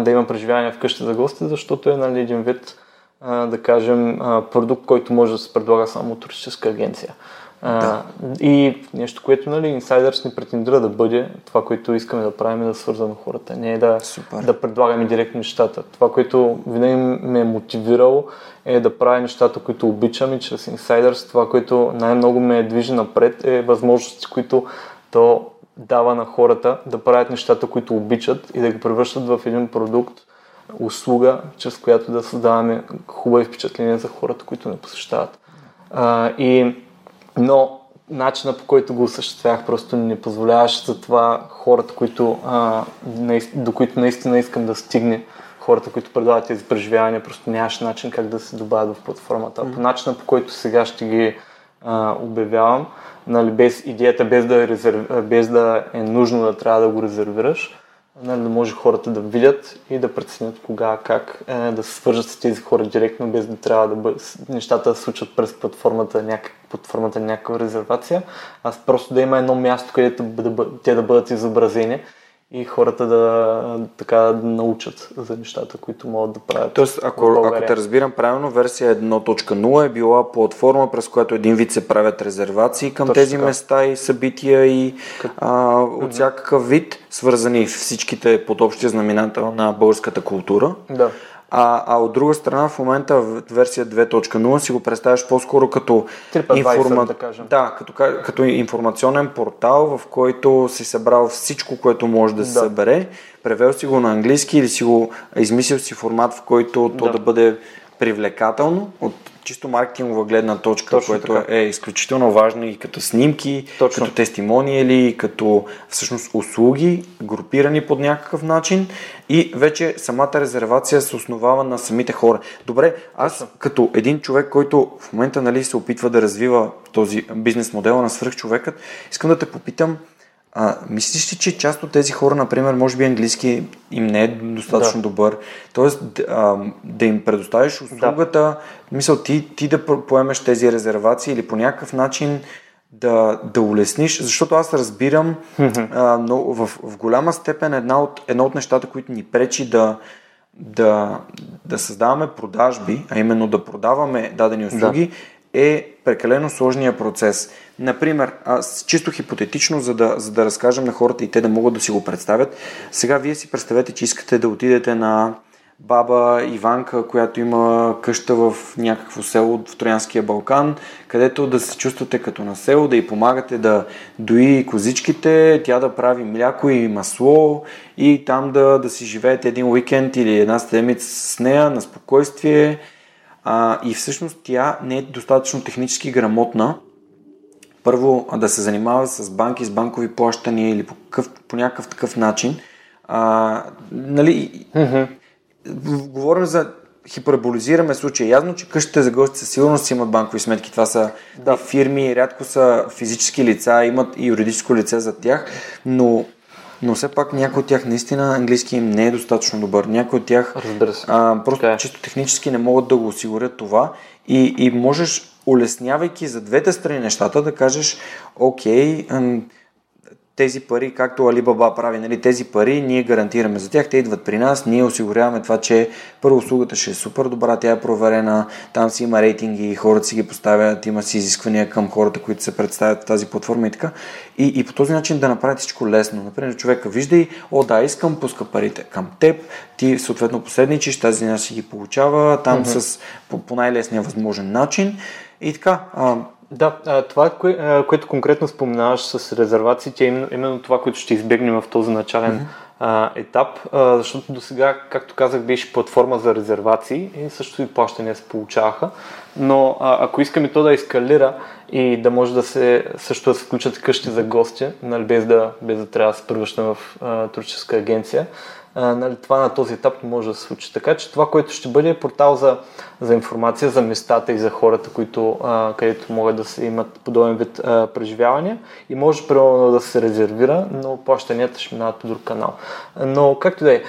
да има преживяване в къщи за гости, защото е нали, един вид, да кажем, продукт, който може да се предлага само туристическа агенция. Да. и нещо, което нали, инсайдърс не претендира да бъде, това, което искаме да правим е да свързваме хората, не е да, да предлагаме директно нещата. Това, което винаги ме е мотивирало е да правя нещата, които обичам и чрез инсайдърс. Това, което най-много ме движи напред е възможности, които то дава на хората да правят нещата, които обичат и да ги превръщат в един продукт, услуга, чрез която да създаваме хубави впечатления за хората, които не посещават. А, и, но начина по който го осъществях просто не позволяваше за това хората, които, а, до които наистина искам да стигне, хората, които предлагат тези преживявания, просто нямаше начин как да се добавят в платформата. Mm-hmm. По начина по който сега ще ги а, обявявам, нали, без идеята, без да, е резерв... без да е нужно да трябва да го резервираш, нали, да може хората да видят и да преценят кога, как е, да се свържат с тези хора директно, без да трябва да бъ... нещата да се случват през платформата, някак... платформата някаква резервация, а просто да има едно място, където да бъ... те да бъдат изобразени и хората да, така, да научат за нещата, които могат да правят. Тоест, ако, ако те разбирам правилно, версия 1.0 е била платформа, през която един вид се правят резервации към Точно тези така. места и събития и как... а, от всякакъв вид, свързани всичките под общия знаменател на българската култура. Да. А, а от друга страна, в момента в версия 2.0 си го представяш по-скоро като, информа... да, кажем. да като, като информационен портал, в който си събрал всичко, което може да се да. събере, превел си го на английски или си го измислил си формат, в който да. то да бъде привлекателно от чисто маркетингова гледна точка, Точно което така. е изключително важно и като снимки, Точно. като тестимониали, като всъщност услуги, групирани под някакъв начин и вече самата резервация се основава на самите хора. Добре, аз Точно. като един човек, който в момента нали, се опитва да развива този бизнес модел на свръхчовекът, искам да те попитам, а, мислиш ли, че част от тези хора, например, може би английски им не е достатъчно да. добър, т.е. Да, да им предоставиш услугата, да. мисъл ти, ти да поемеш тези резервации или по някакъв начин да, да улесниш, защото аз разбирам, mm-hmm. а, но в, в голяма степен една от, едно от нещата, които ни пречи да, да, да създаваме продажби, а именно да продаваме дадени услуги, да е прекалено сложния процес. Например, аз, чисто хипотетично, за да, за да разкажем на хората и те да могат да си го представят, сега вие си представете, че искате да отидете на баба Иванка, която има къща в някакво село в Троянския Балкан, където да се чувствате като на село, да й помагате да дои козичките, тя да прави мляко и масло и там да, да си живеете един уикенд или една седмица с нея на спокойствие а, и всъщност тя не е достатъчно технически грамотна. Първо да се занимава с банки, с банкови плащания или по, къв, по някакъв такъв начин. А, нали, mm-hmm. Говорим за хиперболизираме случая. Явно, че къщите за гости със сигурност имат банкови сметки. Това са да. фирми, рядко са физически лица, имат и юридическо лице за тях, но но все пак някой от тях наистина английски им не е достатъчно добър. Някой от тях а, просто okay. Е. чисто технически не могат да го осигурят това и, и можеш, улеснявайки за двете страни нещата, да кажеш, окей, тези пари, както Alibaba прави, нали, тези пари ние гарантираме за тях, те идват при нас, ние осигуряваме това, че първо услугата ще е супер добра, тя е проверена, там си има рейтинги, хората си ги поставят, има си изисквания към хората, които се представят в тази платформа и така. И, и по този начин да направи всичко лесно. Например, човека вижда и, о да, искам, пуска парите към теб, ти съответно последничиш, тази дня си ги получава там mm-hmm. с, по, по най-лесния възможен начин. И така, да, това, кое, което конкретно споменаваш с резервациите, е именно, именно това, което ще избегнем в този начален mm-hmm. етап, защото до сега, както казах, беше платформа за резервации и също и плащания се получаваха, но ако искаме то да ескалира и да може да се също да се включат къщи за гости, нали, без, да, без да трябва да се превръщаме в туристическа агенция, а, нали, това на този етап не може да се случи. Така че това, което ще бъде е портал за, за информация за местата и за хората, които, а, където могат да се имат подобен вид а, преживявания и може примерно да се резервира, но плащанията ще минават по друг канал. Но както да е,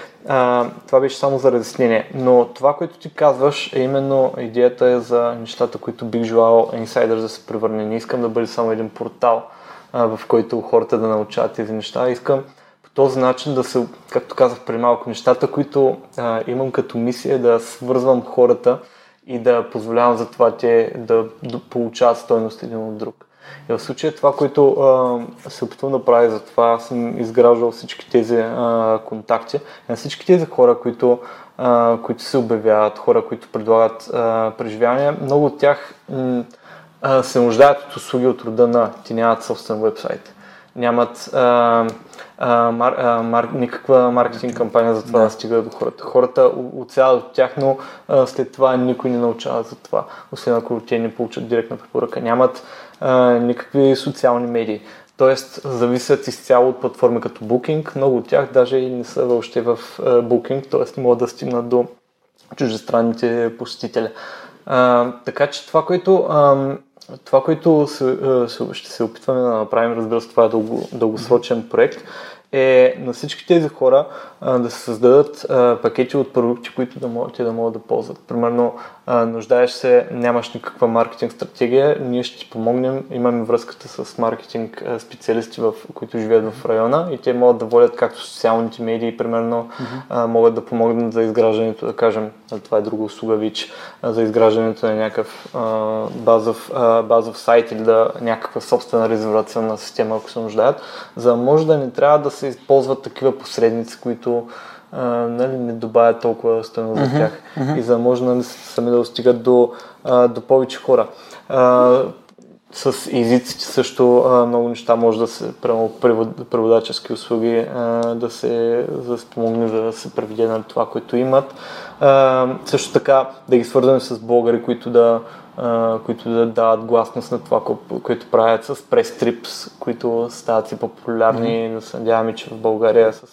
това беше само за разяснение. Но това, което ти казваш, е именно идеята е за нещата, които бих желал Insider да се превърне. Не искам да бъде само един портал, а, в който хората да научават тези неща. Искам този начин да се, както казах преди малко, нещата, които а, имам като мисия, да свързвам хората и да позволявам за това те да, получават стойност един от друг. И в случая това, което а, се опитвам да правя, за това съм изграждал всички тези а, контакти на всички тези хора, които, а, които се обявяват, хора, които предлагат а, преживявания. Много от тях м- а, се нуждаят от услуги от рода на ти нямат собствен вебсайт нямат а, а, мар, а, мар, никаква маркетинг кампания за това да. да стига до хората. Хората оцеляват от тях, но а, след това никой не научава за това, освен ако те не получат директна препоръка. Нямат а, никакви социални медии. Тоест, зависят изцяло от платформи като Booking. Много от тях даже и не са въобще в Booking, т.е. не могат да стигнат до чуждестранните посетители. А, така че това, което а, това, което се, ще се опитваме да направим, разбира се, това е дълго, дългосрочен проект, е на всички тези хора а, да се създадат а, пакети от продукти, които да могат, те да могат да ползват. Примерно, а, нуждаеш се, нямаш никаква маркетинг стратегия, ние ще ти помогнем, имаме връзката с маркетинг специалисти, в, които живеят в района и те могат да водят както социалните медии, примерно, mm-hmm. а, могат да помогнат за изграждането, да кажем, това е друга услуга ВИЧ, за изграждането на някакъв а, базов, а, базов сайт или да някаква собствена резервационна система, ако се нуждаят, за да може да не трябва да се използват такива посредници, които а, нали, не добавят толкова стоеност uh-huh, за тях uh-huh. и за да може нали, сами да достигат до, а, до повече хора. А, с езиците също а, много неща може да се, прямо преводачески услуги, а, да се да спомогне да се преведе на това, което имат. А, също така да ги свързваме с българи, които да, а, които да дават гласност на това, което правят с прес-трипс, които стават си по-популярни. Mm-hmm. Да се надяваме, че в България с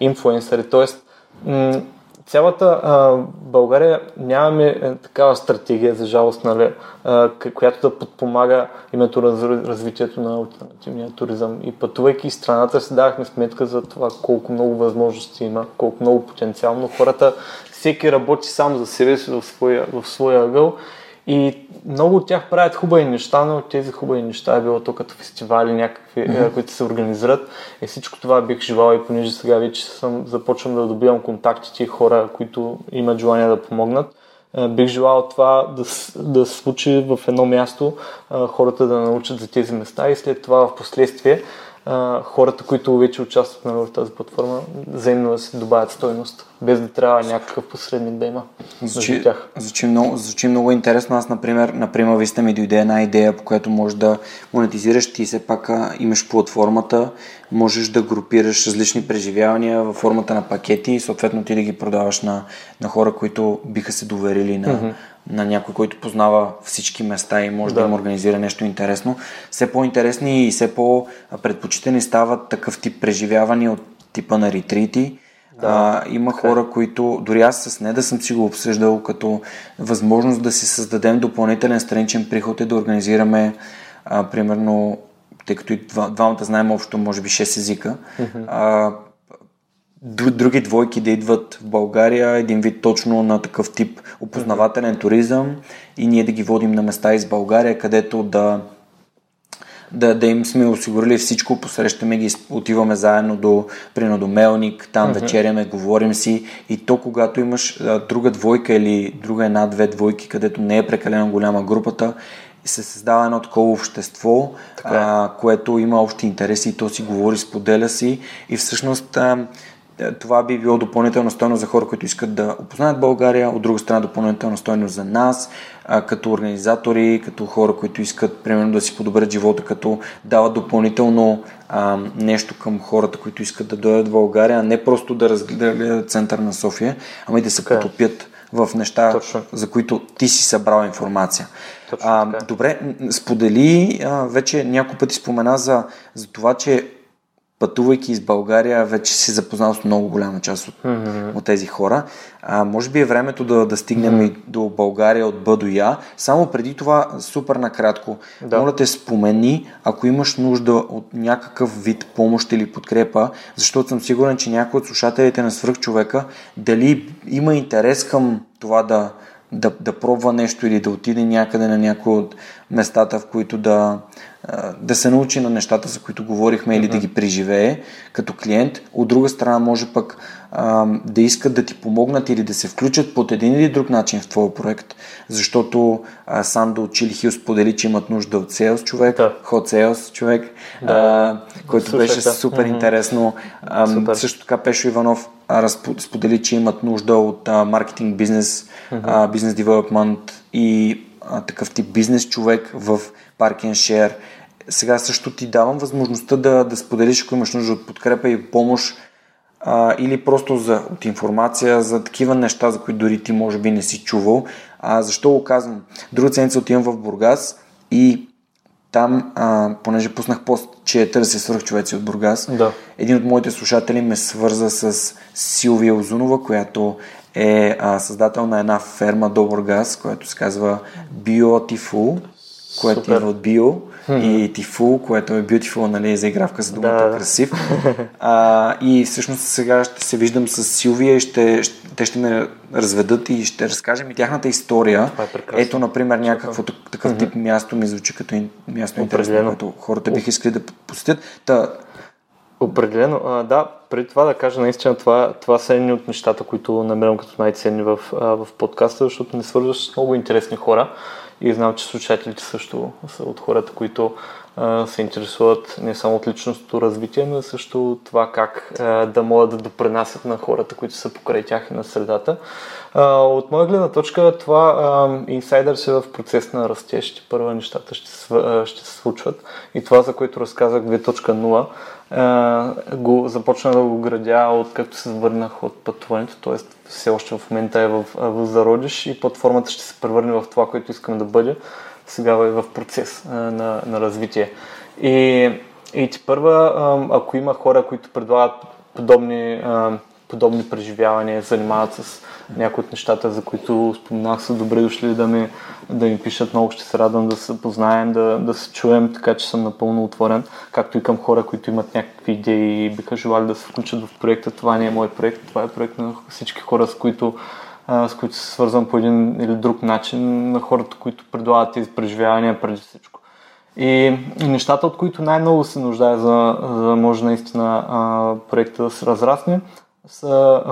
инфлуенсъри. Тоест, м- цялата а, България нямаме е, такава стратегия, за жалост, нали, а, която да подпомага името раз, развитието на альтернативния туризъм. И пътувайки страната си давахме сметка за това колко много възможности има, колко много потенциал, но хората всеки работи сам за себе си в своя, в своя ъгъл и много от тях правят хубави неща, но тези хубави неща е било то като фестивали някакви, mm-hmm. които се организират. И всичко това бих желал и понеже сега вече съм започвам да добивам контактите и хора, които имат желание да помогнат. Бих желал това да, да се случи в едно място, хората да научат за тези места и след това в последствие хората, които вече участват нали, в тази платформа, взаимно да се добавят стойност, без да трябва някакъв посредник да има звучи, тях. Звучи много, звучи много интересно. Аз, например, на Прима Виста ми дойде една идея, по която можеш да монетизираш. Ти все пак имаш платформата, можеш да групираш различни преживявания във формата на пакети и съответно ти да ги продаваш на, на хора, които биха се доверили на, mm-hmm на някой, който познава всички места и може да, да им организира нещо интересно. Все по-интересни и все по-предпочитани стават такъв тип преживявания от типа на ретрити. Да, а, има така. Е. хора, които дори аз с не да съм си го обсъждал като възможност да си създадем допълнителен страничен приход и да организираме а, примерно, тъй като и двамата знаем общо може би 6 езика, mm-hmm. а, други двойки да идват в България, един вид точно на такъв тип опознавателен туризъм и ние да ги водим на места из България, където да, да, да им сме осигурили всичко, посрещаме ги, отиваме заедно до, Мелник, там uh-huh. вечеряме, говорим си и то когато имаш а, друга двойка или друга една-две двойки, където не е прекалено голяма групата, се създава едно такова общество, така е. а, което има общи интереси и то си говори, споделя си и всъщност а, това би било допълнителна стойност за хора, които искат да опознаят България, от друга страна допълнителна стойност за нас, като организатори, като хора, които искат примерно да си подобрят живота, като дават допълнително а, нещо към хората, които искат да дойдат в България, а не просто да разгледат център на София, ами да се okay. Е. потопят в неща, Точно. за които ти си събрал информация. Точно а, е. добре, сподели, а, вече няколко пъти спомена за, за това, че пътувайки из България, вече си запознал с много голяма част от, mm-hmm. от тези хора. А, може би е времето да, да стигнем mm-hmm. и до България от Б до Я. Само преди това, супер накратко, да. моля те спомени, ако имаш нужда от някакъв вид помощ или подкрепа, защото съм сигурен, че някой от слушателите на свръхчовека дали има интерес към това да, да, да пробва нещо или да отиде някъде на някои от местата, в които да, да се научи на нещата, за които говорихме или да ги преживее като клиент. От друга страна може пък а, да искат да ти помогнат или да се включат под един или друг начин в твоя проект, защото а, Сандо от Чили Хил сподели, че имат нужда от селс човек, да. ход селс човек, да. а, който Слушай, беше да. супер mm-hmm. интересно. А, супер. Също така Пешо Иванов а, сподели, че имат нужда от а, маркетинг бизнес, mm-hmm. бизнес девелопмент и а, такъв тип бизнес човек в Park and Share. Сега също ти давам възможността да, да споделиш, ако имаш нужда от подкрепа и помощ а, или просто за, от информация за такива неща, за които дори ти може би не си чувал. А, защо го казвам? Друга седмица отивам в Бургас и там, а, понеже пуснах пост, че търся свърх човеци от Бургас, да. един от моите слушатели ме свърза с Силвия Озунова, която е а, създател на една ферма до Бургас, която се казва Beautiful, което идва от Bio и Тифул, което е beautiful, нали, за игравка за думата да. красив. А, и всъщност сега ще се виждам с Силвия и ще, ще, те ще ме разведат и ще разкажем и тяхната история. Е Ето, например, някакво такъв тип място ми звучи като място интересно, което хората бих искали да посетят. Та, Определено. А, да, преди това да кажа, наистина това, това са едни от нещата, които намирам като най-ценни в, в подкаста, защото не свързваш с много интересни хора и знам, че слушателите също са от хората, които а, се интересуват не само от личностното развитие, но също това как а, да могат да допренасят на хората, които са покрай тях и на средата. А, от моя гледна точка това инсайдър се в процес на растеж, първа нещата ще, ще се случват и това, за което разказах 2.0, го започна да го градя от както се върнах от пътуването, т.е. все още в момента е в, в зародиш и платформата ще се превърне в това, което искам да бъде. Сега е в процес на, на развитие. И, и първа, ако има хора, които предлагат подобни, подобни преживявания, занимават с някои от нещата, за които споменах, са добре дошли да ми, да ми пишат. Много ще се радвам да се познаем, да, да се чуем, така че съм напълно отворен. Както и към хора, които имат някакви идеи и биха желали да се включат в проекта. Това не е мой проект, това е проект на всички хора, с които с които се свързвам по един или друг начин, на хората, които предлагат тези преживявания преди всичко. И нещата, от които най-много се нуждае, за да може наистина а, проекта да се разрасне, са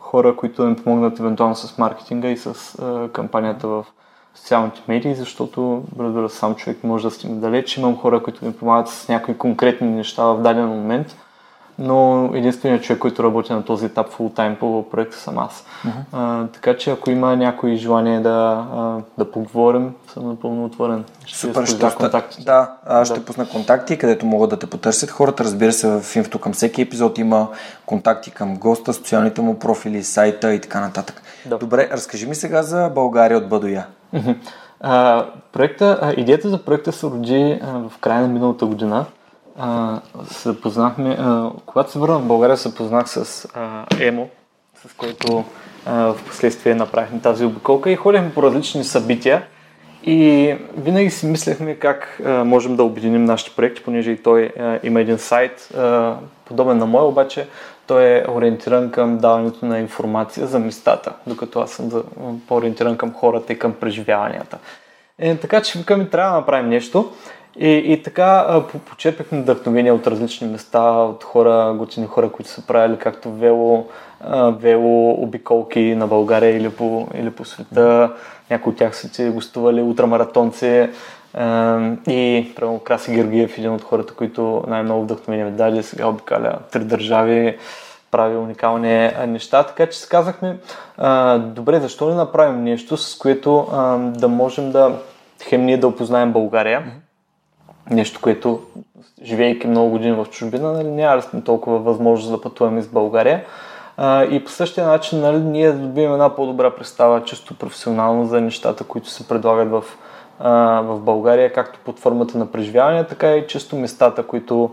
хора, които да ми помогнат евентуално с маркетинга и с кампанията в социалните медии, защото, разбира сам човек може да стигне далеч. Имам хора, които ми помагат с някои конкретни неща в даден момент – но единственият човек, който работи на този етап фул тайм по проекта съм аз. Uh-huh. А, така че ако има някой желание да, а, да поговорим, съм напълно отворен. Ще Супер, ще контакти. Да, да. ще пусна контакти, където могат да те потърсят хората. Разбира се, в инфото към всеки епизод има контакти към госта, социалните му профили, сайта и така нататък. Да. Добре, разкажи ми сега за България от Бадоя. Uh-huh. А, проекта, а, идеята за проекта се роди а, в края на миналата година а, се познахме, а, когато се върнах в България, се познах с а, Емо, с който в последствие направихме тази обиколка и ходихме по различни събития. И винаги си мислехме как а, можем да обединим нашите проекти, понеже и той а, има един сайт, а, подобен на моя, обаче той е ориентиран към даването на информация за местата, докато аз съм за, по-ориентиран към хората и към преживяванията. Е, така че ми трябва да направим нещо. И, и така почерпихме вдъхновение от различни места, от хора, готини хора, които са правили както вело, вело обиколки на България или по, или по света. Някои от тях са си гостували ултрамаратонци. И правилно Краси Георгиев, един от хората, които най-много вдъхновение ми дали, сега обикаля три държави, прави уникални неща. Така че си казахме, добре, защо не направим нещо, с което да можем да хем ние да опознаем България, нещо, което живейки много години в чужбина, нали, няма да сме толкова възможност да пътуваме из България. А, и по същия начин нали, ние добиваме една по-добра представа, чисто професионално за нещата, които се предлагат в, в България, както под формата на преживяване, така и чисто местата, които,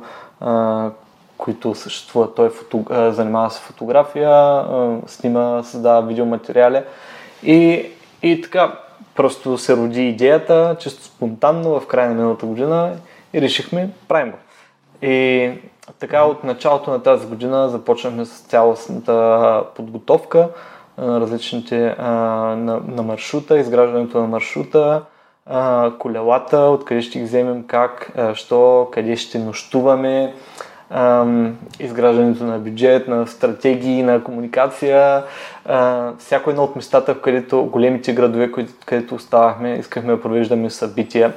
които съществуват. Той фото, занимава се фотография, снима, създава видеоматериали и, и така, Просто се роди идеята, често спонтанно в края на миналата година и решихме, правим го. И така от началото на тази година започнахме с цялостната подготовка на различните на, на маршрута, изграждането на маршрута, колелата, откъде ще ги вземем, как, що, къде ще нощуваме, изграждането на бюджет, на стратегии, на комуникация. А, всяко едно от местата, където големите градове, където оставахме, искахме да провеждаме събития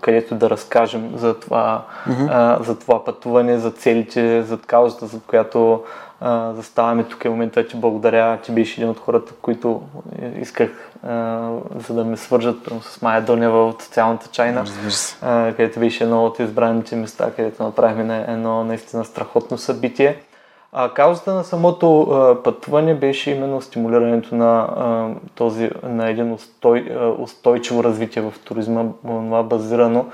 където да разкажем за това, mm-hmm. а, за това пътуване, за целите, за каузата, за която а, заставаме тук е момента, че благодаря, че беше един от хората, които исках, а, за да ме свържат с Майя Донева от социалната чайна, а, където беше едно от избраните места, където направихме едно наистина страхотно събитие. А каузата на самото а, пътуване беше именно стимулирането на, а, този, на един устой, а, устойчиво развитие в туризма, това базирано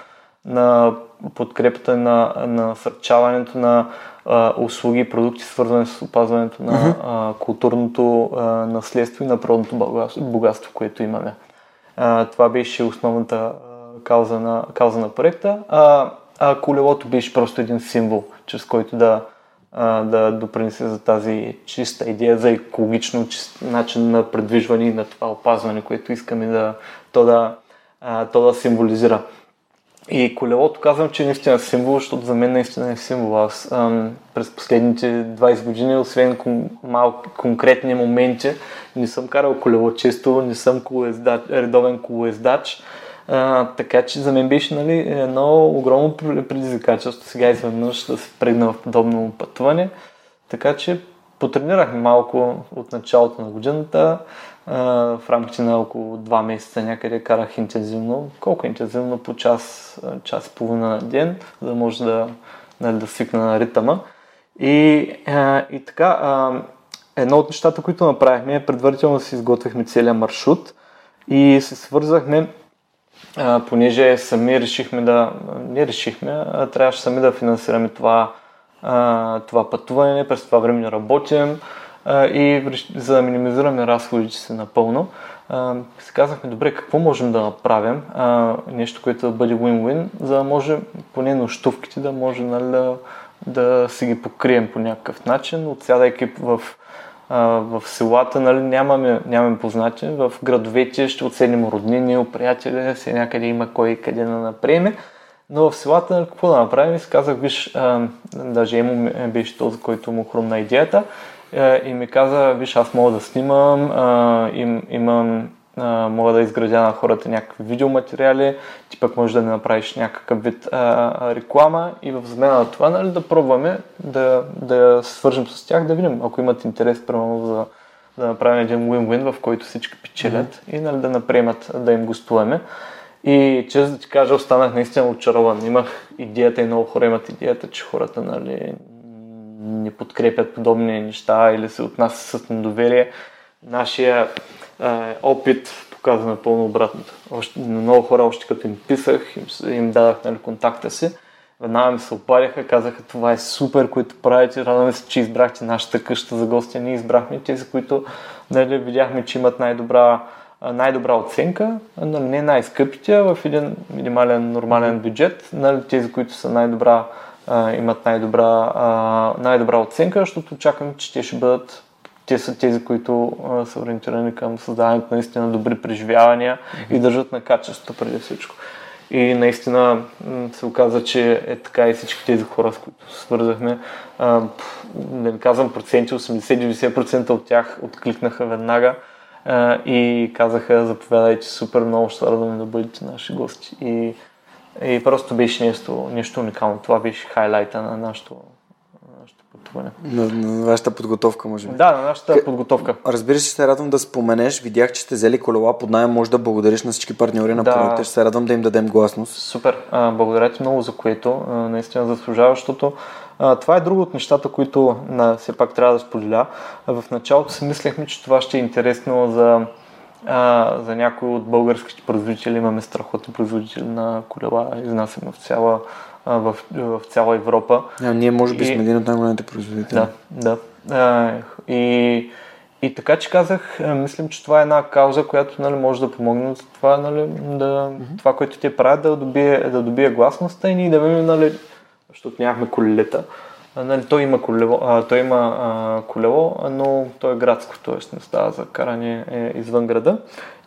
на подкрепата на, на насърчаването на а, услуги и продукти, свързани с опазването на uh-huh. а, културното а, наследство и на природното богатство, богатство, което имаме. А, това беше основната а, кауза, на, кауза на проекта, а, а колелото беше просто един символ, чрез който да, а, да допринесе за тази чиста идея за екологично чист начин на предвижване и на това опазване, което искаме да, то, да, а, то да символизира. И колелото казвам, че е наистина символ, защото за мен наистина е символ. Аз ам, през последните 20 години, освен кон, малко конкретни моменти, не съм карал колело често, не съм колоездач, редовен колоездач. А, така че за мен беше нали, едно огромно предизвикателство сега изведнъж да се прегна в подобно пътуване. Така че потренирах малко от началото на годината в рамките на около 2 месеца някъде карах интензивно. Колко интензивно? По час, час и половина на ден, за да може да, нали, да свикна на ритъма. И, а, и така, а, едно от нещата, които направихме, предварително си изготвихме целият маршрут и се свързахме, а, понеже сами решихме да, не решихме, а трябваше сами да финансираме това, а, това пътуване, през това време не работим, и за да минимизираме разходите си напълно, си казахме, добре, какво можем да направим, нещо, което да бъде win-win, за да може поне нощувките да може нали, да, да си ги покрием по някакъв начин, отсядайки в в селата нали, нямаме, нямаме познати, в градовете ще отседнем роднини, приятели, се някъде има кой къде да наприеме. Но в селата нали, какво да направим? Си казах, виж, а, даже Емо беше този, който му хрумна идеята. Е, и ми каза, виж, аз мога да снимам, а, им, имам, а, мога да изградя на хората някакви видеоматериали, ти пък можеш да не направиш някакъв вид а, реклама и в замена на това нали, да пробваме да, да свържем с тях, да видим, ако имат интерес, примерно, за да направим един win-win, в който всички печелят mm-hmm. и нали, да наприемат да им гостуваме. И често да ти кажа, останах наистина очарован. Имах идеята и много хора имат идеята, че хората нали, не подкрепят подобни неща или се отнасят с недоверие. Нашия е, опит показва напълно обратното. Още, много хора, още като им писах, им, им дадах нали, контакта си, веднага ми се опаряха, казаха това е супер, което правите, радваме се, че избрахте нашата къща за гостя. Ние избрахме тези, които нали, видяхме, че имат най-добра, най-добра оценка, нали, не най-скъпите, а в един минимален, нормален бюджет, нали, тези, които са най-добра а, имат най-добра, а, най-добра оценка, защото очаквам, че те ще бъдат те са тези, които а, са ориентирани към създаването на наистина добри преживявания mm-hmm. и държат на качеството преди всичко. И наистина се оказа, че е така и всички тези хора, с които свързахме, а, не ви казвам проценти, 80-90% от тях откликнаха веднага а, и казаха, заповядайте супер много, ще радваме да бъдете наши гости. И и просто беше нещо, нещо уникално. Това беше хайлайта на нашото, нашето пътуване. На, на вашата подготовка, може би. Да, на нашата К... подготовка. Разбира се, се радвам да споменеш. Видях, че сте взели колела под найем. Може да благодариш на всички партньори на да. проекта. Ще се радвам да им дадем гласност. Супер. А, благодаря ти много за което. А, наистина заслужава, защото а, това е друго от нещата, които на, все пак трябва да споделя. В началото си мислехме, че това ще е интересно за а, за някои от българските производители имаме страхотни производители на колела, изнасяме в цяла, а, в, в цяла Европа. А, ние може би и, сме един от най-големите производители. Да, да. А, и, и така че казах, мислим, че това е една кауза, която нали, може да помогне за това, нали, да, mm-hmm. това, което те правят, да добие, да добие гласността и ние да видим, нали, защото нямахме колелета, нали, той има колело, а, той има а, колело, но то е градско, т.е. не става за каране е, извън града.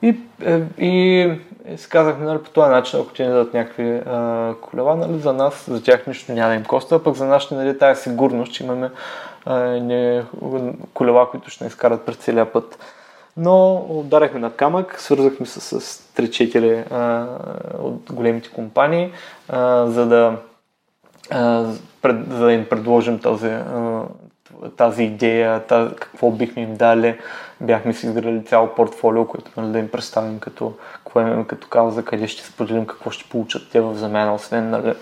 И, е, и, и си казахме, нали, по този начин, ако ти не дадат някакви а, колела, нали, за нас, за тях нищо няма да им коста, пък за нас ще нали, тази сигурност, че имаме а, не, колела, които ще не изкарат през целия път. Но ударихме на камък, свързахме се с 3-4 от големите компании, а, за да пред, за да им предложим този, тази идея, тази, какво бихме им дали. Бяхме си изградили цяло портфолио, което нали, да им представим като, като кауза, къде ще споделим какво ще получат те в замяна, освен нали,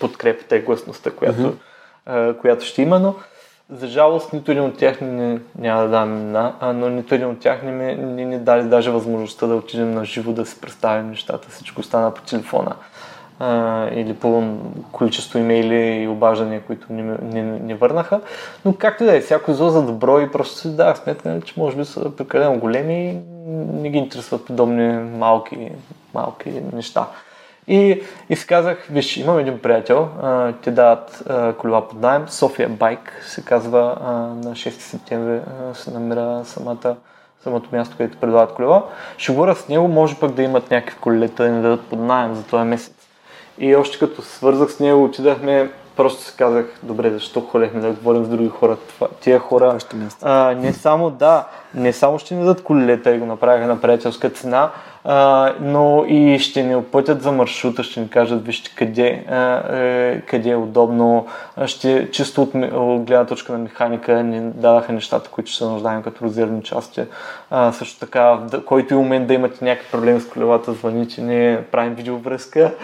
подкрепата и гласността, която, mm-hmm. която ще има, но за жалост нито един от тях не, няма да дам на, но нито един от тях не ми не, не дали даже възможността да отидем на живо да си представим нещата. Всичко стана по телефона а, или по количество имейли и обаждания, които не, не, не върнаха. Но както да е, всяко зло за добро и просто си дава сметка, че може би са прекалено големи и не ги интересуват подобни малки, малки неща. И, и си казах, виж, имам един приятел, а, те дават а, колела под найем, София Байк се казва, а, на 6 септември а, се намира самата самото място, където предлагат колела. Ще говоря с него, може пък да имат някакви колелета да ни дадат под найем за този месец. И още като свързах с него, отидахме, просто си казах, добре, защо ходехме да говорим с други хора. Това, тия хора, а, не само, да, не само ще ни дадат колелета и го направиха на приятелска цена, а, но и ще ни опътят за маршрута, ще ни кажат вижте къде, а, е, къде е удобно, ще чисто от, от гледна точка на механика ни дадаха нещата, които ще се нуждаем като резервни части. А, също така, да, който и момент да имате някакви проблеми с колелата, звъните, ние правим видеовръзка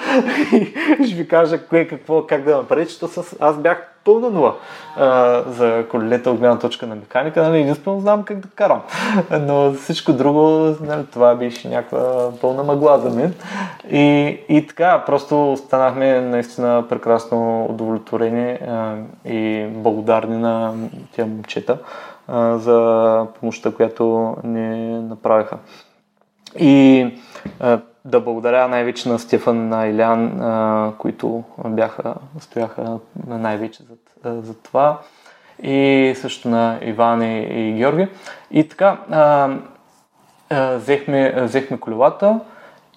и ще ви кажа кое, какво, как да направите, защото аз бях пълна нула а, за колелета от гледна точка на механика. Нали, единствено знам как да карам. Но всичко друго, нали, това беше някаква пълна мъгла за мен. И, и така, просто останахме наистина прекрасно удовлетворени а, и благодарни на тия момчета а, за помощта, която ни направиха. И а, да благодаря най-вече на Стефан, на Илян, а, които бяха, стояха най-вече за, за това и също на Иван и, и Георги. И така, а, а, взехме, взехме колелата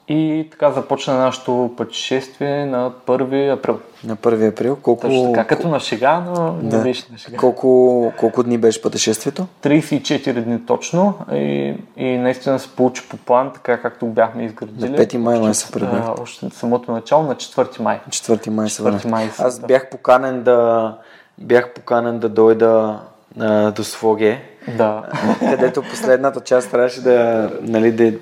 и така започна нашето пътешествие на 1 април. На 1 април? Колко... Точно така, като на шега, но да. не беше на шега. Колко, колко дни беше пътешествието? 34 дни точно и, и наистина се получи по план, така както бяхме изградили. На 5 май май се прибрах. Още самото начало на 4 май. 4 май се 4 май Аз бях поканен да, бях поканен да дойда а, до Своге, да. където последната част трябваше да, нали, да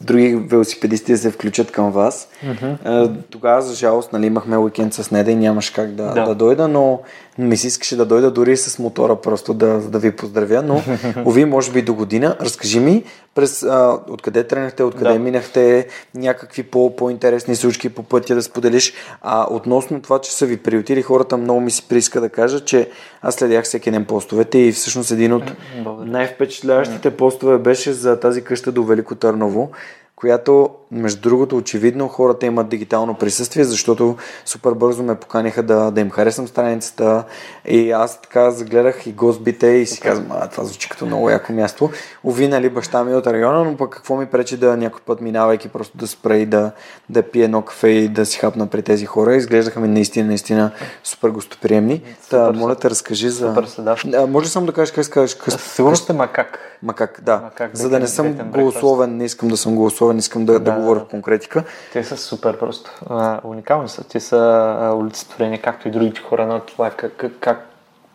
други велосипедисти да се включат към вас. Mm-hmm. Тогава, за жалост, нали, имахме уикенд с Неда и нямаш как да, да. да дойда, но ми се искаше да дойда дори с мотора просто да, да ви поздравя, но уви, може би до година. Разкажи ми през а, откъде тръгнахте, откъде да. минахте, някакви по, по-интересни случки по пътя да споделиш. А относно това, че са ви приютили хората, много ми се прииска да кажа, че аз следях всеки ден постовете и всъщност един от най-впечатляващите постове беше за тази къща до Велико Търново, която, между другото, очевидно хората имат дигитално присъствие, защото супер бързо ме поканиха да, да им харесам страницата и аз така загледах и гостбите и си казвам, а това звучи като много яко място. Ови, нали, баща ми е от района, но пък какво ми пречи да някой път минавайки просто да спра и да, да пие едно кафе и да си хапна при тези хора. Изглеждаха ми наистина, наистина супер гостоприемни. Та, моля те, разкажи за... Супер да. А, може ли само да кажеш как се казваш? Сигурно сте макак. Макак, да. Макак, за да не съм голословен, не искам да съм голословен не искам да, да, да говоря конкретика. Те са супер просто. А, уникални са. Те са олицетворени, както и другите хора на това, как, как,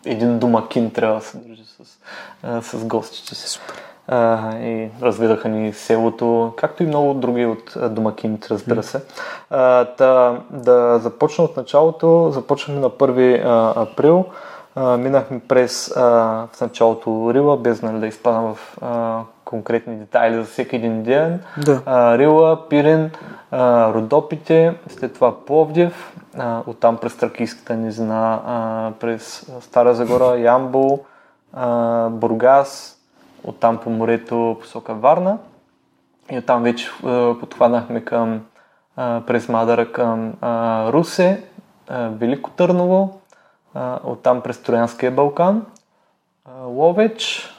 един домакин трябва да се държи с, а, с гостите си. Супер. А, и разведаха ни селото, както и много други от домакините, разбира се. А, та, да започна от началото, започнахме на 1 а, април. А, минахме през а, в началото Рила, без нали, да изпадам в а, конкретни детайли за всеки един ден. Да. А, Рила, Пирен, а, Родопите, след това Пловдив, а, оттам през Тракийската низина, а, през Стара Загора, Ямбол, а, Бургас, оттам по морето посока Варна и оттам вече а, подхванахме към а, през Мадара към а, Русе, а, Велико Търново, а, оттам през Троянския Балкан, а, Ловеч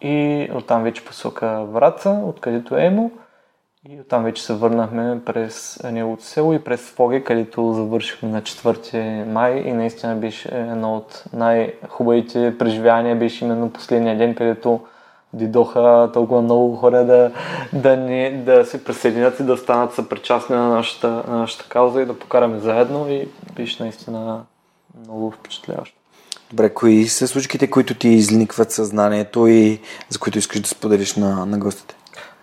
и оттам вече посока Враца, откъдето е Емо. И оттам вече се върнахме през неговото село и през Фоге, където завършихме на 4 май и наистина беше едно от най-хубавите преживявания, беше именно последния ден, където дидоха толкова много хора да, да, ни, да се присъединят и да станат съпричастни на нашата, на нашата кауза и да покараме заедно и беше наистина много впечатляващо. Добре, кои са случките, които ти изникват съзнанието и за които искаш да споделиш на, на гостите?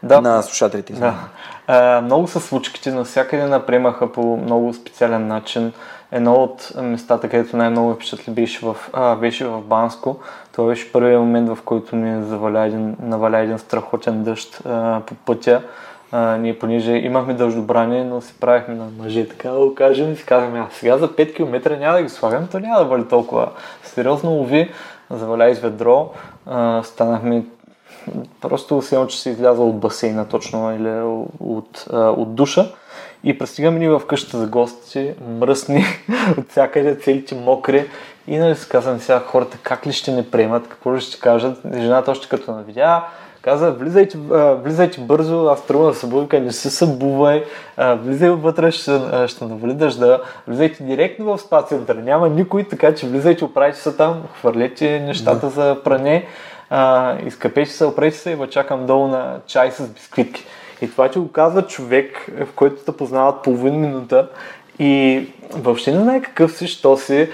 Да. На слушателите. Да. А, много са случките, навсякъде напремаха по много специален начин. Едно от местата, където най-много впечатли беше в, а, беше в Банско. Това беше първият момент, в който ни заваля един, наваля един страхотен дъжд а, по пътя. А, ние понеже имахме дъждобрание, но се правихме на мъже, така да го кажем, и си казваме, а сега за 5 км няма да ги слагам, то няма да бъде толкова сериозно, лови, заваля из ведро, а, станахме просто все че се изляза от басейна точно или от, от душа. И пристигаме ни в къщата за гости, мръсни, от всякъде, целите мокри. И нали си казвам сега хората как ли ще не приемат, какво ще кажат. Жената още като навидя, каза, влизайте, влизайте бързо, аз тръгвам да събудка, не се събувай, влизай вътре, ще, ще дъжда, влизайте директно в спа центъра, няма никой, така че влизайте, оправите се там, хвърлете нещата да. за пране, изкъпете се, опрете се и ви чакам долу на чай с бисквитки. И това, че го казва човек, в който те познават половин минута и въобще не знае какъв си, що си,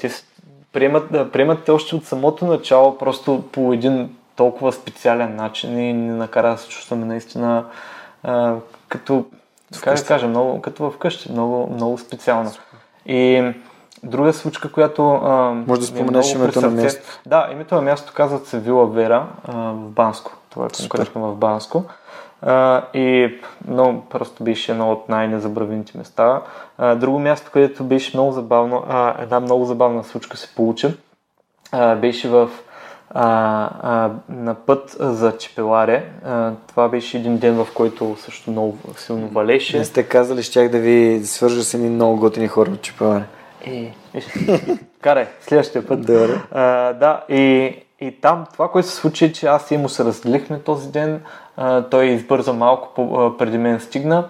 те приемат, приемат те още от самото начало, просто по един толкова специален начин и ни накара да се чувстваме наистина а, като, как да кажа, много, като вкъщи, много, много специално. И друга случка, която... А, Може да е споменеш името на място. Да, името на място казват се Вила Вера а, в Банско. Това е конкретно в Банско. А, и много просто беше едно от най-незабравените места. А, друго място, където беше много забавно, а, една много забавна случка се получи, а, беше в а, а, на път за Чепеларе. А, това беше един ден, в който също много силно валеше. Не сте казали, щях да ви свържа с едни много готини хора от Чепеларе. Е, карай, следващия път. Добре. А, да, и, и там това, което се случи, е, че аз и му се разделихме този ден. А, той избърза малко по, преди мен стигна.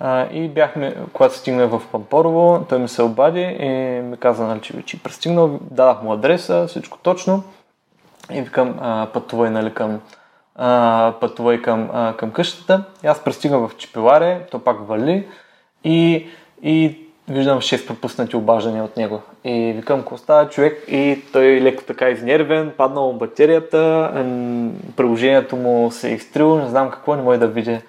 А, и бяхме, когато стигна в Пампорово, той ми се обади и ми каза, нали, че вече пристигнал, дадах му адреса, всичко точно. И викам, а, пътувай, нали, към, а, пътувай към, а, към къщата. И аз пристигам в Чепеларе, то пак вали и, и виждам 6 пропуснати обаждания от него. И викам, какво става човек? И той леко така изнервен, паднал батерията, приложението му се е изтрило, не знам какво, не може да види.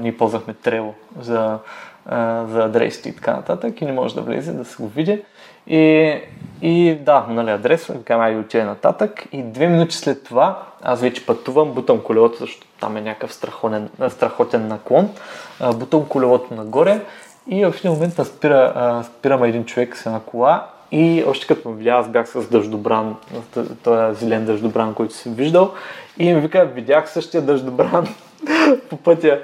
Ние ползвахме Трево за, а, за адресите и така нататък и не може да влезе, да се го види. И, и да, нали, адрес, викам, айде отиде нататък. И две минути след това, аз вече пътувам, бутам колелото, защото там е някакъв страхотен, страхотен наклон. Бутам колелото нагоре и в един момент спира, спираме един човек с една кола и още като ме видя, аз бях с дъждобран, този зелен дъждобран, който си виждал. И ми вика, видях същия дъждобран по пътя.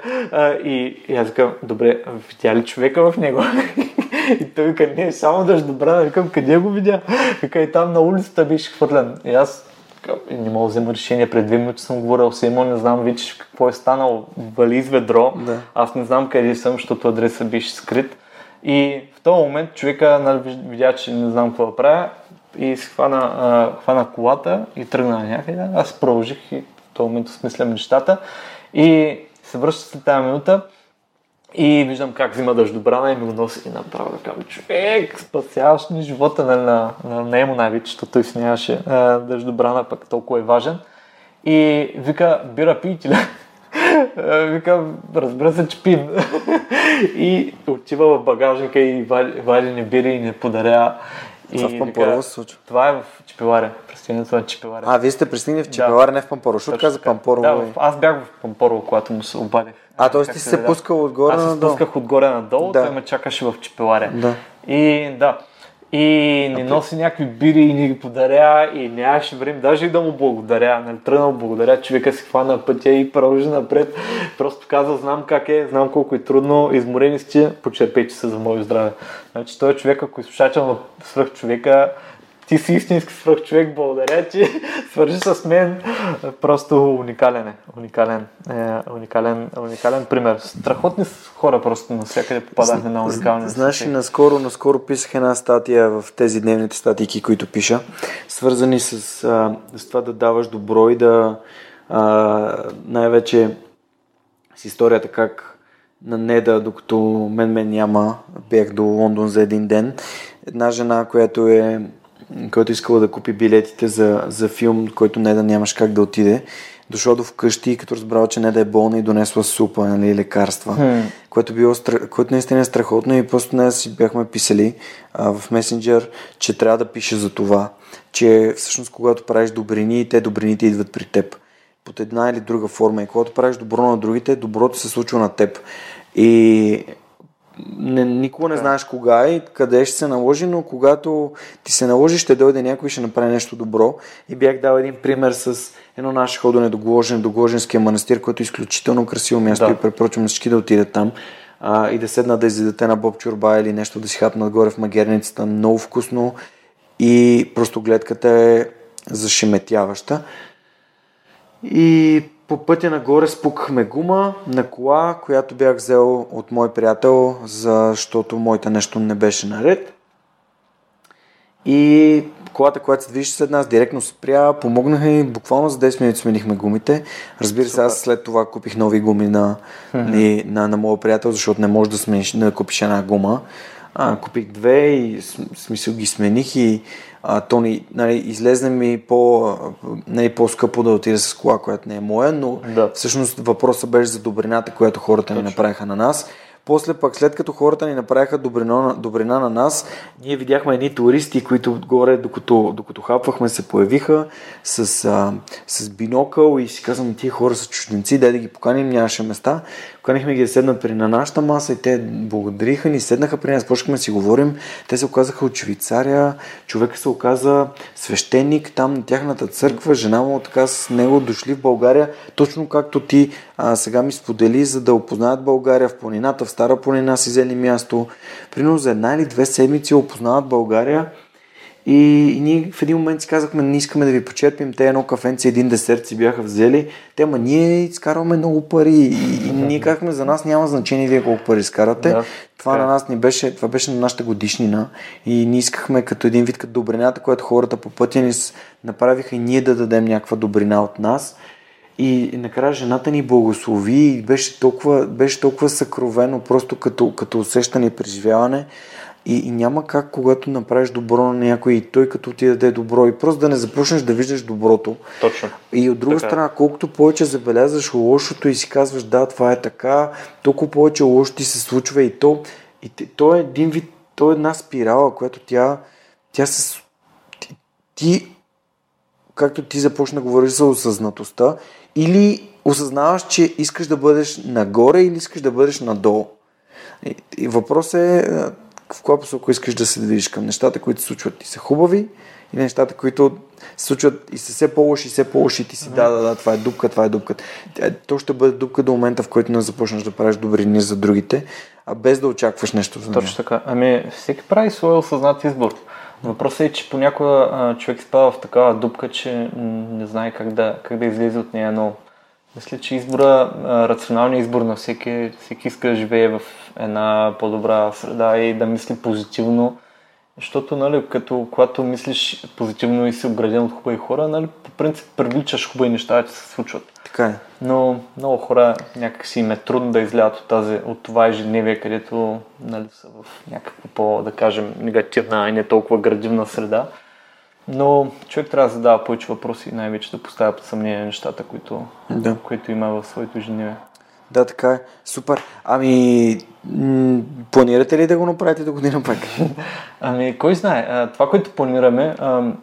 и, и аз викам, добре, видя ли човека в него? и той вика, не, само дъждобран. Викам, къде го видя? Вика, и там на улицата беше хвърлен. И аз не мога да взема решение. Пред две минути съм говорил с Емо, не знам вече какво е станало. Вали из ведро. Да. Аз не знам къде съм, защото адресът беше скрит. И в този момент човека нали, видя, че не знам какво да правя и си хвана, а, хвана колата и тръгна някъде. Аз продължих и в този момент осмислям нещата. И се връща след тази минута и виждам как взима дъждобрана и ми го носи и направо да кажа, човек, спасяваш ми живота на, на, на, на Емо най-вече, защото той си нямаше дъждобрана, пък толкова е важен. И вика, бира пиете ли? вика, разбира се, че пим. и отива в багажника и вади, вади не бири и не подаря. Това в Пампорово се случва? Това е в Чепеларе. Пристигането на Чепеларе. А, вие сте пристигнали в Чепеларе, да. не в Пампорово. Защото каза Пампорово. Да, аз бях в Пампорово, когато му се обадих. А, т.е. ти се пускал отгоре надолу? Аз се спусках отгоре надолу, да. той ме чакаше в Чепеларе. Да. И да, И ни носи някакви бири и ни ги подаря и нямаше време даже и да му благодаря. Нали, тръгнал благодаря, човека си хвана пътя и продължи напред. Просто каза, знам как е, знам колко е трудно, изморени сте, почерпейте се за мое здраве. Значи той е човек, ако е слушател на свръх човека, ти си истински свръх човек, благодаря ти, свържи с мен. Просто уникален е, уникален, е, уникален, уникален пример. Страхотни хора просто навсякъде попадахме на уникални. Знаеш, наскоро, наскоро писах една статия в тези дневните статики, които пиша, свързани с, а, с това да даваш добро и да а, най-вече с историята как на Неда, докато мен мен няма, бях до Лондон за един ден. Една жена, която е който искала да купи билетите за, за филм, който не да нямаш как да отиде. Дошла до вкъщи, като разбрала, че не да е болна и донесла супа, нали, лекарства, hmm. което, било, което наистина е страхотно и просто днес си бяхме писали а, в месенджер, че трябва да пише за това, че всъщност когато правиш добрини, те добрините идват при теб под една или друга форма и когато правиш добро на другите, доброто се случва на теб. И не, никога не знаеш кога и къде ще се наложи, но когато ти се наложи, ще дойде някой и ще направи нещо добро. И бях дал един пример с едно наше ходене до Гложен, до Гложенския манастир, който е изключително красиво място да. и препоръчвам всички да отидат там а, и да седнат да изядете на боб чурба или нещо да си хапнат нагоре в магерницата. Много вкусно и просто гледката е зашеметяваща. И по пътя нагоре спукахме гума на кола, която бях взел от мой приятел, защото моята нещо не беше наред. И колата, която се движи след нас, директно спря, помогнаха и буквално за 10 минути сменихме гумите. Разбира се, аз след това купих нови гуми на, mm-hmm. на, на, на моят приятел, защото не можеш да, смениш, да купиш една гума. А, купих две и смисъл ги смених и а, то ни, нали, излезне ми по, нали, по-скъпо да отида с кола, която не е моя, но да. всъщност въпросът беше за добрината, която хората Точно. ни направиха на нас. После пък, след като хората ни направиха добрина, добрина на нас, ние видяхме едни туристи, които горе, докато, докато хапвахме, се появиха с, а, с бинокъл и си казвам, тия хора са чужденци, дай да ги поканим, нямаше места. Поканихме ги да седнат при на нашата маса и те благодариха ни, седнаха при нас, почнахме да си говорим. Те се оказаха от Швейцария, човека се оказа свещеник там на тяхната църква, жена му така с него дошли в България, точно както ти а, сега ми сподели, за да опознаят България в планината, в Стара планина си взели място. Примерно за една или две седмици опознават България и, и ние в един момент си казахме, не искаме да ви почерпим, те едно кафенце, един десерт си бяха взели. Те, ма ние изкарваме много пари и, и ние казахме, за нас няма значение вие колко пари изкарате. Да, това на нас ни беше, това беше на нашата годишнина и ние искахме като един вид като добрината, която хората по пътя ни направиха и ние да дадем някаква добрина от нас. И накрая жената ни благослови и беше толкова, беше толкова съкровено, просто като, като усещане и преживяване. И, и няма как, когато направиш добро на някой и той като ти даде добро и просто да не започнеш да виждаш доброто. Точно. И от друга така. Е. страна, колкото повече забелязваш лошото и си казваш да, това е така, толкова повече лошо ти се случва и то, и то е един вид, то е една спирала, която тя, тя се... Ти, ти както ти започна да говориш за осъзнатостта, или осъзнаваш, че искаш да бъдеш нагоре или искаш да бъдеш надолу. И, и въпрос е в коя посока искаш да се движиш към нещата, които се случват и са хубави, и нещата, които се случват и са все по-лоши, и все по-лоши, и ти си, да, да, да, това е дупка, това е дупка. То ще бъде дупка до момента, в който не започнеш да правиш добрини за другите, а без да очакваш нещо за Точно така. Ами, всеки прави своя осъзнат избор. Въпросът е, че понякога човек спава в такава дупка, че не знае как да, как да излезе от нея, но мисля, че избора, рационалният избор на всеки, всеки иска да живее в една по-добра среда и да мисли позитивно, защото, нали, като, когато мислиш позитивно и си обграден от хубави хора, нали, по принцип привличаш хубави неща, че се случват. Така е. Но много хора някак си им е трудно да излязат от, тази, от това ежедневие, където нали, са в някаква по, да кажем, негативна и не толкова градивна среда. Но човек трябва да задава повече въпроси и най-вече да поставя под съмнение нещата, които, да. които има в своето ежедневие. Да, така е. Супер. Ами, м- планирате ли да го направите до година пак? ами, кой знае. Това, което планираме,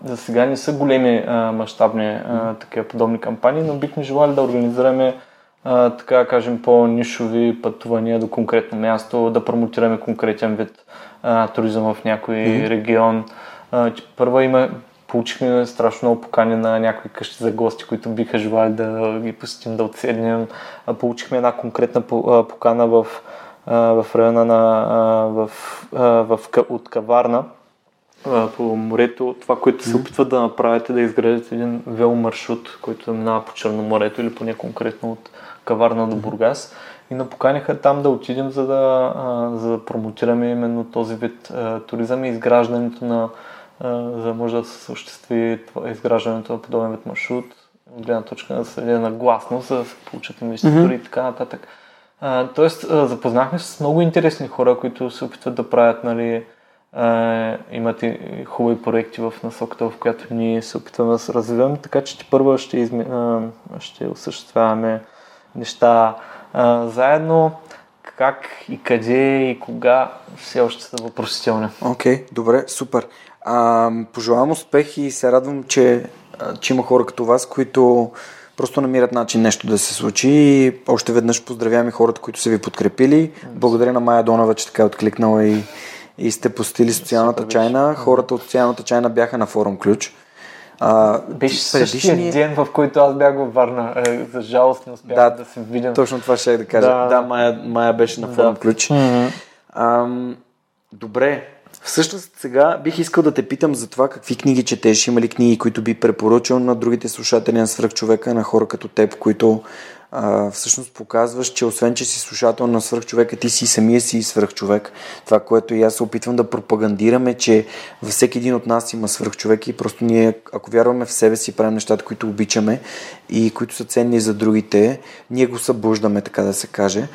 за сега не са големи мащабни такива подобни кампании, но бихме желали да организираме така кажем по-нишови пътувания до конкретно място, да промотираме конкретен вид а, туризъм в някой mm-hmm. регион. А, първо има, получихме страшно много покани на някои къщи за гости, които биха желали да ги посетим, да отседнем. Получихме една конкретна покана в, в района на, в, в, в, от Каварна по морето. Това, което се опитват да направят е да изградят един веломаршрут, който минава по Черноморето или поне конкретно от Каварна до Бургас и напоканиха там да отидем, за да, за да промотираме именно този вид туризъм и изграждането на, за да може да се осъществи изграждането на подобен вид маршрут от гледна точка на следя на гласност, за да се получат инвеститори mm-hmm. и така нататък. А, тоест, запознахме се с много интересни хора, които се опитват да правят, нали, а, имат и хубави проекти в насоката, в която ние се опитваме да се развиваме, така че ти първо ще, изме, а, ще осъществяваме неща а, заедно. Как и къде и кога все още са въпросителни. Окей, okay, добре, супер. А, пожелавам успех и се радвам, че, че има хора като вас, които просто намират начин нещо да се случи и още веднъж поздравявам и хората, които са ви подкрепили. Благодаря на Майя Донова, че така е откликнала и, и сте посетили социалната чайна. Хората от социалната чайна бяха на форум Ключ. А, Беше същия ден, в който аз бях във Варна. Е, за жалост не успях да, да се видя. Точно това ще да кажа. Да, да Майя, Майя беше на форум да. ключ. Mm-hmm. Ам, добре. Всъщност сега бих искал да те питам за това какви книги четеш. Има ли книги, които би препоръчал на другите слушатели на свръхчовека, на хора като теб, които а, всъщност показваш, че освен, че си слушател на свръхчовека, ти си самия си свръхчовек. Това, което и аз се опитвам да пропагандираме, че във всеки един от нас има свръхчовек и просто ние, ако вярваме в себе си, правим нещата, които обичаме и които са ценни за другите, ние го събуждаме, така да се каже.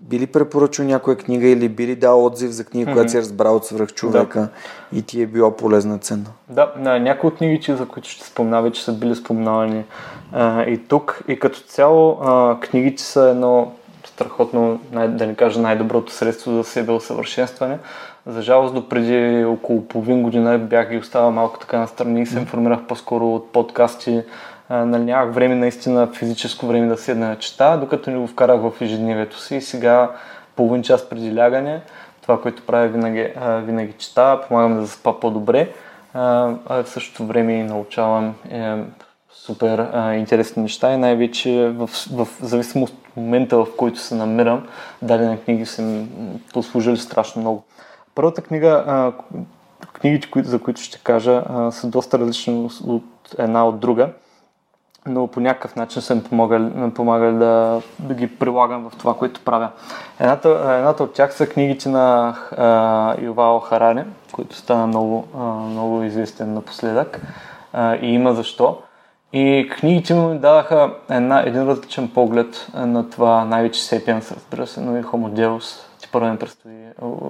Би ли препоръчал някоя книга или би ли дал отзив за книга, mm-hmm. която си е разбрал от свръх човека да. и ти е било полезна ценна? Да, на някои от книгите, за които ще спомня, вече са били спомнавани а, и тук. И като цяло а, книгите са едно страхотно, най- да не кажа най-доброто средство за себе усъвършенстване. За жалост до преди около половин година бях ги оставил малко така настрани и се информирах по-скоро от подкасти, нали, нямах време наистина физическо време да седна да чета, докато не го вкарах в ежедневието си. И сега половин час преди лягане, това, което правя винаги, винаги чета, помагам да заспа по-добре, а в същото време и научавам е, супер а, интересни неща и най-вече в, в зависимост от момента, в който се намирам, дадени книги са ми послужили страшно много. Първата книга, а, книгите, за които ще кажа, а, са доста различни от една от друга но по някакъв начин са ми помагали, помагали да, да ги прилагам в това, което правя. Едната, едната от тях са книгите на а, Ювал Харари, който стана много, а, много известен напоследък а, и има защо. И книгите ми дадаха една, един различен поглед на това, най-вече Сепиенс, разбира се, но и Homo Deus, ти първо ми предстои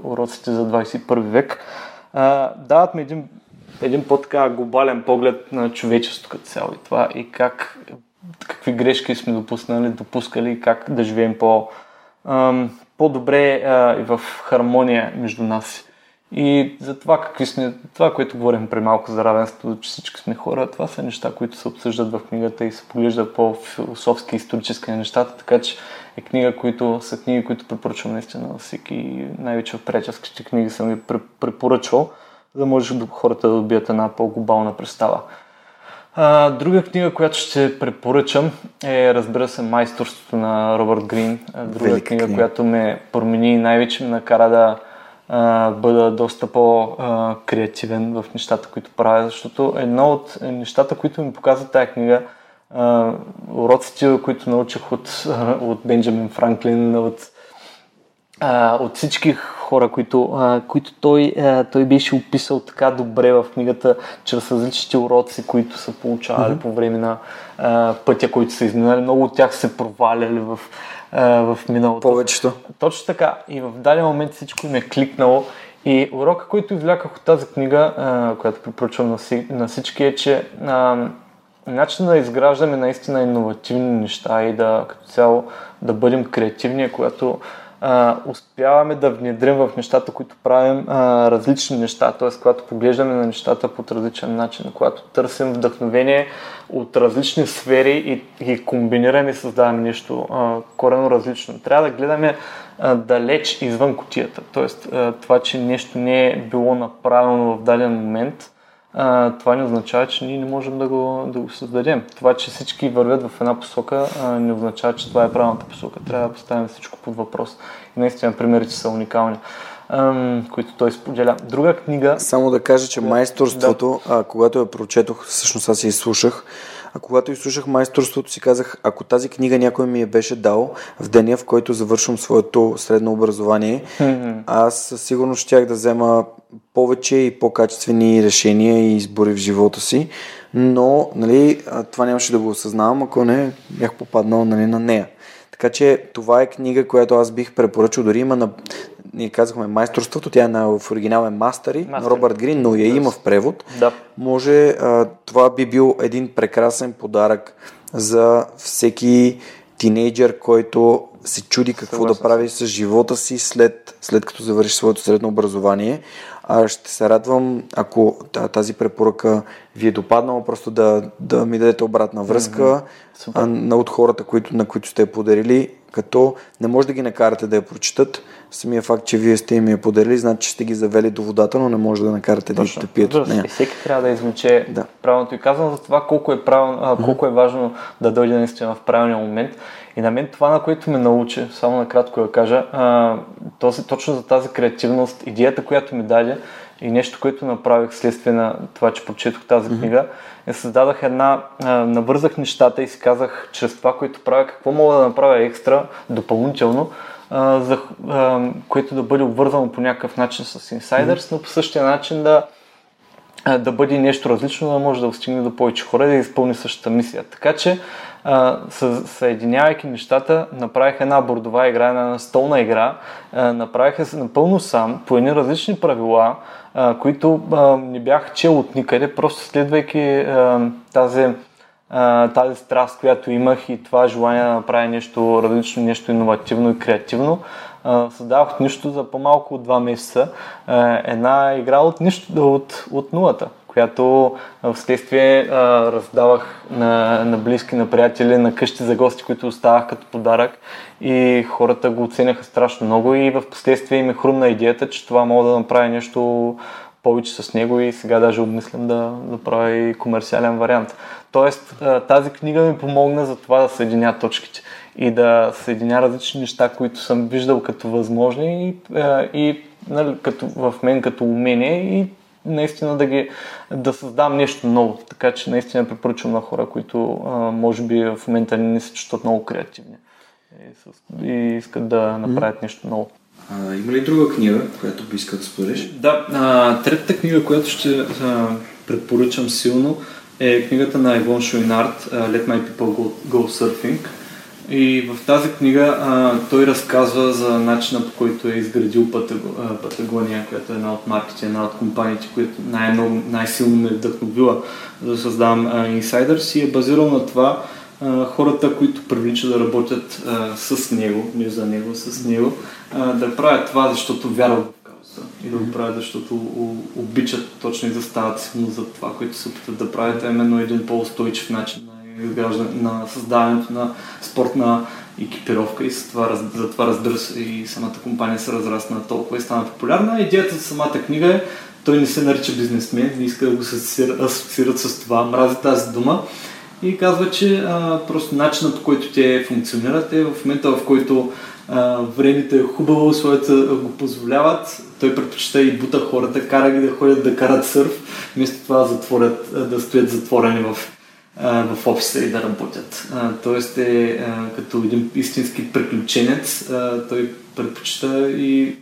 уроците за 21 век. А, дават ми един един по-така глобален поглед на човечеството като цяло и това и как, какви грешки сме допуснали, допускали и как да живеем по, ам, по-добре а, и в хармония между нас. И за това, какви сме, това, което говорим при малко за равенство, че всички сме хора, това са неща, които се обсъждат в книгата и се поглеждат по-философски, исторически на нещата, така че е книга, които са книги, които препоръчвам наистина на всеки, най-вече в приятелските книги съм ви препоръчвал за да може хората да добият една по-глобална представа. А, друга книга, която ще препоръчам е, разбира се, Майсторството на Робърт Грин. Друга Велика книга, книга, която ме промени и най-вече ме накара да а, бъда доста по-креативен в нещата, които правя, защото едно от нещата, които ми показва тази книга, а, уроците, които научих от, от Бенджамин Франклин, от, а, от всички хора, които, а, които той, а, той беше описал така добре в книгата, чрез различните уроци, които са получавали mm-hmm. по време на а, пътя, който са изминали. Много от тях се проваляли в, а, в миналото. Повечето. Точно така. И в даден момент всичко им е кликнало. И урока, който извляках от тази книга, а, която препоръчвам на, си, на всички е, че а, начин да изграждаме наистина иновативни неща и да като цяло да бъдем креативни, когато а, успяваме да внедрим в нещата, които правим а, различни неща. Т.е. когато поглеждаме на нещата по различен начин, когато търсим вдъхновение от различни сфери и ги комбинираме и създаваме нещо а, корено различно. Трябва да гледаме а, далеч извън котията. Тоест а, това, че нещо не е било направено в даден момент, а, това не означава, че ние не можем да го, да го създадем. Това, че всички вървят в една посока, а, не означава, че това е правилната посока. Трябва да поставим всичко под въпрос. И наистина примерите са уникални, които той споделя. Друга книга... Само да кажа, че майсторството, да. а, когато я прочетох, всъщност аз я изслушах, а когато изслушах майсторството си казах, ако тази книга някой ми я беше дал в деня, в който завършвам своето средно образование, mm-hmm. аз със сигурност щях да взема повече и по-качествени решения и избори в живота си, но нали, това нямаше да го осъзнавам, ако не бях попаднал нали, на нея. Така че това е книга, която аз бих препоръчал. Дори има на, ние казахме майсторството, тя е на, в оригинал е Мастери на Робърт Грин, но я има в превод. Да. Може, а, това би бил един прекрасен подарък за всеки тинейджър, който се чуди какво Съгласен. да прави с живота си след, след като завърши своето средно образование. А ще се радвам, ако тази препоръка ви е допаднала, просто да, да ми дадете обратна връзка mm-hmm. а, на от хората, които, на които сте подарили, като не може да ги накарате да я прочитат. Самия факт, че вие сте им я подарили, значи, че сте ги завели до водата, но не може да накарате да, пият от нея. Всеки трябва да извлече да. правилното и казвам за това колко е, правил, а, колко е важно да дойде наистина в правилния момент. И на мен това, на което ме научи, само накратко да кажа, а, този, точно за тази креативност, идеята, която ми даде и нещо, което направих следствие на това, че прочетох тази книга, е създадах една, а, навързах нещата и си казах, чрез това, което правя, какво мога да направя екстра, допълнително, а, за, а, което да бъде обвързано по някакъв начин с инсайдърс, но по същия начин да, да бъде нещо различно, да може да стигне до повече хора и да изпълни същата мисия. Така че съединявайки нещата, направих една бордова игра, една столна игра, направиха се напълно сам, по едни различни правила, които не бях чел от никъде, просто следвайки тази, тази страст, която имах и това желание да направя нещо различно, нещо иновативно и креативно, създавах нищо за по-малко от два месеца. Една игра от, нищо, от, от нулата която в следствие а, раздавах на, на близки, на приятели, на къщи за гости, които оставах като подарък и хората го оценяха страшно много и в последствие им е хрумна идеята, че това мога да направя нещо повече с него и сега даже обмислям да, да правя и комерциален вариант. Тоест тази книга ми помогна за това да съединя точките и да съединя различни неща, които съм виждал като възможни и, и нали, като, в мен като умение и наистина да, ги, да създам нещо ново. Така че наистина препоръчвам на хора, които а, може би в момента не се чувстват много креативни и, и искат да направят mm-hmm. нещо ново. А, има ли друга книга, която би искал да споделиш? Да, а, третата книга, която ще а, препоръчам силно е книгата на Ивон Шуинард Let My People Go, Go Surfing. И в тази книга а, той разказва за начина по който е изградил Патагония, която е една от марките, една от компаниите, които най-много, най-силно ме е вдъхновила да създавам Insiders и е базирал на това а, хората, които привлича да работят а, с него, не за него, с него, а, да правят това, защото вярват и да го правят, защото обичат точно и да стават силно за това, което се опитат да правят, а именно един по-устойчив начин изграждане, на създаването на спортна екипировка и за това, за това разбира се и самата компания се разрасна толкова и стана популярна. Идеята за самата книга е, той не се нарича бизнесмен, не иска да го асоциират с това, мрази тази дума и казва, че а, просто начинът по който те функционират е в момента, в който а, времето е хубаво, условията го позволяват, той предпочита и бута хората, кара ги да ходят да карат сърф, вместо това да, затворят, да стоят затворени в в офиса и да работят. тоест е като един истински приключенец, той предпочита и,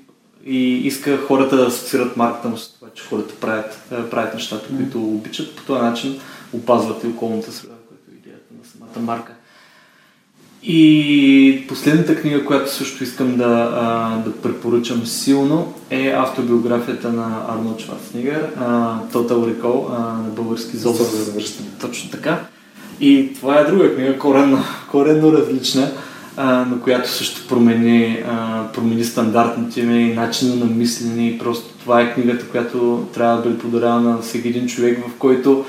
и иска хората да асоциират марката му с това, че хората правят, правят нещата, които обичат. По този начин опазват и околната среда, самата марка. И последната книга, която също искам да, а, да препоръчам силно е автобиографията на Арнолд Шварценегер, Total Recall а, на български завръщане. Точно така. И това е друга книга, коренно, коренно различна. а, на която също промени, а, промени стандартните ми, начина на мислене и просто това е книгата, която трябва да бъде подарена на всеки един човек, в който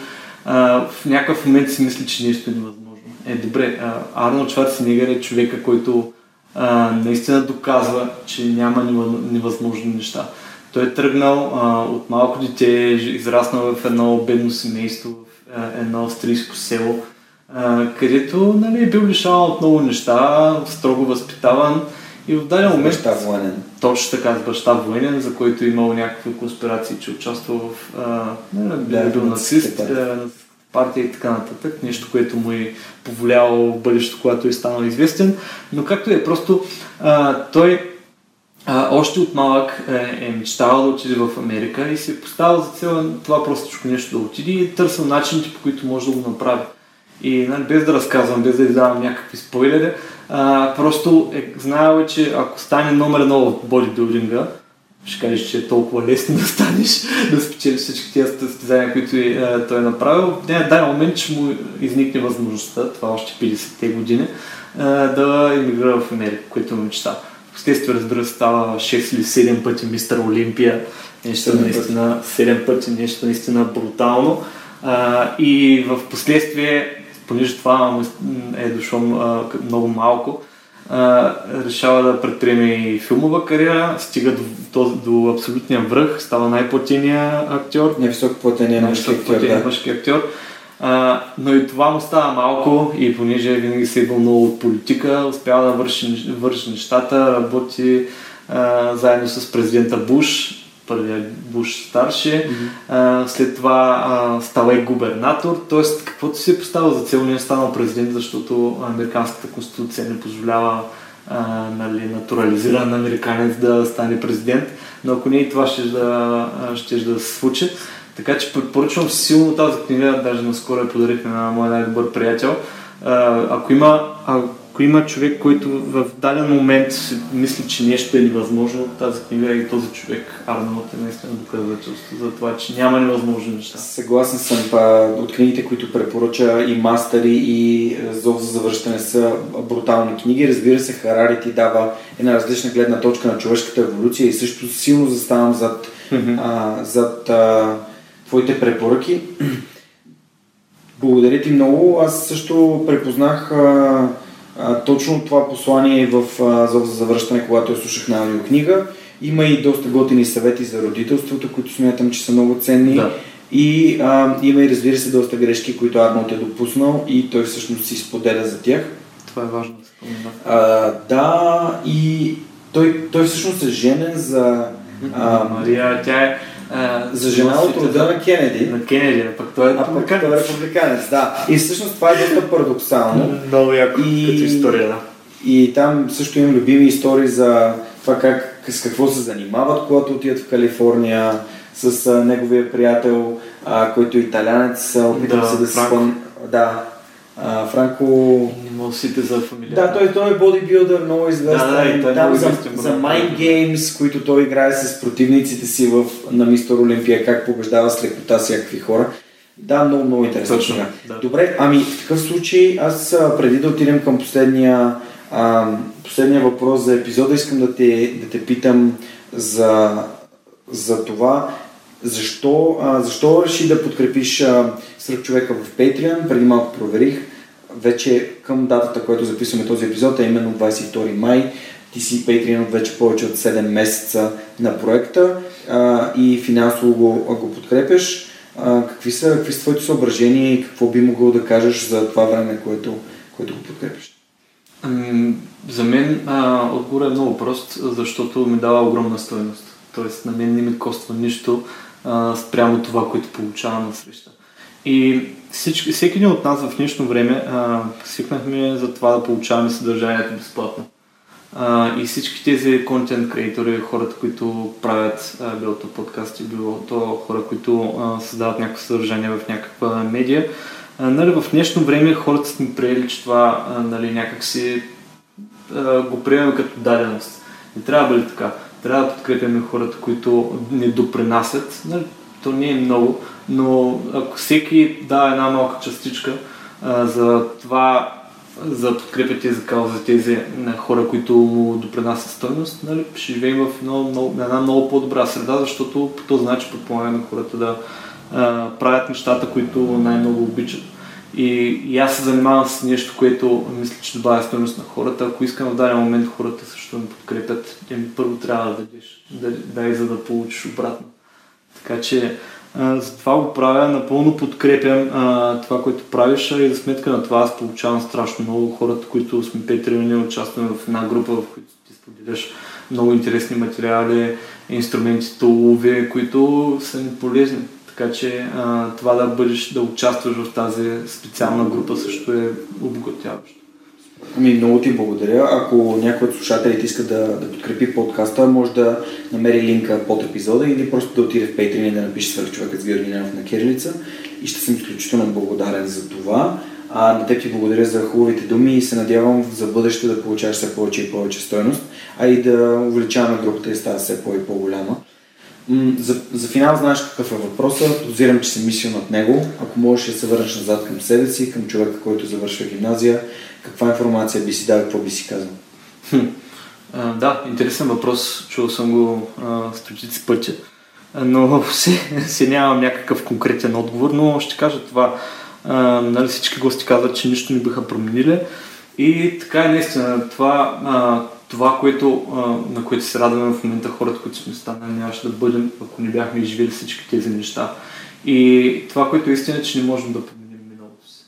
а, в някакъв момент си мисли, че нещо е невъзможно. Е, добре, Арнолд Шварценегър е човека, който а, наистина доказва, че няма невъзможни неща. Той е тръгнал а, от малко дете, израснал в едно бедно семейство, в а, едно австрийско село, а, където нали, е бил лишаван от много неща, строго възпитаван и в даден момент... Баща военен. Точно така, с баща военен, за който е имал някакви конспирации, че участвал в... А, не, бил, бил нацист, партия и така нататък. Нещо, което му е повлияло в бъдещето, когато е станал известен. Но както е, просто а, той а, още от малък е, е мечтавал да отиде в Америка и се е поставил за цел това простичко нещо да отиде и е търсил начините, по които може да го направи. И нали, без да разказвам, без да издавам някакви спойлери, а, просто е знаел, че ако стане номер едно в бодибилдинга, ще кажеш, че е толкова лесно да станеш, да спечелиш всички тези състезания, които е, той е направил. В дай момент ще му изникне възможността, това още 50-те години, е, да емигрира в Америка, което му мечта. Впоследствие, разбира се, става 6 или 7 пъти мистер Олимпия, нещо наистина, 7 пъти, нещо наистина брутално. А, и в последствие, понеже това е дошло много малко, а, решава да предприеме и филмова кариера, стига до, до, до абсолютния връх, става най-платения актьор. Най-високо платения мъжки актьор. Да. мъжки актьор. А, но и това му става малко и понеже винаги се е вълнувал от политика, успява да върши, върши нещата, работи а, заедно с президента Буш, първия Буш старши, mm-hmm. а, след това а, става и губернатор, т.е. каквото си е поставил за цел, не е станал президент, защото американската конституция не позволява а, нали, натурализиран американец да стане президент, но ако не и това ще да, ще да се случи. Така че препоръчвам силно тази книга, даже наскоро я подарих на моя най-добър приятел. А, ако има, ако има човек, който в даден момент мисли, че нещо е невъзможно, тази книга и този човек, Арнолд, е наистина доказателство за това, че няма невъзможни неща. Съгласен съм. Па, от книгите, които препоръча и Мастери и Зов за завръщане са брутални книги. Разбира се, Харари ти дава една различна гледна точка на човешката еволюция и също силно заставам зад, mm-hmm. а, зад а, твоите препоръки. Благодаря ти много. Аз също препознах а, а, точно това послание в а, за завръщане, когато я слушах на аудиокнига. Има и доста готини съвети за родителството, които смятам, че са много ценни. Да. И а, има и разбира се доста грешки, които Арнолд е допуснал и той всъщност си споделя за тях. Това е важно да спомена. Да, и той, той всъщност е женен за... А, Мария, тя е за жена от рода на Кенеди. На Кенеди, а пък той е а пък той е републиканец, да. И всъщност това е доста парадоксално. Много яко и... като история, да. И там също имам любими истории за това как, с какво се занимават, когато отидат в Калифорния, с а, неговия приятел, а, който е италянец, опитва да, се да се спомня. Да, а, Франко... Не мога да за фамилия. Да, той, той е бодибилдър, много известен. Да, да, той е Там за, за Mind Games, които той играе с противниците си в, на Мистер Олимпия, как побеждава с лекота всякакви хора. Да, много, много интересно. Точно, да. Добре, ами в такъв случай аз преди да отидем към последния, а, последния въпрос за епизода, искам да те, да те питам за, за това защо, а, защо реши да подкрепиш Сръх човека в Patreon? Преди малко проверих. Вече към датата, която записваме този епизод, е именно 22 май. Ти си Patreon вече повече от 7 месеца на проекта а, и финансово го, го подкрепяш. А, какви, са, какви са твоите съображения и какво би могъл да кажеш за това време, което, което го подкрепиш? За мен а, е много прост, защото ми дава огромна стоеност. Тоест на мен не ми коства нищо а, спрямо това, което получавам на среща. И всички, всеки един от нас в днешно време а, свикнахме за това да получаваме съдържанието безплатно. А, и всички тези контент креатори, хората, които правят а, било то подкасти, било то хора, които а, създават някакво съдържание в някаква медия, а, нали, в днешно време хората сме приели, че това а, нали, някак си а, го приемаме като даденост. Не трябва бъде така трябва да подкрепяме хората, които не допринасят. Нали, то не е много, но ако всеки да една малка частичка а, за това за подкрепя тези каузи, тези на хора, които му допринасят стойност, нали, ще живеем в едно, много, една много по-добра среда, защото по този начин подпомагаме хората да а, правят нещата, които най-много обичат. И, и аз се занимавам с нещо, което мисля, че добавя стойност на хората. Ако искам в даден момент хората също да ме подкрепят, им първо трябва да дадеш, да, дай за да получиш обратно. Така че за това го правя, напълно подкрепям а, това, което правиш и за сметка на това аз получавам страшно много хората, които сме петрилни, участваме в една група, в която ти споделяш много интересни материали, инструменти, толове, които са ни полезни. Така че а, това да бъдеш, да участваш в тази специална група също е обогатяващо. Ами, много ти благодаря. Ако някой от слушателите иска да, да подкрепи подкаста, може да намери линка под епизода или просто да отиде в Patreon и да напише свърх човекът с Георги Ненов на Кирилица. И ще съм изключително благодарен за това. А на теб ти благодаря за хубавите думи и се надявам за бъдеще да получаваш все повече и повече стойност, а и да увеличаваме групата и става все по- и по-голяма. За, за финал знаеш какъв е въпросът, подозирам, че си мислил над него. Ако можеш да се върнеш назад към себе си, към човека, който завършва гимназия, каква информация би си дал, какво би си казал? Хм. А, да, интересен въпрос. Чувал съм го стотици пъти. Но си, си нямам някакъв конкретен отговор, но ще кажа това. А, нали, всички гости казват, че нищо не биха променили. И така е наистина. Това, а, това което, а, на което се радваме в момента хората, които сме станали, нямаше да бъдем, ако не бяхме изживели всички тези неща. И това, което е истина, че не можем да променим миналото си.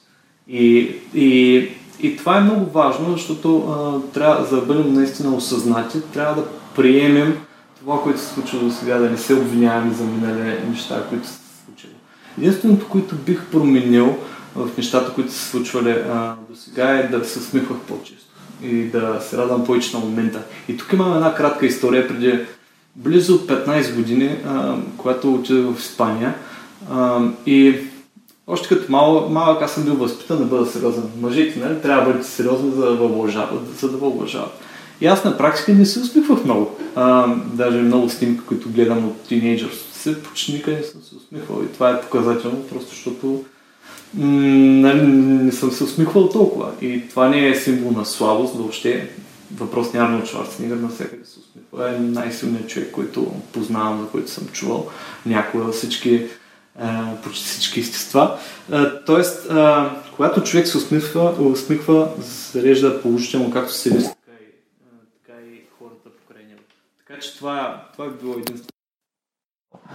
И, и и това е много важно, защото а, трябва, за да бъдем наистина осъзнати, трябва да приемем това, което се случва до сега, да не се обвиняваме за минали неща, които са се случили. Единственото, което бих променил в нещата, които са случвали до сега е да се усмихвах по-често и да се радвам повече на момента. И тук имам една кратка история преди близо 15 години, а, когато отидох в Испания а, и още като малък, малък аз съм бил възпитан да бъда сериозен. Мъжете, нали, трябва да бъдете сериозни, за да въблажават, за да въблажават. И аз на практика не се усмихвах много. А, даже много снимки, които гледам от тинейджърс, се почти никъде не съм се усмихвал. И това е показателно, просто защото м- нали, не съм се усмихвал толкова. И това не е символ на слабост, въобще. Въпрос няма от Шварценегър, навсякъде се усмихва. Е най-силният човек, който познавам, за който съм чувал някога. Всички почти всички естества. Тоест, когато човек се усмихва, усмихва зарежда положително както себе си, така и, така и хората покрай него. Така че това, това е било единствено.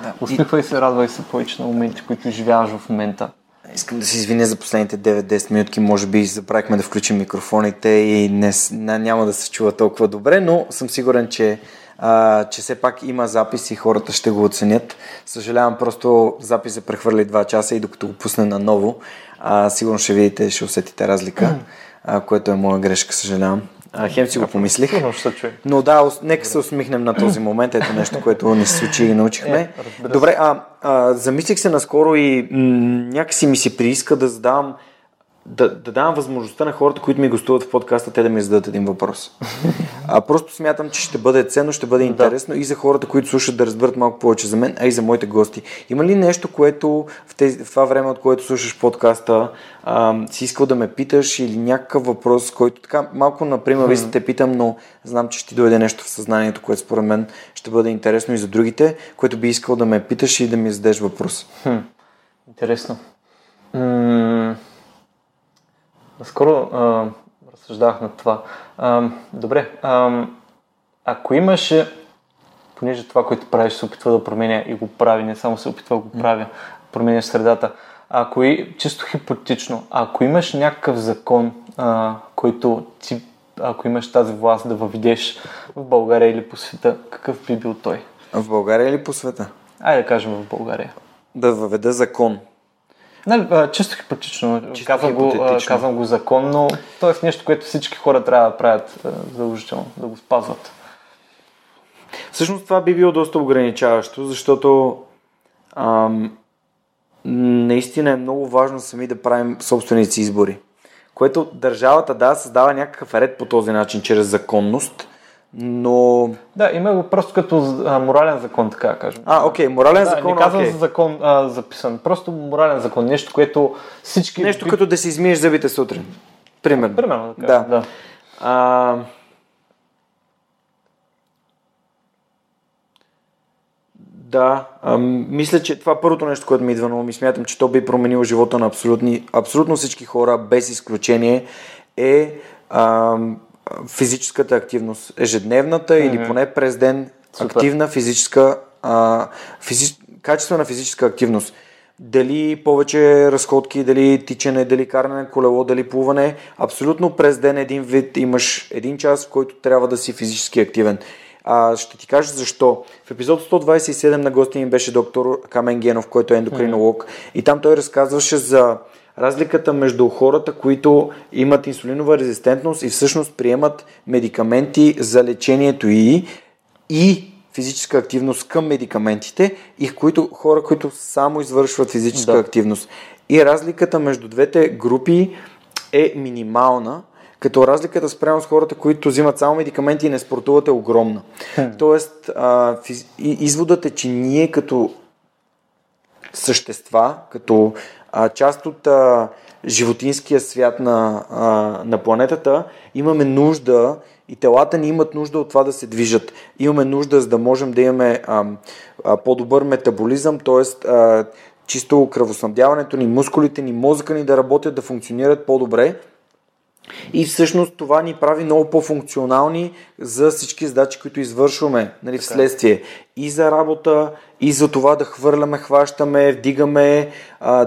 Да. Усмихвай се, радвай се повече на моменти, които живяваш в момента. Искам да се извиня за последните 9-10 минутки. Може би забравихме да включим микрофоните и днес няма да се чува толкова добре, но съм сигурен, че а, че все пак има запис и хората ще го оценят. Съжалявам, просто запис е прехвърли 2 часа и докато го пусне наново, а, сигурно ще видите, ще усетите разлика, а, което е моя грешка, съжалявам. А, хем си го помислих. Но да, нека се усмихнем на този момент. Ето нещо, което ни се случи и научихме. Е, Добре, а, а, замислих се наскоро и м- някакси ми се прииска да задавам да, да давам възможността на хората, които ми гостуват в подкаста, те да ми зададат един въпрос. А просто смятам, че ще бъде ценно, ще бъде интересно да. и за хората, които слушат да разберат малко повече за мен, а и за моите гости. Има ли нещо, което в, тези, в това време, от което слушаш подкаста, а, си искал да ме питаш или някакъв въпрос, който така малко например, hmm. те питам, но знам, че ще ти дойде нещо в съзнанието, което според мен ще бъде интересно и за другите, което би искал да ме питаш и да ми зададеш въпрос. Хм. Интересно. М- Наскоро а, разсъждавах на това. А, добре, а, ако имаше, понеже това, което правиш, се опитва да променя и го прави, не само се опитва да го правя, променяш средата. Ако и, чисто хипотично, ако имаш някакъв закон, а, който ти, ако имаш тази власт да въведеш в България или по света, какъв би бил той? В България или по света? Айде да кажем в България. Да въведа закон. Нали, чисто хипотично. Чисто казвам, Го, казвам го законно. Тоест нещо, което всички хора трябва да правят задължително, да го спазват. Всъщност това би било доста ограничаващо, защото ам, наистина е много важно сами да правим собственици избори. Което държавата да създава някакъв ред по този начин, чрез законност, но... Да, има го просто като а, морален закон, така кажем. А, окей, морален да, закон, не казвам okay. за закон а, записан, просто морален закон, нещо, което всички... Нещо като да си измиеш зъбите сутрин. Примерно. Примерно, така. Да. да. А, да, а, мисля, че това е първото нещо, което ми идва на ум и смятам, че то би променило живота на абсолютни, абсолютно всички хора, без изключение, е а, физическата активност. Ежедневната mm-hmm. или поне през ден Супер. активна физическа, а, физи, качествена физическа активност. Дали повече разходки, дали тичане, дали каране на колело, дали плуване. Абсолютно през ден един вид имаш един час, в който трябва да си физически активен. А, ще ти кажа защо. В епизод 127 на гости ми беше доктор Камен Генов, който е ендокринолог. Mm-hmm. И там той разказваше за разликата между хората, които имат инсулинова резистентност и всъщност приемат медикаменти за лечението и, и физическа активност към медикаментите и които, хора, които само извършват физическа да. активност. И разликата между двете групи е минимална, като разликата спрямо с хората, които взимат само медикаменти и не спортуват е огромна. Тоест, а, физ... изводът е, че ние като същества, като а, част от а, животинския свят на, а, на планетата, имаме нужда и телата ни имат нужда от това да се движат. Имаме нужда, за да можем да имаме а, а, по-добър метаболизъм, т.е. чисто кръвоснабдяването ни, мускулите ни, мозъка ни да работят, да функционират по-добре. И всъщност това ни прави много по-функционални за всички задачи, които извършваме нали, вследствие. И за работа, и за това да хвърляме, хващаме, вдигаме,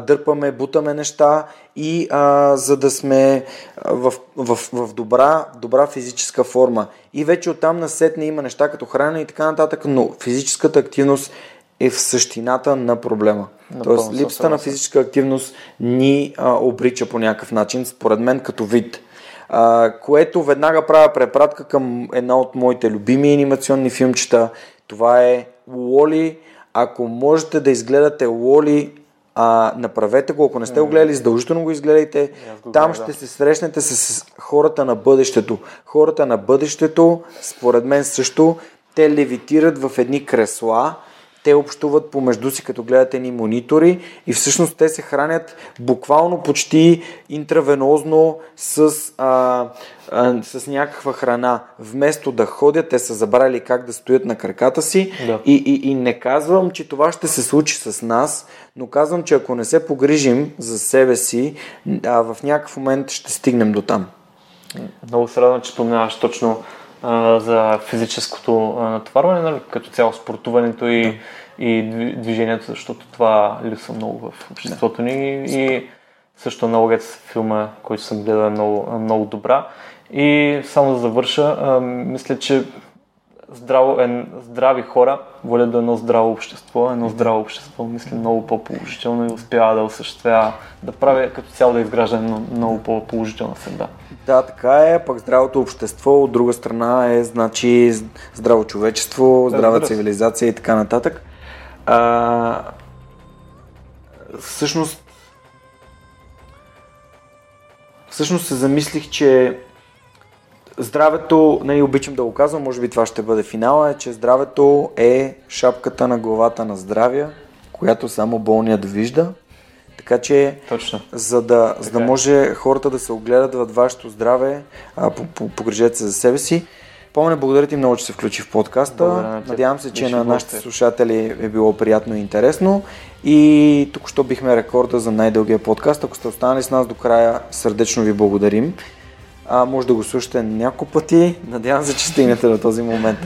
дърпаме, бутаме неща и а, за да сме в, в, в добра, добра физическа форма. И вече оттам насетне има неща като хранене и така нататък, но физическата активност е в същината на проблема. Напълно Тоест, липсата на физическа активност ни а, обрича по някакъв начин, според мен, като вид. А, което веднага правя препратка към една от моите любими анимационни филмчета. Това е Уоли. Ако можете да изгледате Уоли, а, направете го. Ако не сте го гледали, задължително го изгледайте. Го Там ще се срещнете с хората на бъдещето. Хората на бъдещето, според мен също, те левитират в едни кресла, те общуват помежду си, като гледате ни монитори и всъщност те се хранят буквално почти интравенозно с, а, а, с някаква храна. Вместо да ходят, те са забрали как да стоят на краката си да. и, и, и не казвам, че това ще се случи с нас, но казвам, че ако не се погрижим за себе си, а, в някакъв момент ще стигнем до там. Много се радвам, че споменаваш точно а, за физическото а, натоварване, нали, като цяло спортуването и, да. и движението, защото това липсва много в обществото да. ни и също аналогията с филма, който съм гледал е много, много добра. И само да завърша, а, мисля, че здраво, е, здрави хора водят до едно здраво общество. Едно здраво общество мисля много по-положително и успява да осъществява, да прави като цяло да изгражда едно много по-положителна среда. Да, така е. Пък здравото общество от друга страна е значи здраво човечество, здрава цивилизация и така нататък. А, всъщност всъщност се замислих, че здравето, нали, обичам да го казвам, може би това ще бъде финала, е, че здравето е шапката на главата на здравия, която само болният вижда. Така че, Точно. За, да, за да е. може хората да се огледат във вашето здраве, а, погрежете се за себе си. Помня, благодаря ти много, че се включи в подкаста. Надявам се, че на нашите слушатели е било приятно и интересно. И тук що бихме рекорда за най-дългия подкаст. Ако сте останали с нас до края, сърдечно ви благодарим. А, може да го слушате няколко пъти. Надявам се, че стигнете до този момент.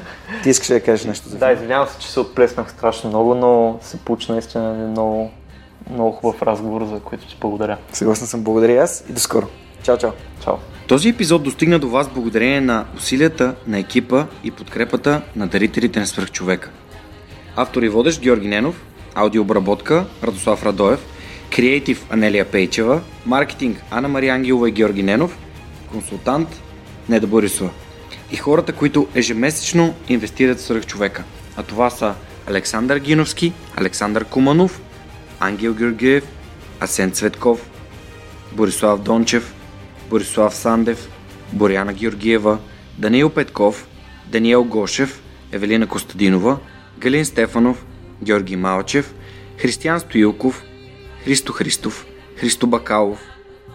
Ти искаш да кажеш нещо за Да, извинявам се, че се отплеснах страшно много, но се получи наистина много, много хубав разговор, за който ти благодаря. Съгласен съм, благодаря аз и до скоро. Чао, чао. Чао. Този епизод достигна до вас благодарение на усилията на екипа и подкрепата на дарителите на свръхчовека. Автор и водещ Георги Ненов, аудиообработка Радослав Радоев, креатив Анелия Пейчева, маркетинг Анна Мария Ангелова и Георги Ненов, консултант Неда Борисова и хората, които ежемесечно инвестират в свръхчовека. А това са Александър Гиновски, Александър Куманов, Ангел Георгиев, Асен Цветков, Борислав Дончев, Борислав Сандев, Боряна Георгиева, Даниил Петков, Даниел Гошев, Евелина Костадинова, Галин Стефанов, Георги Малчев, Християн Стоилков, Христо Христов, Христо Бакалов,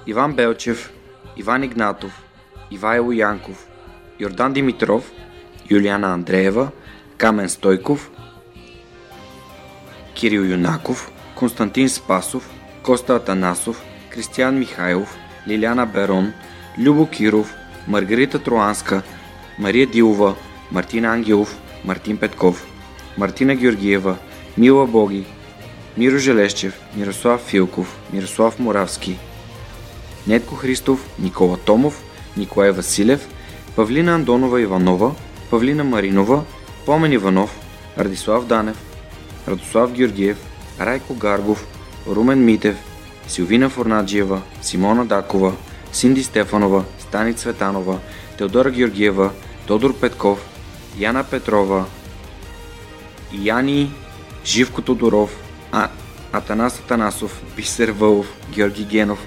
Иван Белчев, Иван Игнатов, Ивайло Янков, Йордан Димитров, Юлиана Андреева, Камен Стойков, Кирил Юнаков, Константин Спасов, Коста Атанасов, Кристиян Михайлов, Лиляна Берон, Любо Киров, Маргарита Троанска, Мария Дилова, Мартин Ангелов, Мартин Петков, Мартина Георгиева, Мила Боги, Миро Желещев, Мирослав Филков, Мирослав Моравски, Нетко Христов, Никола Томов, Николай Василев, Павлина Андонова Иванова, Павлина Маринова, Помен Иванов, Радислав Данев, Радослав Георгиев, Райко Гаргов, Румен Митев, Силвина Форнаджиева, Симона Дакова, Синди Стефанова, Стани Цветанова, Теодора Георгиева, Тодор Петков, Яна Петрова, Яни Живко Тодоров, а, Атанас Атанасов, Бисер Вълов, Георги Генов,